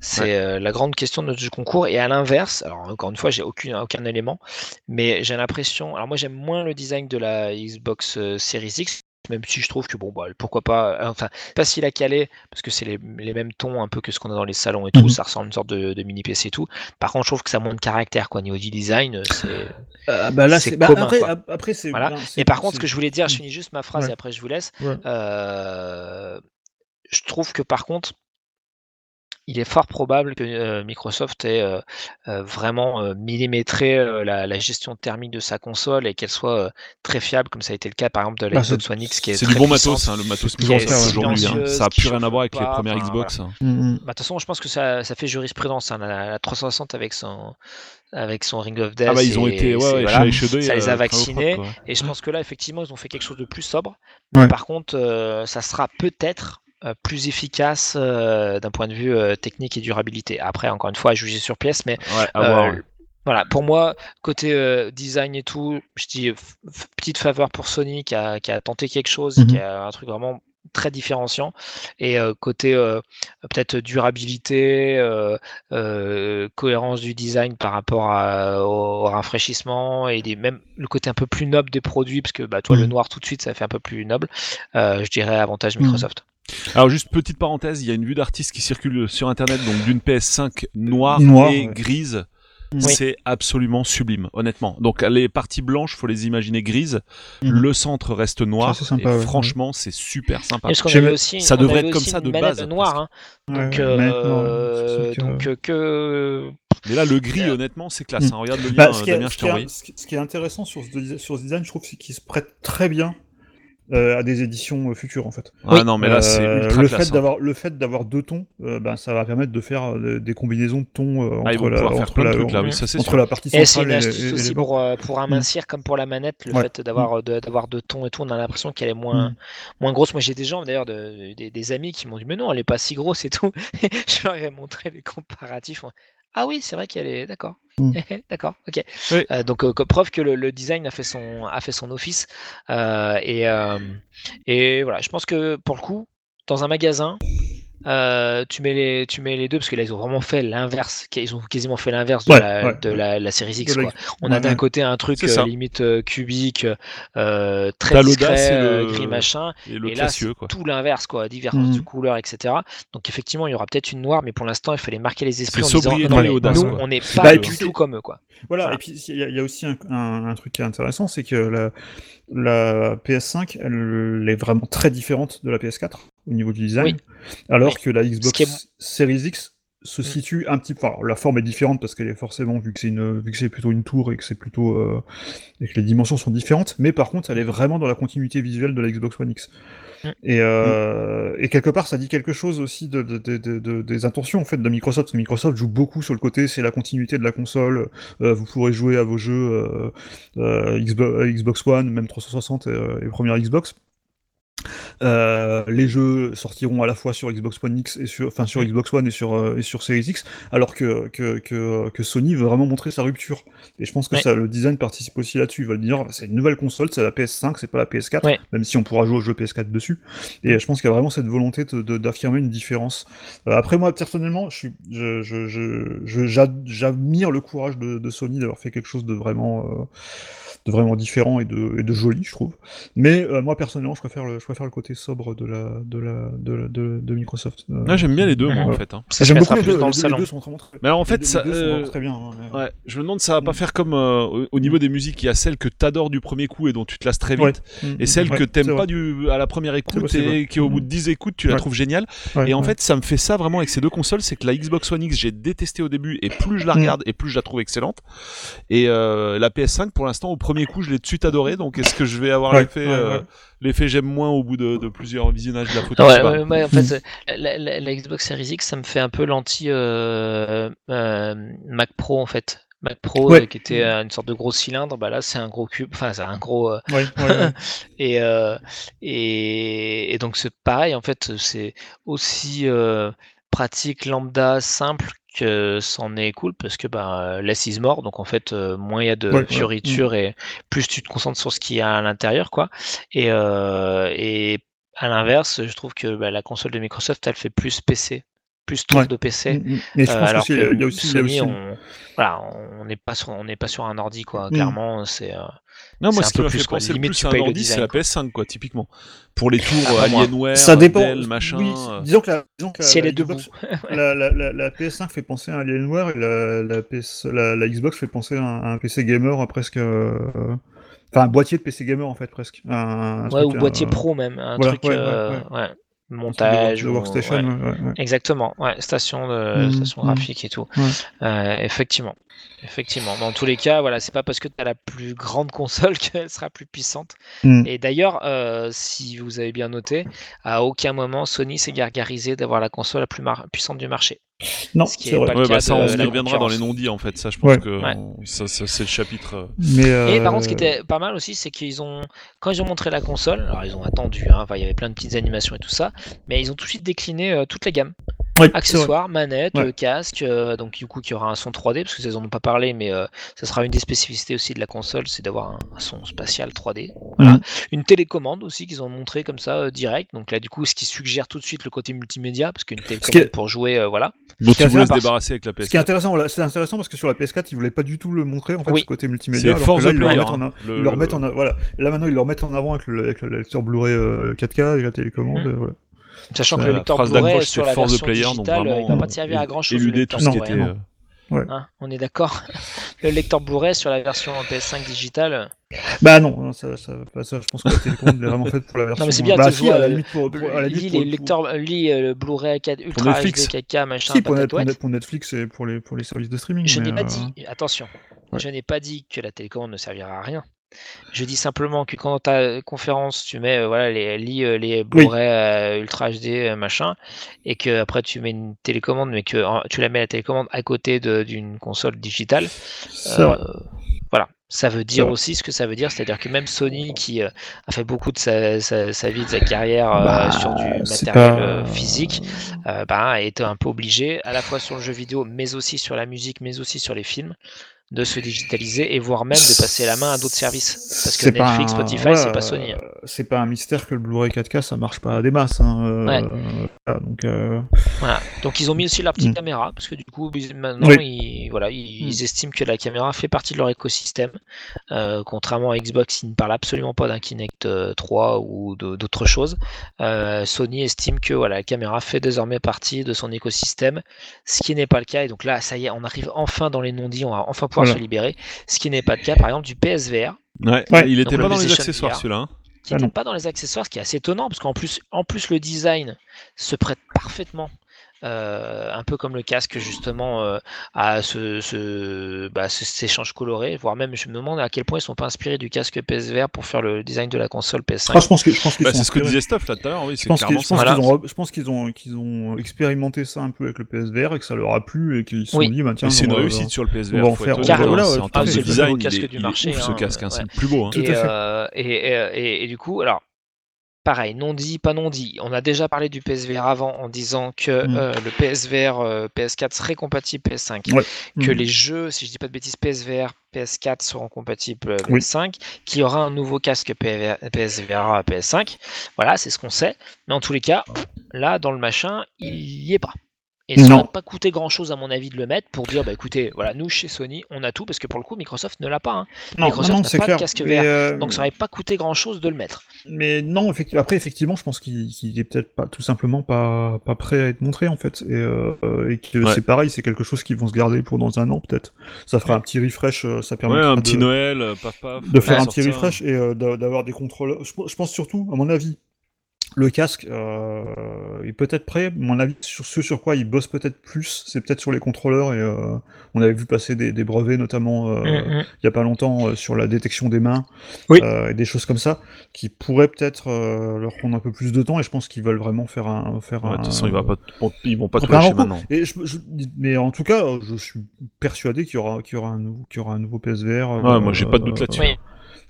c'est euh, la grande question de notre concours. Et à l'inverse, alors encore une fois, j'ai aucune, aucun élément, mais j'ai l'impression. Alors moi, j'aime moins le design de la Xbox Series X, même si je trouve que bon, bah, pourquoi pas. euh, Enfin, pas facile à caler parce que c'est les, les mêmes tons un peu que ce qu'on a dans les salons et tout. Mhm. Ça ressemble à une sorte de, de mini PC et tout. Par contre, je trouve que ça manque de caractère quoi. Niveau du design, euh, c'est. Euh, bah là, c'est bah, commun, après, après c'est. Voilà. ben, par contre, ce que je voulais dire, je finis juste ma phrase Ouais. et après je vous laisse. Ouais. Euh, je trouve que par contre, il est fort probable que euh, Microsoft ait euh, euh, vraiment euh, millimétré euh, la, la gestion thermique de sa console et qu'elle soit euh, très fiable, comme ça a été le cas par exemple de la Bah, Xbox c'est- One X qui est C'est du bon matos, hein, le matos Microsoft ouais. aujourd'hui. hein. Ça a qui plus rien à voir avec les pas, premières enfin, Xbox. hein. Mm, mm. Bah, De toute façon, je pense que ça, ça fait jurisprudence. hein, la, la 360 avec son, avec son Ring of Death. Ah bah ils ont et- été, ouais, c'est- ouais, voilà. chez HD, ça les a vaccinés. Et je pense que là, effectivement, ils ont fait quelque chose de plus sobre. Ouais. par contre, euh, ça sera peut-être plus efficace euh, d'un point de vue euh, technique et durabilité. Après, encore une fois, à juger sur pièce, mais Ouais, à euh, voir, ouais. voilà, pour moi, côté euh, design et tout, je dis petite faveur pour Sony qui a, qui a tenté quelque chose, Mhm. qui a un truc vraiment très différenciant. Et euh, côté euh, peut-être durabilité, euh, cohérence du design par rapport au, rafraîchissement et même le côté un peu plus noble des produits, parce que bah, toi, le mmh. noir tout de suite, ça fait un peu plus noble, je dirais avantage mmh. Microsoft. Alors juste petite parenthèse, il y a une vue d'artiste qui circule sur internet donc d'une PS5 noire, et grise c'est absolument sublime, honnêtement. Donc les parties blanches, faut les imaginer grises. Mhm. Le centre reste noir. et franchement, c'est super sympa. Aussi, ça devrait être comme ça de base. Noir, hein. Donc, euh, donc euh, que mais là, le gris, honnêtement, c'est classe. Hein. Regarde le bah, lien, ce, qui est, ce, qui est, intéressant sur ce, sur ce design, je trouve, c'est qu'il se prête très bien à des éditions euh, futures en fait. Ah non mais là c'est euh, le fait hein. d'avoir le fait d'avoir deux tons, ben ça va permettre de faire des combinaisons de tons ah, entre, la, entre, la, trucs, là, oui, ça, entre la partie centrale et, c'est une aussi pour pour amincir comme pour la manette le fait d'avoir d'avoir deux tons et tout, on a l'impression qu'elle est moins mm. moins grosse. Moi j'ai des gens d'ailleurs de, des, amis qui m'ont dit mais non elle est pas si grosse et tout. je leur ai montré les comparatifs. Ah oui, c'est vrai qu'elle est. D'accord. Mm. D'accord. Ok. Euh, donc euh, preuve que le, design a fait son a fait son office. Euh, et, et voilà, je pense que pour le coup, dans un magasin, euh, tu, mets les, tu mets les deux parce que là ils ont vraiment fait l'inverse, ils ont quasiment fait l'inverse de, la, de la, série X. Quoi. On a d'un côté un truc euh, limite euh, cubique, très discret, gris machin, et, le là tout l'inverse, quoi, différence de mmh. couleurs, etc. Donc effectivement il y aura peut-être une noire, mais pour l'instant il fallait marquer les esprits en disant nous on n'est pas bah, du tout comme eux. Quoi. Voilà, et puis il y, a aussi un, un, truc qui est intéressant, c'est que la, la PS5 elle est vraiment très différente de la PS4 au niveau du design, alors que la Xbox Series X se mm. situe un petit peu. Enfin, la forme est différente parce qu'elle est forcément vu que c'est une, vu que c'est plutôt une tour et que c'est plutôt euh, et que les dimensions sont différentes, mais par contre, elle est vraiment dans la continuité visuelle de la Xbox One X. Mm. Et, euh, et, quelque part, ça dit quelque chose aussi de, de, de, des intentions en fait de Microsoft. Parce que Microsoft joue beaucoup sur le côté, c'est la continuité de la console. Euh, vous pourrez jouer à vos jeux Xbox, Xbox, One, même 360 et, et première Xbox. Euh, les jeux sortiront à la fois sur Xbox One X et sur, enfin sur Xbox One et sur euh, et sur Series X, alors que, que, que, que, Sony veut vraiment montrer sa rupture. Et je pense que ça, le design participe aussi là-dessus. Ils veulent dire c'est une nouvelle console, c'est la PS5, c'est pas la PS4, même si on pourra jouer au jeu PS4 dessus. Et je pense qu'il y a vraiment cette volonté d'affirmer une différence. Euh, après moi personnellement, je suis, je, je, j'admire le courage de, de Sony d'avoir fait quelque chose de vraiment de vraiment différent et de, et de joli, je trouve. Mais euh, moi personnellement, je préfère le, je préfère le côté sobre de la de la de, de, de Microsoft. Euh, j'aime bien les deux, moi, en fait. Hein. J'aime beaucoup les deux. Dans le les, deux sont vraiment très. Mais alors, en fait, ça, euh... très bien. Hein, ouais, je me demande, ça va pas mm. faire comme euh, au, niveau des musiques, il y a celle que t'adores du premier coup et dont tu te lasses très vite, mm. et celle que t'aimes pas du à la première écoute et qui au bout de 10 écoutes tu la trouves géniale. Et en fait, ça me fait ça vraiment avec ces deux consoles, c'est que la Xbox One X j'ai détesté au début et plus je la mm. regarde et plus je la trouve excellente. Et euh, la PS5 pour l'instant au premier coup je l'ai tout de suite donc est-ce que je vais avoir l'effet euh, l'effet j'aime moins au bout de, plusieurs visionnages de la photo en fait, la, Xbox Series X, ça me fait un peu l'anti euh, euh, Mac Pro en fait. Mac Pro qui était une sorte de gros cylindre, bah là c'est un gros cube, enfin c'est un gros et, et, et donc c'est pareil en fait c'est aussi pratique lambda simple que c'en est cool parce que bah, less is more, donc en fait, euh, moins il y a de fioritures et plus tu te concentres sur ce qu'il y a à l'intérieur, quoi. Et, euh, et à l'inverse, je trouve que bah, la console de Microsoft, elle fait plus PC, plus tour de PC. Mm, mm. Euh, alors que y a aussi, Sony, on, voilà, on n'est pas sur, on n'est pas sur un ordi, quoi. Clairement, c'est. Non, moi, ce qui m'a fait penser le plus à un ordi, c'est la PS5, quoi, typiquement. Pour les tours ah, Alienware, ça dépend. Dell, machin. Oui, euh. disons que la, disons que si la, elle est la, la, la, PS5 fait penser à Alienware et la, PS, la, Xbox fait penser à un, PC gamer presque. Euh, enfin, un boîtier de PC gamer en fait, presque. Un, ouais, ou boîtier pro même. Un truc. Ouais, ouais, montage. Workstation, Exactement, ouais, station, de, mmh, station mmh. graphique et tout. Euh, effectivement. Effectivement. Dans tous les cas, voilà, c'est pas parce que tu as la plus grande console qu'elle sera plus puissante. Mm. Et d'ailleurs, euh, si vous avez bien noté, à aucun moment Sony s'est gargarisé d'avoir la console la plus puissante du marché. Non, c'est vrai. Bah, ça, on y reviendra dans les non-dits en fait. Ça, je pense que ça, c'est le chapitre. Euh. Mais Et par contre, ce qui était pas mal aussi, c'est qu'ils ont, quand ils ont montré la console, alors ils ont attendu, hein, il y avait plein de petites animations et tout ça, mais ils ont tout de suite décliné euh, toutes les gammes. Accessoires, manette, Ouais. euh, casque, euh, donc du coup qui aura un son 3D, parce que ils en ont pas parlé, mais euh, ça sera une des spécificités aussi de la console, c'est d'avoir un, un son spatial 3D. Voilà. Une télécommande aussi qu'ils ont montré comme ça euh, direct, donc là du coup ce qui suggère tout de suite le côté multimédia, parce qu'une télécommande pour jouer, euh, voilà. Est ils voulaient se débarrasser avec la Ce qui est PS4. intéressant, voilà, c'est intéressant parce que sur la PS4, ils voulaient pas du tout le montrer en fait Oui. ce côté multimédia. C'est alors là, the ils le Player. remettent en, hein, le- ils le en, voilà. Là maintenant, ils le remettent en avant avec le, avec le lecteur Blu-ray euh, 4K et la télécommande. Euh, voilà. Sachant que Ouais, le lecteur Blu-ray sur la version Player, donc digitale, euh, il va pas te servir à grand chose. éluder tout ce qui était. euh, Hein, on est d'accord. le lecteur Blu-ray sur la version PS5 digitale. Bah non, non, ça, ça, pas ça, je pense que la télécommande est vraiment faite pour la version. mais c'est bien, bah, tu si, à la euh, limite pour, pour- à la lis pour- les lecteurs, euh, lis euh, le Blu-ray 4 Ultra Netflix. HD 4K machin. Si, pour, Net- pour ouette. Net- pour Netflix et pour les, pour les services de streaming. Je n'ai pas euh, dit, attention, ouais. je n'ai pas dit que la télécommande ne servira à rien. Je dis simplement que quand dans ta conférence, tu mets euh, voilà, les, euh, les Blu-ray euh, Ultra HD machin, et que après tu mets une télécommande, mais que tu la mets la télécommande à côté d'une console digitale, euh, voilà. Ça veut dire aussi ce que ça veut dire, c'est-à-dire que même Sony, qui euh, a fait beaucoup de sa, sa- sa vie, de sa carrière Bah, sur du matériel pas- physique, bah, a été un peu obligé, à la fois sur le jeu vidéo, mais aussi sur la musique, mais aussi sur les films, de se digitaliser et voire même de passer la main à d'autres services. Parce que Netflix, un- Spotify, voilà, c'est pas Sony. hein. euh, C'est pas un mystère que le Blu-ray 4K ça marche pas à des masses. Hein, euh, Ouais. voilà, donc, euh, Voilà. Donc ils ont mis aussi la petite Mm. caméra, parce que du coup, maintenant, Oui. ils, voilà, ils, Mm. ils estiment que la caméra fait partie de leur écosystème. Euh, contrairement à Xbox, ils ne parlent absolument pas d'un Kinect euh, 3 ou d'autres choses. Sony estime que voilà, la caméra fait désormais partie de son écosystème, ce qui n'est pas le cas. Et donc là, ça y est, on arrive enfin dans les non-dits, on va enfin pouvoir Voilà. se libérer. Ce qui n'est pas le cas, par exemple, du PSVR. Ouais, Ouais. il était Donc, pas le dans les accessoires celui-là. hein. qui Ah n'était non. pas dans les accessoires, ce qui est assez étonnant, parce qu'en plus, en plus le design se prête parfaitement, euh, un peu comme le casque justement, euh, à ce, ce, bah, ce- cet échange coloré, voire même je me demande à quel point ils sont pas inspirés du casque PSVR pour faire le design de la console PS5. ah, je pense que je pense qu'ils Bah, c'est ce que disait Stuff là tout à l'heure. Oui, Je pense qu'ils. Voilà. ont, je pense qu'ils ont, qu'ils ont expérimenté ça un peu avec le PSVR et que ça leur a plu et qu'ils se sont Oui. dit, bah, tiens, c'est une réussite sur le PSVR. on va en faut faire- hein, Voilà, c'est ouais, de C'est le design, casque du il marché, ce hein, casque, hein, c'est le plus beau. hein. Euh, et, et- et- et du coup, alors, pareil, non dit, pas non dit. On a déjà parlé du PSVR avant en disant que Mm. euh, le PSVR euh, PS4 serait compatible PS5. Ouais. Que Mm. les jeux, si je dis pas de bêtises, PSVR, PS4 seront compatibles euh, Oui. PS5. Qu'il y aura un nouveau casque PVR PSVR PS5. Voilà, c'est ce qu'on sait. Mais en tous les cas, là, dans le machin, il y est pas. Et ça n'a pas coûté grand chose à mon avis de le mettre pour dire bah écoutez voilà nous chez Sony on a tout parce que pour le coup Microsoft ne l'a pas hein. Non, Microsoft non, n'a c'est pas de clair. casque Mais, VR. euh, donc ça n'aurait pas coûté grand chose de le mettre Mais non, effectivement. Après, effectivement, je pense qu'il qu'il est peut-être pas tout simplement pas, pas prêt à être montré en fait, et, euh, et que Ouais. c'est pareil, c'est quelque chose qu'ils vont se garder pour dans un an peut-être. Ça fera un petit refresh, euh, ça Ouais, permettra un petit de, Noël, euh, paf paf. de faire ouais, un petit refresh et euh, d'a- d'avoir des contrôleurs. Je, je pense surtout, à mon avis, le casque euh, est peut-être prêt. Mon avis, sur ce sur quoi il bosse peut-être plus, c'est peut-être sur les contrôleurs et euh, on avait vu passer des, des brevets notamment euh, Mm, mm. il y a pas longtemps euh, sur la détection des mains Oui. euh, et des choses comme ça qui pourraient peut-être euh, leur prendre un peu plus de temps et je pense qu'ils veulent vraiment faire un faire Ouais, De un toute façon, il va pas, ils vont pas tout lâcher maintenant. Et je- je- mais en tout cas, je suis persuadé qu'il y aura, qu'il y aura un nouveau, qu'il y aura un nouveau PSVR. euh, Ouais, moi, j'ai pas de doute là-dessus. Oui.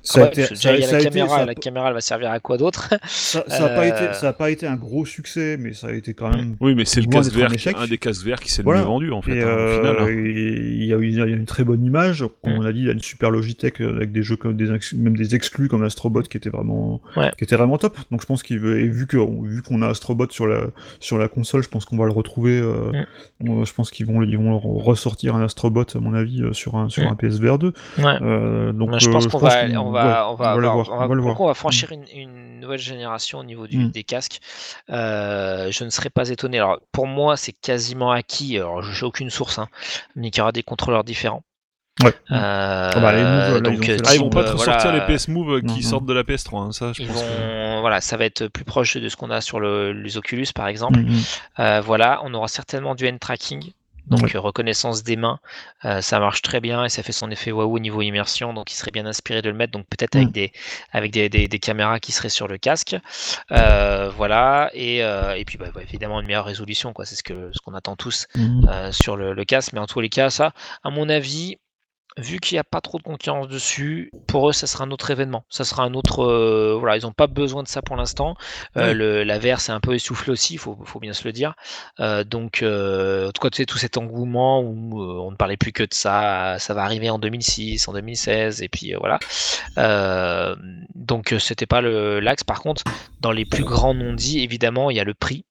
Ça Ouais, a été, ça, déjà, il y a ça la a été- caméra ça et la caméra elle va servir à quoi d'autre? Ça, ça a pas Euh, été, ça a pas été un gros succès, mais ça a été quand même. Oui, mais c'est le casque d'être un un des casques VR qui s'est le Voilà. mieux vendu en fait, et hein, euh, final. hein. il y, a, il y a une très bonne image. Comme Mm. on a dit, il y a une super Logitech euh, avec des jeux comme des même des exclus comme Astrobot qui était vraiment, Ouais. qui était vraiment top. Donc je pense qu'il veut, et vu que vu qu'on a Astrobot sur la sur la console, je pense qu'on va le retrouver. euh, Mm. je pense qu'ils vont ils vont ressortir un Astrobot à mon avis euh, sur un sur Mm. un PSVR 2. Ouais. Euh, donc je pense euh, qu'on va, va, on va, ouais, le avoir- voir, on va- on va le pour le voir. coup, on va franchir une, une nouvelle génération au niveau du- Mm. des casques. Euh, je ne serais pas étonné. Alors, pour moi, c'est quasiment acquis. Alors, je n'ai aucune source, hein, mais qu'il y aura des contrôleurs différents. Ouais. Euh, bah, les là, donc, ils euh, Ah, ils vont pas euh, voilà, ressortir les PS Move qui non, non. sortent de la PS3, hein, ça je Ils pense. que- vont, voilà, ça va être plus proche de ce qu'on a sur le, les Oculus, par exemple. Mm, mm. Euh, voilà, on aura certainement du hand tracking, donc euh, reconnaissance des mains. Euh, ça marche très bien et ça fait son effet waouh au niveau immersion, donc il serait bien inspiré de le mettre. Donc peut-être avec Mm. des avec des, des- des caméras qui seraient sur le casque. Euh, voilà, et, euh, et puis bah, bah, évidemment une meilleure résolution, quoi. C'est ce que ce qu'on attend tous Mm. sur le, le casque. Mais en tous les cas, ça, à mon avis. Vu qu'il n'y a pas trop de concurrence dessus, pour eux, ça sera un autre événement. Ça sera un autre. euh, voilà, ils n'ont pas besoin de ça pour l'instant. Euh, Oui. le, la VR, c'est un peu essoufflé aussi, il faut, faut bien se le dire. Euh, donc, en tout cas, tu sais, tout cet engouement où on ne parlait plus que de ça, ça va arriver en 2006, en 2016, et puis voilà. Donc, c'était pas l'axe. Par contre, dans les plus grands non-dits, évidemment, il y a le prix.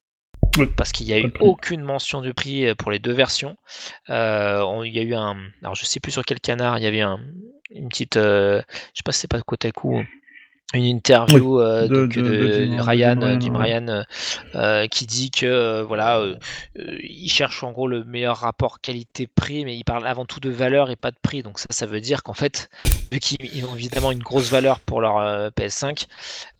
Oui, Parce qu'il n'y a eu aucune mention de prix euh, pour les deux versions. Euh, on- il y a eu un. Alors, je sais plus sur quel canard, il y avait un, une petite. euh, je sais pas si c'est pas Kotaku. Une interview euh, de- donc, de- de, de Jim- Ryan, Jim Ryan, euh, qui dit que euh, voilà, il cherche en gros le meilleur rapport qualité-prix, mais il parle avant tout de valeur et pas de prix. Donc ça, ça veut dire qu'en fait, vu qu'ils ils ont évidemment une grosse valeur pour leur euh, PS5,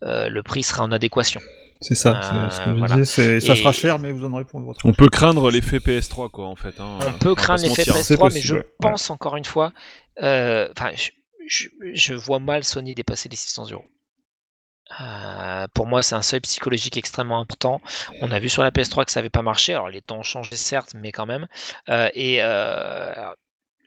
euh, le prix sera en adéquation. C'est ça, Euh, c'est ce que je voilà. disais. c'est- Ça Et- sera cher, mais vous en aurez pour votre. On peut craindre l'effet PS3, quoi, en fait. hein. On peut craindre l'effet mentir. C'est PS3, mais je ouais. pense encore une fois, euh, enfin, je, je- je vois mal Sony dépasser les 600 euros. Euh, pour moi, c'est un seuil psychologique extrêmement important. On a vu sur la PS3 que ça n'avait pas marché. Alors, les temps ont changé, certes, mais quand même. Euh, et euh,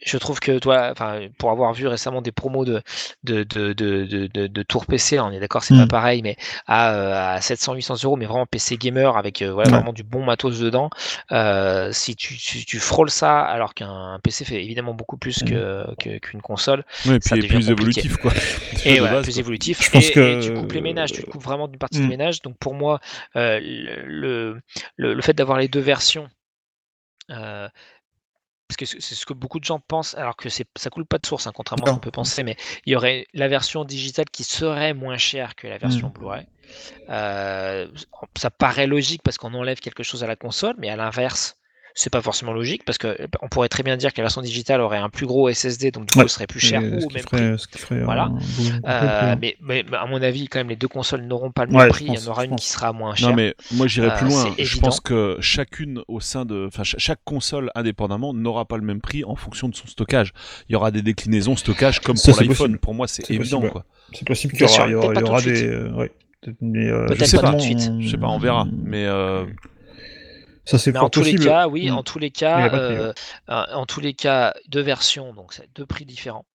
je trouve que toi, enfin, pour avoir vu récemment des promos de de de de de, tour PC, on est d'accord, c'est Mm. pas pareil, mais à, euh, à 700-800 euros, mais vraiment PC gamer avec euh, voilà, Ouais. vraiment du bon matos dedans. Euh, si tu, tu, tu frôles ça, alors qu'un PC fait évidemment beaucoup plus que que- qu'une console, Ouais, et ça puis devient plus compliqué. évolutif, quoi. et base, plus quoi. évolutif. Je pense et, que- et tu coupes les ménages, tu coupes vraiment d'une partie Mm. des ménages. Donc pour moi, euh, le, le, le fait d'avoir les deux versions, parce que c'est ce que beaucoup de gens pensent, alors que c'est ça coule pas de source, hein, contrairement à ce qu'on peut penser, mais il y aurait la version digitale qui serait moins chère que la version Mm. Blu-ray. Euh, ça paraît logique parce qu'on enlève quelque chose à la console, mais à l'inverse, c'est pas forcément logique parce que euh, on pourrait très bien dire que la version digitale aurait un plus gros SSD, donc du coup Ouais. serait plus cher ou ce au qui même prix. ferait, ce qui ferait Voilà. un Euh, mais, à mon avis, quand même, les deux consoles n'auront pas le même je prix. Il y pense, en aura une pense. qui sera moins chère. Non, mais moi j'irais Euh, plus loin. Je évident. pense que chacune au sein de. Enfin, cha- chaque console indépendamment n'aura pas le même prix en fonction de son stockage. Il y aura des déclinaisons stockage comme Ça, pour l'iPhone. Pour moi, c'est évident, possible, quoi. C'est possible qu'il y sûr, aura, il y aura, y des. euh, ouais, peut-être, mais, euh, je sais pas tout de suite. Je sais pas, on verra. Mais euh, Ça, c'est en tous possible. les cas, oui, en tous les cas, euh, euh, en tous les cas, deux versions, donc deux prix différents.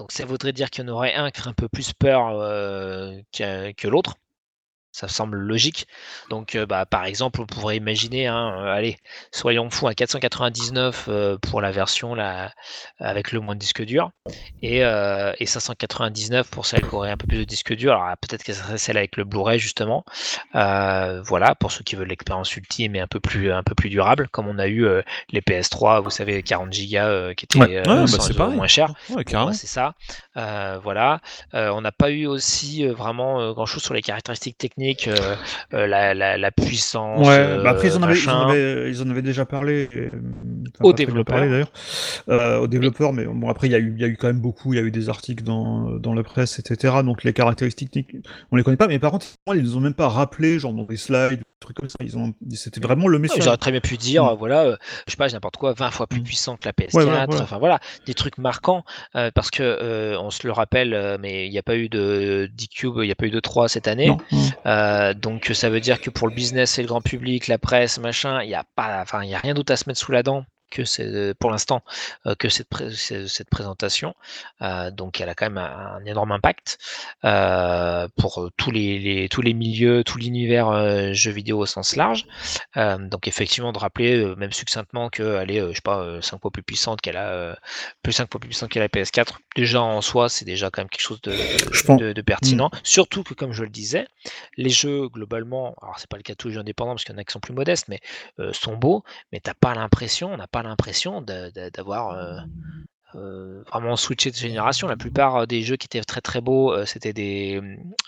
Donc ça voudrait dire qu'il y en aurait un qui ferait un peu plus peur euh, que, que l'autre. Ça semble logique. Donc, euh, bah, par exemple, on pourrait imaginer, hein, euh, allez, soyons fous, un 499 euh, pour la version là, avec le moins de disque dur, et, euh, et 599 pour celle qui aurait un peu plus de disque dur. Alors, peut-être que ce serait celle avec le Blu-ray justement. Voilà, pour ceux qui veulent l'expérience ultime et un peu plus, un peu plus durable, comme on a eu les PS3, vous savez, 40 Go qui étaient Ouais. Ouais, bah, 100 c'est euros pareil. moins cher. ouais, Bon, carrément. bah, c'est ça. Voilà. On n'a pas eu aussi vraiment grand chose sur les caractéristiques techniques, euh, euh, la, la, la puissance. Ouais, bah après ils en, euh, avaient, ils, en machin. avaient, ils en avaient déjà parlé. et, euh, enfin, Aux développeurs. parlé, d'ailleurs. Euh, aux développeurs, mais bon après il y, a eu, il y a eu quand même beaucoup, il y a eu des articles dans, dans la presse, etc. Donc les caractéristiques techniques, on les connaît pas, mais par contre ils nous ont même pas rappelé, genre dans des slides, des trucs comme ça. Ils ont, c'était vraiment le message. Ils auraient très bien pu dire, Mm. voilà, euh, je sais pas, n'importe quoi, 20 fois plus Mm. puissant que la PS4, Ouais, voilà, voilà. enfin voilà, des trucs marquants, euh, parce que euh, on se le rappelle, mais il n'y a pas eu de D-Cube, il n'y a pas eu de 3 cette année. Euh, donc ça veut dire que pour le business et le grand public, la presse, machin, il n'y a pas, enfin il y a rien d'autre à se mettre sous la dent que c'est pour l'instant euh, que cette, pré- cette présentation. Euh, donc elle a quand même un, un énorme impact euh, pour euh, tous les, les- tous les milieux, tout l'univers euh, jeux vidéo au sens large. Euh, donc effectivement de rappeler euh, même succinctement qu'elle est, euh, je sais pas, 5 fois plus puissante qu'elle a, euh, plus 5 fois plus puissante qu'elle a la PS4. Déjà en soi, c'est déjà quand même quelque chose de, de, de pertinent. Surtout que comme je le disais, les jeux globalement, alors c'est pas le cas de tous les jeux indépendants parce qu'il y en a qui sont plus modestes, mais euh, sont beaux, mais t'as pas l'impression, on n'a pas l'impression d'avoir euh, euh, vraiment switché de génération. La plupart euh, des jeux qui étaient très très beaux, euh, c'était des,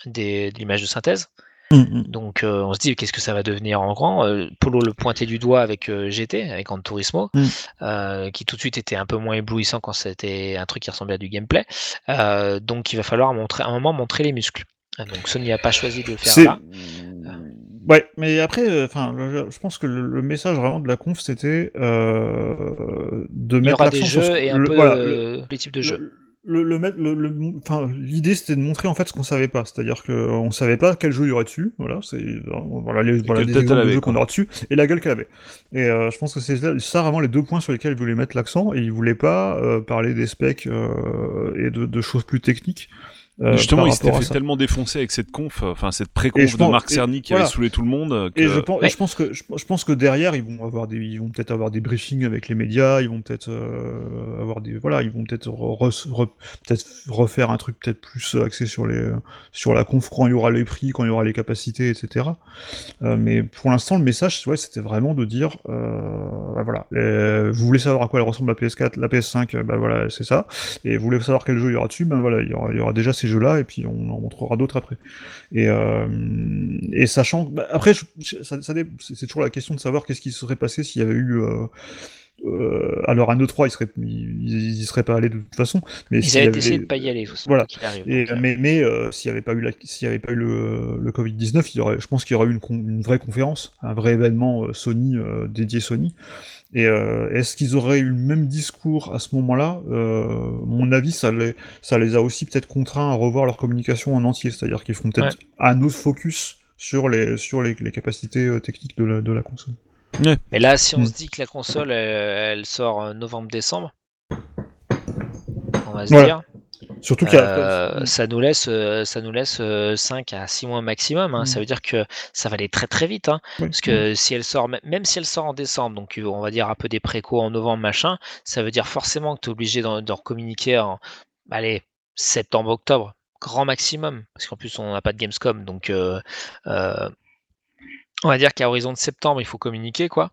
des, de l'image de synthèse. Donc euh, on se dit qu'est-ce que ça va devenir en grand. Polo le pointait du doigt avec GT, avec Gran Turismo, qui tout de suite était un peu moins éblouissant quand c'était un truc qui ressemblait à du gameplay. Donc il va falloir montrer, à un moment montrer les muscles. Donc Sony n'a pas choisi de le faire là. Ouais, mais après, euh, enfin, je, je pense que le, le message vraiment de la conf, c'était euh, de Il y mettre aura des l'accent sur ce- et un le- peu voilà, euh, le- les types de jeux. le- le, le, mettre- le, le- enfin, l'idée c'était de montrer en fait ce qu'on savait pas, c'est-à-dire que on savait pas quel jeu il y aurait dessus, voilà, c'est voilà les voilà exemples de avait, jeux qu'on aura dessus et la gueule qu'elle avait. Et euh, je pense que c'est ça- ça vraiment les deux points sur lesquels ils voulaient mettre l'accent et ils voulaient pas euh, parler des specs euh, et de, de choses plus techniques. Euh, Justement, il s'était fait ça. tellement défoncer avec cette conf, euh, enfin cette Et pré-conf de pense- Marc et Cerny qui voilà. avait saoulé tout le monde. que- Et je pense, et Ouais. je pense que je, je pense que derrière ils vont avoir des, ils vont peut-être avoir des briefings avec les médias, ils vont peut-être euh, avoir des, voilà, ils vont peut-être re- re- re- peut-être refaire un truc peut-être plus axé sur les, sur la conf quand il y aura les prix, quand il y aura les capacités, etc. Euh, mais pour l'instant le message, ouais, c'était vraiment de dire, euh, bah voilà, vous voulez savoir à quoi elle ressemble la PS4, la PS5, euh, bah voilà, c'est ça. Et vous voulez savoir quel jeu il y aura dessus, ben voilà, il y aura, il y aura déjà ces jeux-là et puis on en montrera d'autres après. Et, euh, et sachant, bah, après, je- ça, c'est toujours la question de savoir qu'est-ce qui se serait passé s'il y avait eu. Euh, euh, alors à 3 ils seraient, ils, seraient pas allés de toute façon. Mais Ils avaient essayé de pas y aller, Voilà. arrive. et, mais mais euh, s'il n'y avait pas eu la, s'il y avait pas eu le, le Covid 19, il y aurait, je pense qu'il y aurait eu une, vraie conférence, un vrai événement Sony euh, dédié Sony. Et euh, est-ce qu'ils auraient eu le même discours à ce moment-là? Euh, Mon avis, ça les, ça les a aussi peut-être contraints à revoir leur communication en entier, c'est-à-dire qu'ils font peut-être un autre focus sur les sur les, les capacités euh, techniques de la, de la console. Mais là, si on Mm. se dit que la console, elle, elle sort novembre-décembre, on va se Voilà. dire, Surtout qu'il a euh, ça nous laisse, euh, ça nous laisse 5 à 6 mois maximum. hein. Mm. Ça veut dire que ça va aller très très vite. hein. Oui. Parce que si elle sort, même si elle sort en décembre, donc euh, on va dire un peu des précos en novembre, machin, ça veut dire forcément que tu es obligé d'en communiquer en, allez, septembre-octobre, grand maximum. Parce qu'en plus, on n'a pas de Gamescom. Donc, euh, euh, on va dire qu'à horizon de septembre, il faut communiquer, quoi.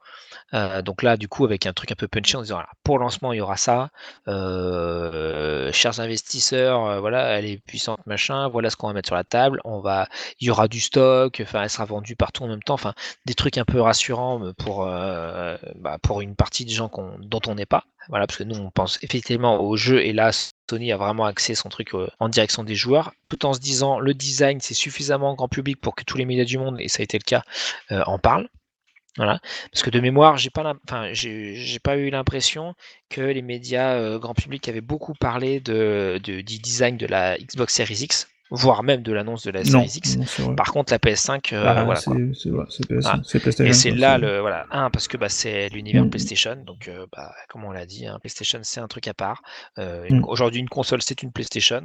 Euh, donc là, du coup, avec un truc un peu punchy, en disant, voilà, pour lancement, il y aura ça. Euh, chers investisseurs, euh, voilà, elle est puissante, machin. Voilà ce qu'on va mettre sur la table. On va, il y aura du stock. Enfin, elle sera vendue partout en même temps. Enfin, des trucs un peu rassurants pour bah, pour une partie de gens dont on n'est pas. Voilà, parce que nous, on pense effectivement au jeu. Et là, Sony a vraiment axé son truc euh, en direction des joueurs, tout en se disant le design, c'est suffisamment grand public pour que tous les médias du monde, et ça a été le cas, euh, en parlent. Voilà. Parce que de mémoire, j'ai pas, enfin, j'ai pas eu l'impression que les médias euh, grand public avaient beaucoup parlé de- du design de la Xbox Series X, voire même de l'annonce de la non, Series X. non. Par contre, la PS5, euh, Ah, voilà. c'est ouais, Ah. Et c'est là le voilà un parce que bah, c'est l'univers Mm. PlayStation donc euh, bah, comme on l'a dit hein, PlayStation c'est un truc à part. Euh, Mm. Aujourd'hui une console c'est une PlayStation.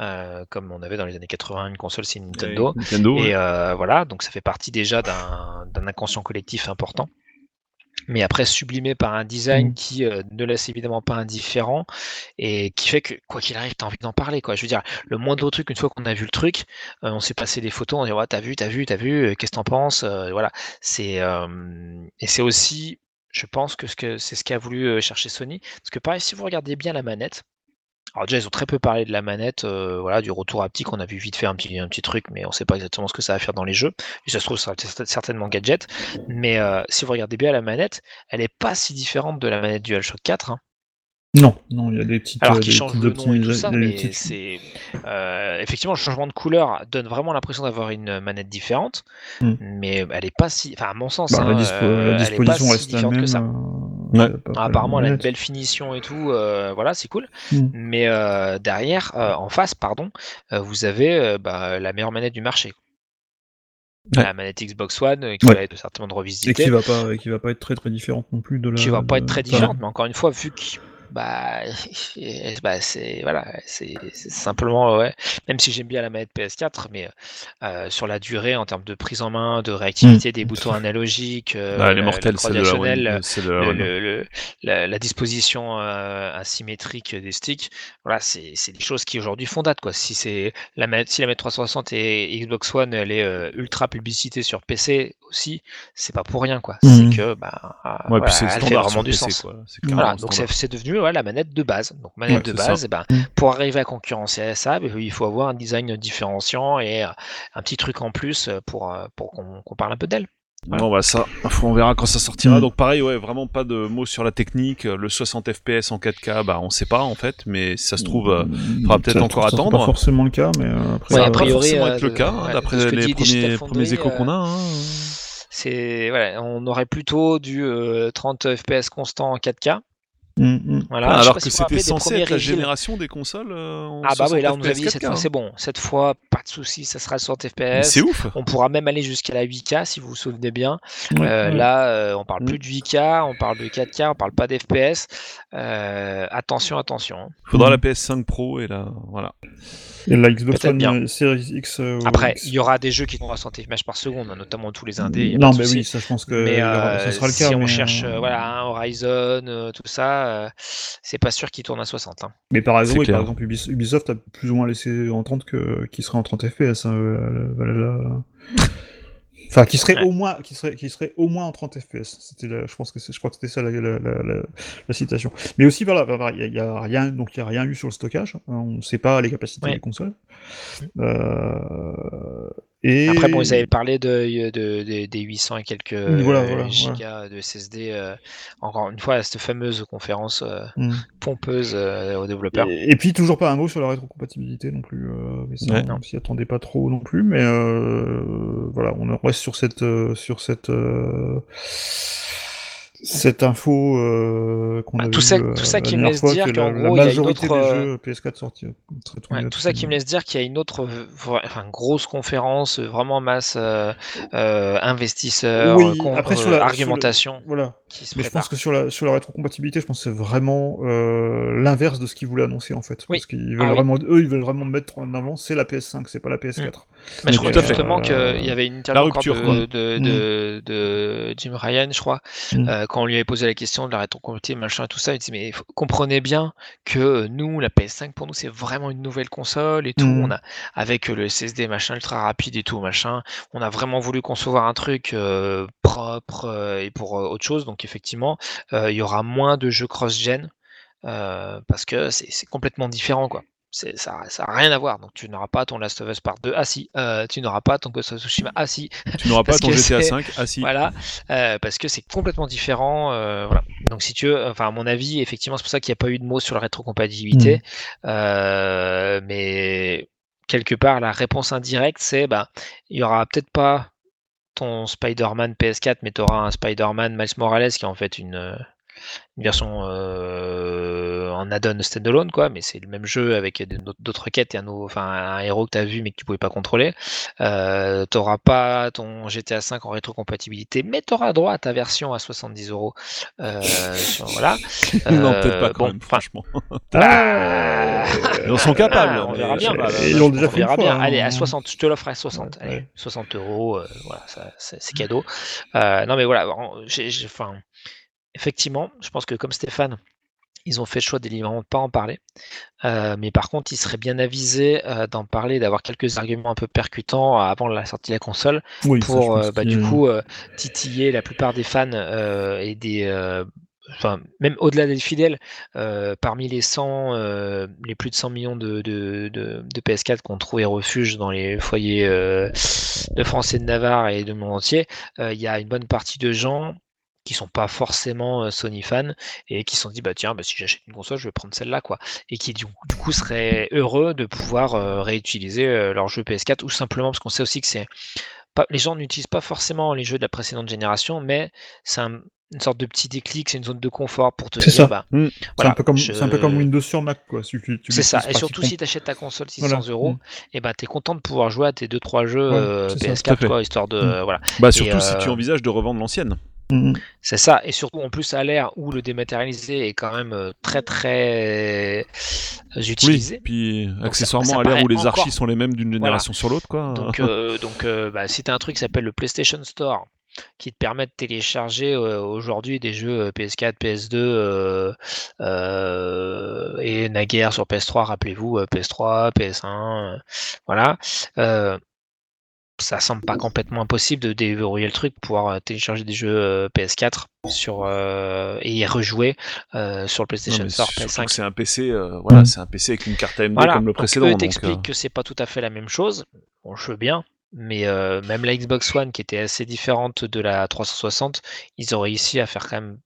Euh, comme on avait dans les années 80 une console c'est une Nintendo Nintendo, et euh, voilà donc ça fait partie déjà d'un d'un inconscient collectif important. Mais après sublimé par un design Mm. qui euh, ne laisse évidemment pas indifférent et qui fait que quoi qu'il arrive t'as envie d'en parler quoi. Je veux dire le moindre truc une fois qu'on a vu le truc euh, on s'est passé des photos on dit ouais t'as vu t'as vu t'as vu euh, qu'est-ce que t'en penses voilà c'est et c'est aussi, je pense que ce que c'est ce qu'a voulu chercher Sony, parce que pareil, si vous regardez bien la manette, alors déjà ils ont très peu parlé de la manette, euh, voilà, du retour haptique, on a vu vite fait un petit truc, mais on sait pas exactement ce que ça va faire dans les jeux. Et ça se trouve ça être certainement gadget, mais euh, si vous regardez bien la manette, elle est pas si différente de la manette DualShock 4. hein. Non, non, il y a des petites. Alors euh, des changent le nom et tout ça, des mais petites- c'est euh, effectivement le changement de couleur donne vraiment l'impression d'avoir une manette différente, Mm. mais elle est pas si, enfin à mon sens, Bah, hein, la, dispo- euh, la elle est pas disposition si différente même. que ça. euh, Ouais. Ah, Apparemment, elle a une belle finition et tout, euh, voilà, c'est cool. Mm. Mais euh, derrière, euh, en face, pardon, euh, vous avez euh, bah, la meilleure manette du marché. Ouais. La manette Xbox One, euh, qui Ouais. va être certainement de Et revisiter, qui va pas, et qui va pas être très très différente non plus de la. qui va pas être très différente, mais encore une fois, vu que bah, bah c'est voilà, c'est simplement ouais. Même si j'aime bien la manette PS4, mais euh, sur la durée, en termes de prise en main, de réactivité des boutons analogiques, euh, Ah, elle est la- la la disposition euh, asymétrique des sticks, voilà, c'est c'est des choses qui aujourd'hui font date. Quoi. Si, c'est la manette, si la manette 360 et Xbox One, elle est euh, ultra publicitée sur PC aussi, c'est pas pour rien. quoi. C'est que bah, Ouais, voilà, elle fait vraiment du PC, sens. quoi. C'est Voilà, donc c'est devenu ouais, la manette de base. Donc manette Ouais, de c'est base, eh ben, Mm. pour arriver à concurrencer ça, ben, il faut avoir un design différenciant et euh, un petit truc en plus euh, pour, euh, pour qu'on parle un peu d'elle. Voilà. Bon bah ça, on verra quand ça sortira. Mm. Donc pareil, ouais, vraiment pas de mots sur la technique. Le 60 FPS en 4K, bah on sait pas en fait, mais si ça se trouve, euh, faudra peut-être encore attendre. pas forcément le cas, mais après. Ouais, ça a va priori, pas forcément euh, être le cas, hein, ouais, d'après ce que les dit premiers, premiers échos euh, qu'on a. hein. C'est voilà, on aurait plutôt du euh, 30 FPS constant en 4K. Mm, mm. Voilà. Ah, alors que si c'était censé être la génération des consoles. euh, en Ah bah oui, là on 60 nous a dit cette 4K, fois hein. c'est bon. Cette fois, pas de soucis, ça sera 60 Mais FPS. C'est ouf. On pourra même aller jusqu'à la 8K si vous vous souvenez bien. Ouais, Euh, ouais. Là, euh, on parle Mm. plus de 8K, on parle de 4K, on parle pas d'FPS. Euh, attention, attention. hein. Faudra la PS5 Pro et la voilà. Et la Xbox One euh, Series X. euh, Après, il y aura des jeux qui seront à 60 images par seconde, hein, notamment tous les indés. non, mais oui, ça, je pense que mais il euh, ça sera le cas. si on cherche voilà, un Horizon, euh, tout ça, euh, c'est pas sûr qu'il tourne à 60. hein. Mais par exemple, oui, par exemple Ubis- Ubisoft a plus ou moins laissé entendre que qu'il serait en 30 FPS. hein, la- Enfin, qui serait Ouais. au moins, qui serait, qui serait au moins en 30 FPS. C'était, je pense que c'est, je crois que c'était ça la, la, la, la- citation. Mais aussi, voilà, voilà, il y, a- il y a rien, donc il y a rien eu sur le stockage. hein, On ne sait pas les capacités Ouais. des consoles. Euh, et Après, bon, ils avaient parlé de, de- de- des 800 et quelques voilà, euh, voilà, gigas de SSD. euh, encore une fois, cette fameuse conférence euh, Hmm. pompeuse euh, aux développeurs. Et, et puis toujours pas un mot sur la rétrocompatibilité non plus. euh, mais ça, Ouais. on s'y attendait pas trop non plus. Mais euh, voilà, on reste sur cette euh, sur cette euh, cette info euh, qu'on Bah, a tout ça- tout ça qui me laisse dire qu'en la, gros, il y a une majorité autre, des euh, jeux PS4 sortis. euh, Ouais, tout ça qui me laisse dire qu'il y a une autre euh, enfin, grosse conférence, euh, vraiment masse euh, euh, investisseurs, Oui, euh, après, sur euh, la- sur le- argumentation Voilà. qui se Mais je pense que sur la, sur la rétrocompatibilité, je pense que c'est vraiment euh, l'inverse de ce qu'ils voulaient annoncer en fait. Oui. Parce qu'ils veulent Ah oui. vraiment, eux, ils veulent vraiment mettre en avant, c'est la PS5, c'est pas la PS4. Mais je crois justement Euh, qu'il y avait une interview rupture, de, quoi. de, de, de Jim Ryan, je crois, Mm. euh, quand on lui avait posé la question de la rétrocompatibilité, machin, tout ça, il dit mais comprenez bien que euh, nous, la PS5 pour nous, c'est vraiment une nouvelle console et tout. Mm. On a avec euh, le SSD machin ultra rapide et tout machin, on a vraiment voulu concevoir un truc euh, propre euh, et pour euh, autre chose. Donc effectivement, il y aura moins de jeux cross-gen parce que c'est c'est complètement différent quoi. Ça n'a rien à voir. Donc tu n'auras pas ton Last of Us Part 2. Ah si. Euh, tu n'auras pas ton Ghost of Tsushima. Ah si. Tu n'auras pas ton GTA c'est- 5. Ah si. Voilà. Euh, parce que c'est complètement différent. euh, voilà. Donc si tu veux, enfin à mon avis, effectivement, c'est pour ça qu'il n'y a pas eu de mot sur la rétrocompatibilité. Euh, mais quelque part, la réponse indirecte, c'est bah il y aura peut-être pas ton Spider-Man PS4, mais tu auras un Spider-Man Miles Morales qui est en fait une, une version euh, en add-on standalone, quoi, mais c'est le même jeu avec d'autres quêtes et un, nouveau- enfin, un héros que tu as vu mais que tu pouvais pas contrôler. Euh, tu n'auras pas ton GTA 5 en rétrocompatibilité, mais tu auras droit à ta version à 70 euros. Euh, sur- voilà. non, Euh, peut-être pas quand bon, même, franchement. Ah, Ils en sont capables. on mais- verra bien. bah, Ils l'ont déjà On fait verra fois, bien. hein. Allez, à 60, je te l'offre à 60. Ouais, Allez, ouais. 60 euros, euh, voilà, c'est cadeau. Euh, non, mais voilà, j'ai- enfin, effectivement, je pense que comme Stéphane, ils ont fait le choix délibérément de ne pas en parler. Euh, mais par contre, ils seraient bien avisés euh, d'en parler, d'avoir quelques arguments un peu percutants avant la sortie de la console Oui, pour euh, bah, du coup euh, titiller la plupart des fans euh, et des euh, enfin même au-delà des fidèles euh, parmi les 100 euh, les plus de 100 millions de, de, de, de PS4 qui ont trouvé refuge dans les foyers euh, de France et de Navarre et du monde entier euh, il y a une bonne partie de gens qui sont pas forcément euh, Sony fans et qui se sont dit bah tiens bah, si j'achète une console je vais prendre celle-là quoi et qui du, du coup seraient heureux de pouvoir euh, réutiliser euh, leur jeu PS4 ou simplement parce qu'on sait aussi que c'est pas, les gens n'utilisent pas forcément les jeux de la précédente génération, mais c'est un- une sorte de petit déclic, c'est une zone de confort pour te C'est dire, ça. bah, Mm. C'est un peu comme, je- c'est un peu comme Windows sur Mac, quoi. Tu- tu- tu c'est ça. Et surtout si tu achètes ta console 600 Voilà. euros, Mm. et ben tu es content de pouvoir jouer à tes 2-3 jeux Ouais, euh, c'est ça, tout à PS4, fait. quoi, histoire de. Mm. euh, voilà. Bah surtout si euh, tu envisages de revendre l'ancienne. Mhm. C'est ça. Et surtout, en plus, à l'ère où le dématérialisé est quand même euh, très très euh, utilisé. Oui. Puis accessoirement ça à l'ère où les encore- archives sont les mêmes d'une génération sur l'autre, quoi. Donc, euh, donc euh, bah, si tu as un truc qui s'appelle le PlayStation Store, qui te permet de télécharger euh, aujourd'hui des jeux euh, PS4, PS2 euh, euh, et naguère sur PS3, rappelez-vous, euh, PS3, PS1, euh, voilà. Ça semble pas complètement impossible de déverrouiller le truc, pouvoir euh, télécharger des jeux euh, PS4 sur euh, et y rejouer euh, sur le PlayStation Store surtout PS5. que c'est un PC, euh, voilà, Mm. c'est un PC avec une carte AMD Voilà. comme le précédent. t'expliquent euh, que c'est pas tout à fait la même chose. Bon, je veux bien, mais même la Xbox One qui était assez différente de la 360, ils ont réussi à faire quand même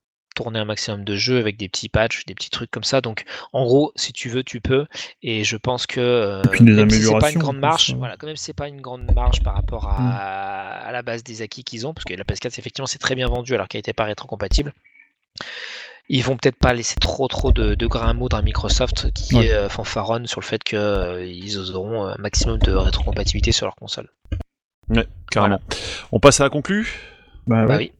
tourner un maximum de jeux avec des petits patchs, des petits trucs comme ça. Donc, en gros, si tu veux, tu peux. Et je pense que euh, Et puis des même si c'est pas une grande hein. voilà, quand même c'est pas une grande marge par rapport à, Mm. à la base des acquis qu'ils ont, parce que la PS4 effectivement c'est très bien vendu alors qu'elle n'était pas rétrocompatible. ils vont peut-être pas laisser trop trop de, de grains à moudre à Microsoft qui Ouais. euh, fanfaronne sur le fait qu'ils auront un maximum de rétrocompatibilité sur leur console. Ouais, carrément. On passe à la conclu? Bah, Bah ouais. oui.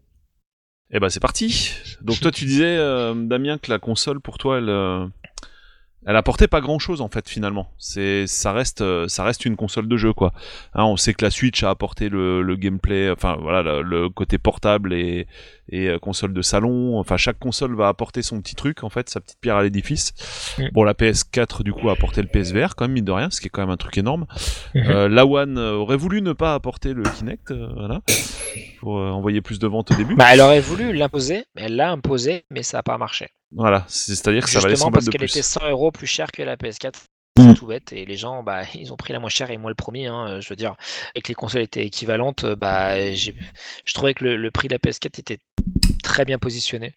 Eh ben c'est parti. Donc toi tu disais euh, Damien que la console pour toi elle euh, elle apportait pas grand chose en fait finalement. C'est ça reste euh, ça reste une console de jeu quoi. Hein, on sait que la Switch a apporté le, le gameplay, enfin voilà le, le côté portable et et euh, console de salon. Enfin chaque console va apporter son petit truc en fait, sa petite pierre à l'édifice. Bon la PS4 du coup a apporté le PSVR quand même mine de rien, ce qui est quand même un truc énorme. Mhm. Euh, la One aurait voulu ne pas apporter le Kinect, euh, voilà, pour euh, envoyer plus de ventes au début. Bah, elle aurait voulu l'imposer, mais elle l'a imposé, mais ça n'a pas marché. Voilà, c'est- c'est-à-dire que ça valait 100 Justement parce qu'elle était 100 euros plus chère que la PS4. Mm. C'est tout bête. Et les gens, bah, ils ont pris la moins chère et moi le premier. hein, je veux dire, et que les consoles étaient équivalentes, euh, bah, j'ai- je trouvais que le, le prix de la PS4 était très bien positionné.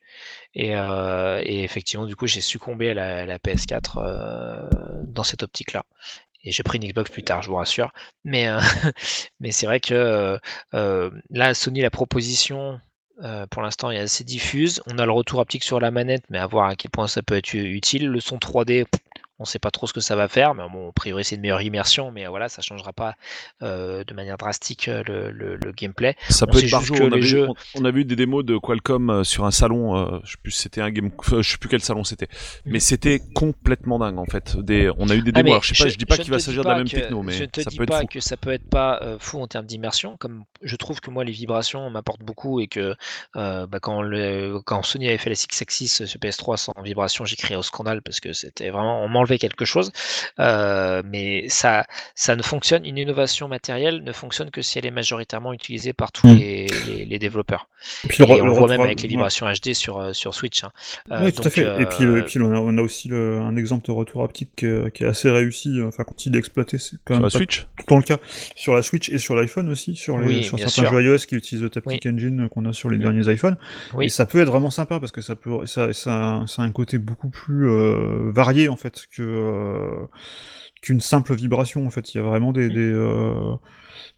Et, euh, et effectivement, du coup, j'ai succombé à la, la PS4 euh, dans cette optique-là. Et j'ai pris une Xbox plus tard, je vous rassure. Mais, euh, mais c'est vrai que euh, euh, là, Sony, la proposition, euh, pour l'instant, est assez diffuse. On a le retour haptique sur la manette, mais à voir à quel point ça peut être utile. Le son 3D, pff, on ne sait pas trop ce que ça va faire, mais bon, a priori, c'est une meilleure immersion, mais voilà, ça changera pas euh, de manière drastique euh, le, le- le gameplay. Ça on peut être par juste jour. que On, jeux- on, a vu des démos de Qualcomm euh, sur un salon. euh, je sais plus c'était un game, je sais plus quel salon c'était, mais c'était complètement dingue en fait. Des, on a eu des Ah, démos. alors, je sais pas, je dis pas ne qu'il va s'agir de la même que- techno, mais je te ça dis peut être pas fou. que ça peut être pas euh, fou en termes d'immersion, comme je trouve que moi les vibrations m'apportent beaucoup et que bah, quand, le, quand Sony avait fait la Six Axis sur PS3 sans vibration, j'ai crié au scandale parce que c'était vraiment on m'enlevait quelque chose. Euh, mais ça, ça ne fonctionne, une innovation matérielle ne fonctionne que si elle est majoritairement utilisée par tous Mm. les, les- les développeurs. Et puis, Et le, on le le voit même avec les ouais. vibrations HD sur, euh, sur Switch. hein. Euh, Oui, tout à fait. Et puis, le- et puis on, a, on a aussi le- un exemple de retour haptique qui est, qui est assez réussi, enfin, quand il est exploité, c'est quand Sur la Switch. tout le temps le cas. Sur la Switch et sur l'iPhone aussi, sur, les, Oui, sur certains sûr. jeux iOS qui utilisent le Taptic Engine qu'on a sur les Mm. derniers iPhones. Oui. Et ça peut être vraiment sympa parce que ça peut, ça, ça, ça a un côté beaucoup plus euh, varié en fait que euh, qu'une simple vibration. En fait, il y a vraiment des, des euh,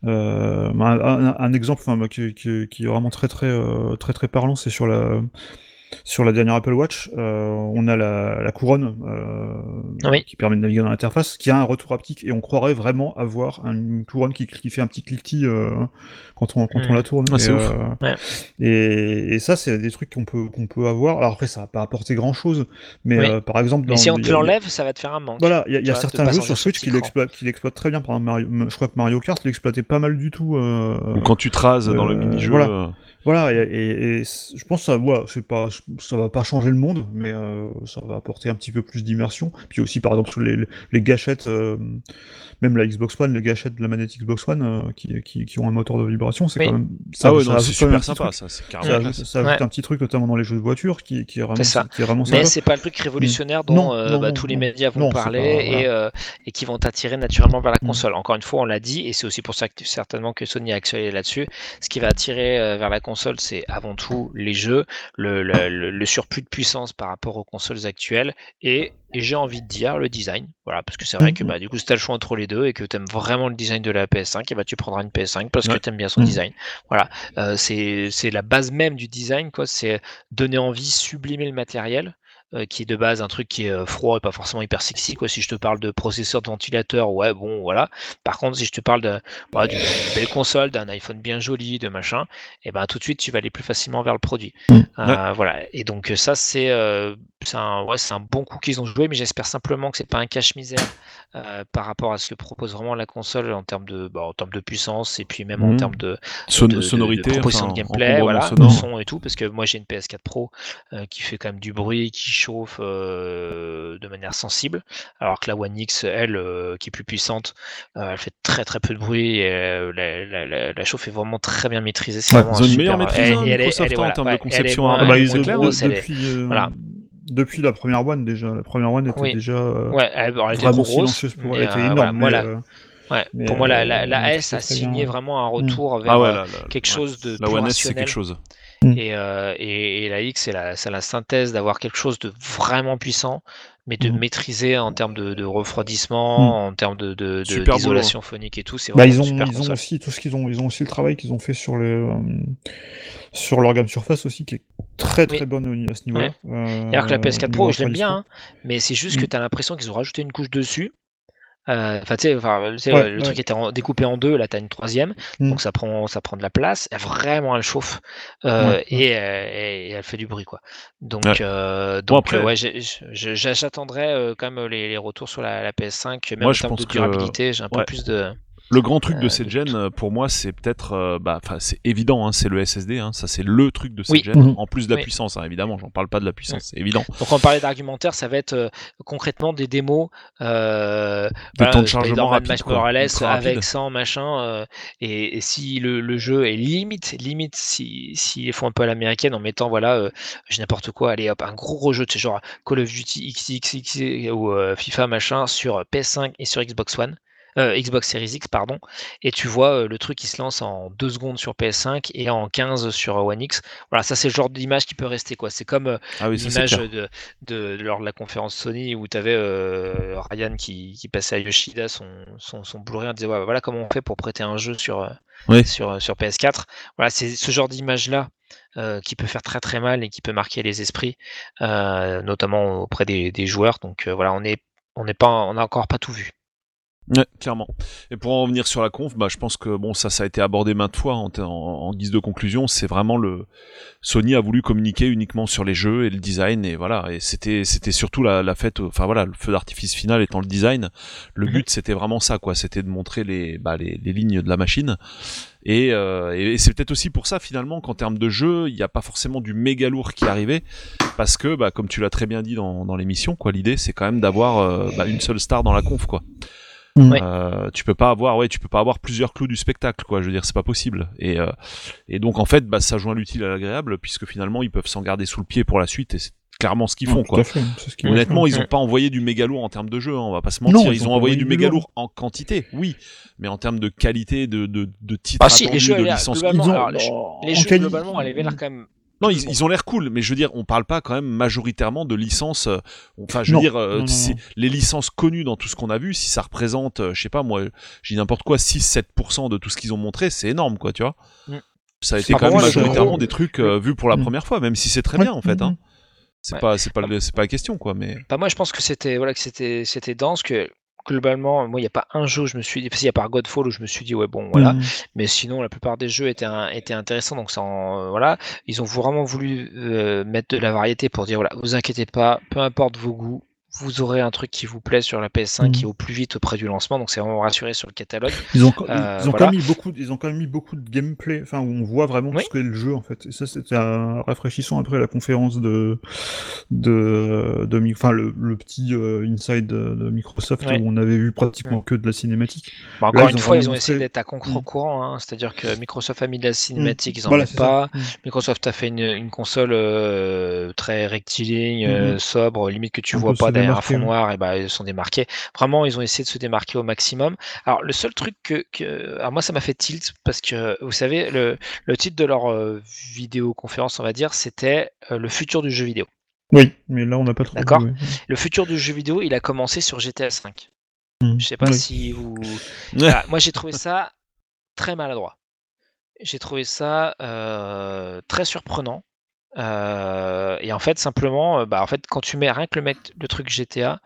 euh, un, un- exemple enfin, bah, qui, qui- qui est vraiment très très très très parlant, c'est sur la sur la dernière Apple Watch, euh, on a la, la couronne euh, Oui. qui permet de naviguer dans l'interface, qui a un retour haptique, et on croirait vraiment avoir une couronne qui, qui fait un petit cliquetis euh, quand, on, quand on Mm. la tourne. Ah, c'est et, ouf. euh, Ouais. et, et ça, c'est des trucs qu'on peut, qu'on peut avoir. Alors après, ça va pas apporter grand-chose, mais Oui. euh, par exemple... mais si on te l'enlève, ça va te faire un manque. Voilà, il y a, y certains jeux sur Switch qui l'exploitent, qui l'exploitent très bien. Par exemple, Mario, je crois que Mario Kart l'exploitait pas mal du tout. euh, Ou quand tu te rases dans le mini-jeu. voilà. Voilà, et, et- et c- je pense que ça, voilà, c'est pas, ça va pas changer le monde, mais euh, ça va apporter un petit peu plus d'immersion. Puis aussi, par exemple, sur les, les gâchettes, euh, même la Xbox One, les gâchettes de la manette Xbox One euh, qui, qui, qui ont un moteur de vibration, c'est Oui. quand même. Ça, Ah ouais, ça c'est super petit sympa, truc. ça, c'est Ça carrément ajoute, classe. ça ajoute Ouais. un petit truc, notamment dans les jeux de voiture, qui, qui est vraiment, C'est ça. qui est vraiment Mais sympa. c'est pas le truc révolutionnaire dont Non, euh, non, bah, non, tous les médias vont parler pas- et, voilà. euh, et qui vont t'attirer naturellement vers la Mm. console. Encore une fois, on l'a dit, et c'est aussi pour ça que certainement que Sony a accéléré là-dessus. Ce qui va attirer euh, vers la console, c'est avant tout les jeux, le, le- le- le surplus de puissance par rapport aux consoles actuelles et, et j'ai envie de dire le design. Voilà, parce que c'est vrai que Mhm. bah, du coup, si tu as le choix entre les deux et que tu aimes vraiment le design de la PS5, et bah, tu prendras une PS5 parce Ouais. que tu aimes bien son Mhm. design. Voilà, Euh, c'est c'est la base même du design, quoi. C'est donner envie, sublimer le matériel euh, qui est de base un truc qui est euh, froid et pas forcément hyper sexy. Quoi. Si je te parle de processeur de ventilateur, ouais, bon, voilà. Par contre, si je te parle de, voilà, d'une belle console, d'un iPhone bien joli, de machin, et ben tout de suite, tu vas aller plus facilement vers le produit. Mm. Euh, Voilà. Et donc ça, c'est euh, c'est un, ouais, c'est un bon coup qu'ils ont joué, mais j'espère simplement que c'est pas un cache-misère euh, par rapport à ce que propose vraiment la console en termes de, bah, en termes de puissance et puis même en Mhm. termes de, Son- de, de- sonorité, de proposition enfin, de gameplay, voilà, de son et tout, parce que moi j'ai une PS4 Pro euh, qui fait quand même du bruit, qui chauffe euh, de manière sensible, alors que la One X, elle, qui est plus puissante, elle fait très très peu de bruit et la, la- la- la chauffe est vraiment très bien maîtrisée. C'est Ouais, une meilleure maîtrise, hein, elle Microsoft, en voilà, termes de ouais, conception, moins- hein. Ah bah, ils moins depuis, euh, voilà. Depuis la première One déjà. La première One était Oui. déjà euh, Ouais, elle, elle était vraiment silencieuse pour elle, était euh, énorme. voilà, moi, la- euh, ouais, mais, pour moi, la, euh, la, la S a bien, signé ouais. vraiment un retour vers Ah ouais, la, la- quelque ouais. chose de La plus One S, c'est quelque chose. Mm. Et, euh, et, et la X, c'est la, c'est la synthèse d'avoir quelque chose de vraiment puissant, mais de Mm. maîtriser en termes de, de refroidissement, Mm. en termes de, de, beau, phonique et tout. C'est Bah, vraiment ils ont, super ils ont aussi tout ce qu'ils ont, ils ont aussi le travail qu'ils ont fait sur les, euh, sur leur gamme Surface aussi, qui est très très Oui. bonne à ce niveau-là. Euh, Alors que la PS4 Pro, je l'aime bien, hein, mais c'est juste que Mm. tu as l'impression qu'ils ont rajouté une couche dessus. Euh, Enfin, tu sais, enfin, tu sais, Ouais, le truc était en- découpé en deux, là, tu as une troisième, Mm. donc ça prend, ça prend de la place. Et vraiment, elle chauffe euh, Ouais, ouais. et, euh, et- et elle fait du bruit, quoi. Donc, Ouais. euh, donc après- euh, ouais, j'attendrai euh, quand même les, les retours sur la, la PS5, même Moi, en termes de durabilité, j'ai un peu plus de. Le grand truc de Euh, cette gen, euh, pour moi, c'est peut-être, euh, bah, enfin, c'est évident, hein, c'est le SSD, hein, ça c'est le truc de cette Oui. gen, Mhm. en plus de la Oui. puissance, hein, évidemment, j'en parle pas de la puissance, c'est évident. Donc, on parlait d'argumentaire, ça va être euh, concrètement des démos. Euh, De voilà, temps de chargement rapide, quoi, Morales rapide. avec 100 machin. euh, et, et si le, le jeu est limite, limite, s'ils si, s'ils font un peu à l'américaine en mettant, voilà, euh, j'ai n'importe quoi, allez hop, un gros rejeu, tu sais, genre Call of Duty XXX ou euh, FIFA machin sur PS5 et sur Xbox One. Euh, Xbox Series X, pardon, et tu vois euh, le truc qui se lance en 2 secondes sur PS5 et en 15 sur One X. Voilà, ça c'est le genre d'image qui peut rester quoi. C'est comme euh, Ah oui, l'image de, de, de- lors de la conférence Sony où tu avais Ryan qui, qui passait à Yoshida son, son, son Blu-ray en disant Ouais, voilà comment on fait pour prêter un jeu sur, euh, Oui. sur, euh, sur PS4. Voilà, c'est ce genre d'image-là euh, qui peut faire très très mal et qui peut marquer les esprits, euh, notamment auprès des, des joueurs. Donc euh, voilà, on est on n'est pas on n'a encore pas tout vu. Ouais, clairement. Et pour en revenir sur la conf, bah, je pense que bon, ça, ça a été abordé maintes fois en, en- en guise de conclusion. C'est vraiment le Sony a voulu communiquer uniquement sur les jeux et le design et voilà. Et c'était, c'était surtout la, la fête. Enfin voilà, le feu d'artifice final étant le design. Le Mhm. but, c'était vraiment ça, quoi. C'était de montrer les, bah, les, les lignes de la machine. Et, euh, et c'est peut-être aussi pour ça finalement qu'en termes de jeu, il n'y a pas forcément du méga lourd qui arrivait, parce que, bah, comme tu l'as très bien dit dans, dans l'émission, quoi, l'idée c'est quand même d'avoir euh, bah, une seule star dans la conf, quoi. Euh, tu peux pas avoir, ouais, tu peux pas avoir plusieurs clous du spectacle, quoi. Je veux dire, c'est pas possible. Et euh, et donc en fait, bah, ça joint l'utile à l'agréable, puisque finalement ils peuvent s'en garder sous le pied pour la suite, et c'est clairement ce qu'ils font, Tout quoi. à fait, ce vont Honnêtement, ils ont pas envoyé du méga lourd en termes de jeu, hein, on va pas se Non, mentir. ils ils ont envoyé du méga lourd. en quantité, oui, mais en termes de qualité, de, de, de titres Ah si, les jeux, de les- licences. globalement, Ils ont- alors, les, jeux- les jeux globalement l'air quand même. Non, ils, ils ont l'air cool, mais je veux dire, on parle pas quand même majoritairement de licences. euh, Enfin, je veux Non, dire, euh, non, non, si- non. les licences connues dans tout ce qu'on a vu, si ça représente, euh, je sais pas moi, j'ai n'importe quoi, 6-7% de tout ce qu'ils ont montré, c'est énorme, quoi, tu vois. Mm. Ça a été Ah, quand pour même moi, majoritairement gros- des trucs euh, vus pour la Mm. première fois, même si c'est très bien en fait. mm, Hein. C'est Ouais. pas, c'est pas, le- c'est pas la question, quoi, mais. Bah, moi, je pense que c'était voilà que c'était c'était dense que globalement, moi, il n'y a pas un jeu où je me suis dit, parce qu'il y a par Godfall où je me suis dit, ouais, bon, voilà. Mm. Mais sinon, la plupart des jeux étaient, un- étaient intéressants. Donc, ça en- euh, voilà. Ils ont vraiment voulu euh, mettre de la variété pour dire, voilà, vous inquiétez pas, peu importe vos goûts, vous aurez un truc qui vous plaît sur la PS5 Mhm. qui est au plus vite auprès du lancement. Donc, c'est vraiment rassuré sur le catalogue. Ils ont, Euh, ils ont voilà. quand même mis beaucoup, ils ont quand même mis beaucoup de gameplay, enfin où on voit vraiment Oui. ce qu'est le jeu en fait. Et ça c'était un rafraîchissant après la conférence de de, de enfin le, le petit euh, inside de, de Microsoft où on avait vu pratiquement que de la cinématique. Bah, encore une fois, ils ont essayé d'être à contre-courant. hein. C'est-à-dire que Microsoft a mis de la cinématique, ils en Voilà, pas. Mm. Microsoft a fait une, une console euh, très rectiligne, Mhm. sobre, limite que tu On vois pas derrière un fond noir, et ben ils sont démarqués. Vraiment, ils ont essayé de se démarquer au maximum. Alors le seul truc que, que- alors moi ça m'a fait tilt parce que vous savez le, le titre de leur euh, vidéoconférence, on va dire, c'était euh, le futur du jeu vidéo. Oui, mais là on n'a pas trop. D'accord. Le futur du jeu vidéo, il a commencé sur GTA V. Mm. Je sais pas Oui. si vous. Voilà, moi, j'ai trouvé ça très maladroit. J'ai trouvé ça euh, très surprenant. Euh, et en fait, simplement, euh, bah, en fait, quand tu mets rien que le, le truc GTA,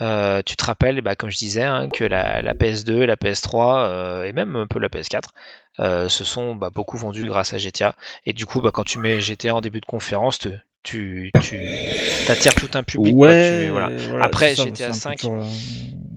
euh, tu te rappelles, bah, comme je disais, hein, que la, la PS2, la PS3 euh, et même un peu la PS4 euh, se sont bah, beaucoup vendus grâce à GTA. Et du coup, bah, quand tu mets GTA en début de conférence, te- tu, tu attires tout un public. quoi, tu- voilà. Après, GTA c'est un peu 5. toujours, euh,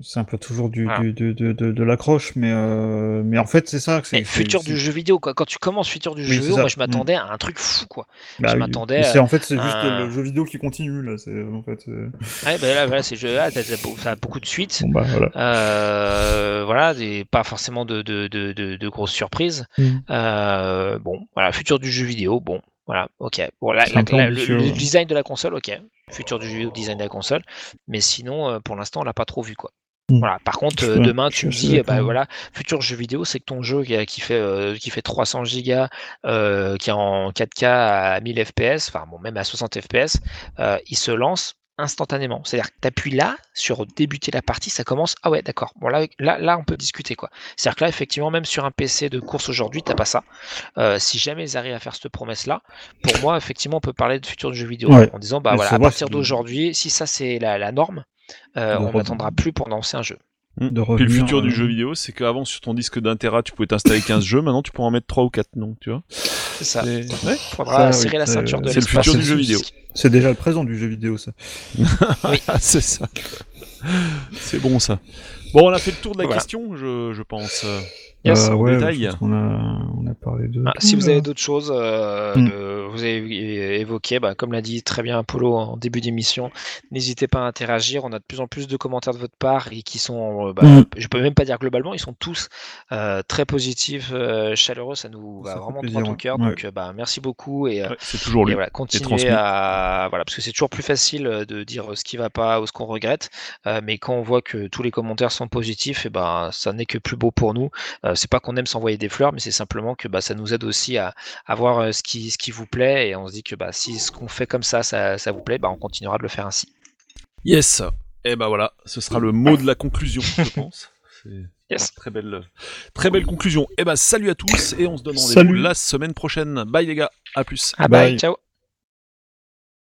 C'est un peu toujours du, Voilà. du- de, de, de, de l'accroche, mais, euh, mais en fait c'est ça. c'est futur du jeu vidéo, quoi. Quand tu commences futur du Oui, jeu vidéo, moi je m'attendais à un truc fou, quoi. Bah je m'attendais c'est à en fait c'est juste un- le jeu vidéo qui continue là. C'est en fait. Ouais, bah là, voilà, c'est jeu, ah, ça a beaucoup de suites. Bon bah voilà. Euh, voilà, des, pas forcément de, de, de, de, de grosses surprises. Mm. Euh, bon, voilà, futur du jeu vidéo, bon, voilà, ok. Bon, la- la- le, design de la console, ok. Futur du jeu vidéo, design de la console. Mais sinon, euh, pour l'instant, on l'a pas trop vu, quoi. Mm. Voilà. Par contre, euh, demain, tu me dis, d'accord. bah voilà, futur jeu vidéo, c'est que ton jeu qui, qui fait euh, qui fait 300 gigas, euh, qui est en 4K à 1000 FPS, enfin bon, même à 60 FPS, euh, il se lance instantanément. C'est-à-dire que tu appuies là sur débuter la partie, ça commence. Ah ouais, d'accord. Bon là, là, là, on peut discuter quoi. C'est-à-dire que là, effectivement, même sur un PC de course aujourd'hui, t'as pas ça. Euh, si jamais ils arrivent à faire cette promesse-là, pour moi, effectivement, on peut parler de futur jeu vidéo Ouais. en disant, bah Mais voilà, à partir d'aujourd'hui, si ça c'est la, la norme, euh, De on n'attendra plus pour lancer un jeu. De Puis le futur du euh, jeu vidéo, c'est qu'avant sur ton disque d'un Tera, tu pouvais t'installer 15 jeux, maintenant tu pourras en mettre 3 ou 4 non, tu vois. C'est ça. Ouais. Faudra Ça, oui, serrer la ceinture de c'est le futur du jeu vidéo. C'est déjà le présent du jeu vidéo, ça. c'est ça. C'est bon ça. Bon, on a fait le tour de la Voilà. question, je, je pense. Euh, Yes. Euh, en ouais, détail. je pense qu'on a, on a parlé de. Ah, si vous là. avez d'autres choses, euh, Mm. de- vous avez évoqué, bah, comme l'a dit très bien Apollo en début d'émission, n'hésitez pas à interagir. On a de plus en plus de commentaires de votre part et qui sont, euh, bah, Mm. je peux même pas dire globalement, ils sont tous euh, très positifs, euh, chaleureux. Ça nous va vraiment plaisir, droit au cœur. Ouais. Donc, bah, merci beaucoup et, ouais, c'est toujours et voilà, continuer à voilà parce que c'est toujours plus facile de dire ce qui va pas ou ce qu'on regrette, euh, mais quand on voit que tous les commentaires sont positifs, et ben ça n'est que plus beau pour nous. C'est pas qu'on aime s'envoyer des fleurs, mais c'est simplement que bah, ça nous aide aussi à, à voir euh, ce qui ce qui vous plaît et on se dit que bah si ce qu'on fait comme ça, ça, ça vous plaît, bah on continuera de le faire ainsi. Yes. Et ben voilà, ce sera le mot de la conclusion, je pense. Yes. très belle, très belle conclusion. Et ben salut à tous et on se donne rendez-vous la semaine prochaine. Bye les gars, à plus. Ah Bye. bye, ciao.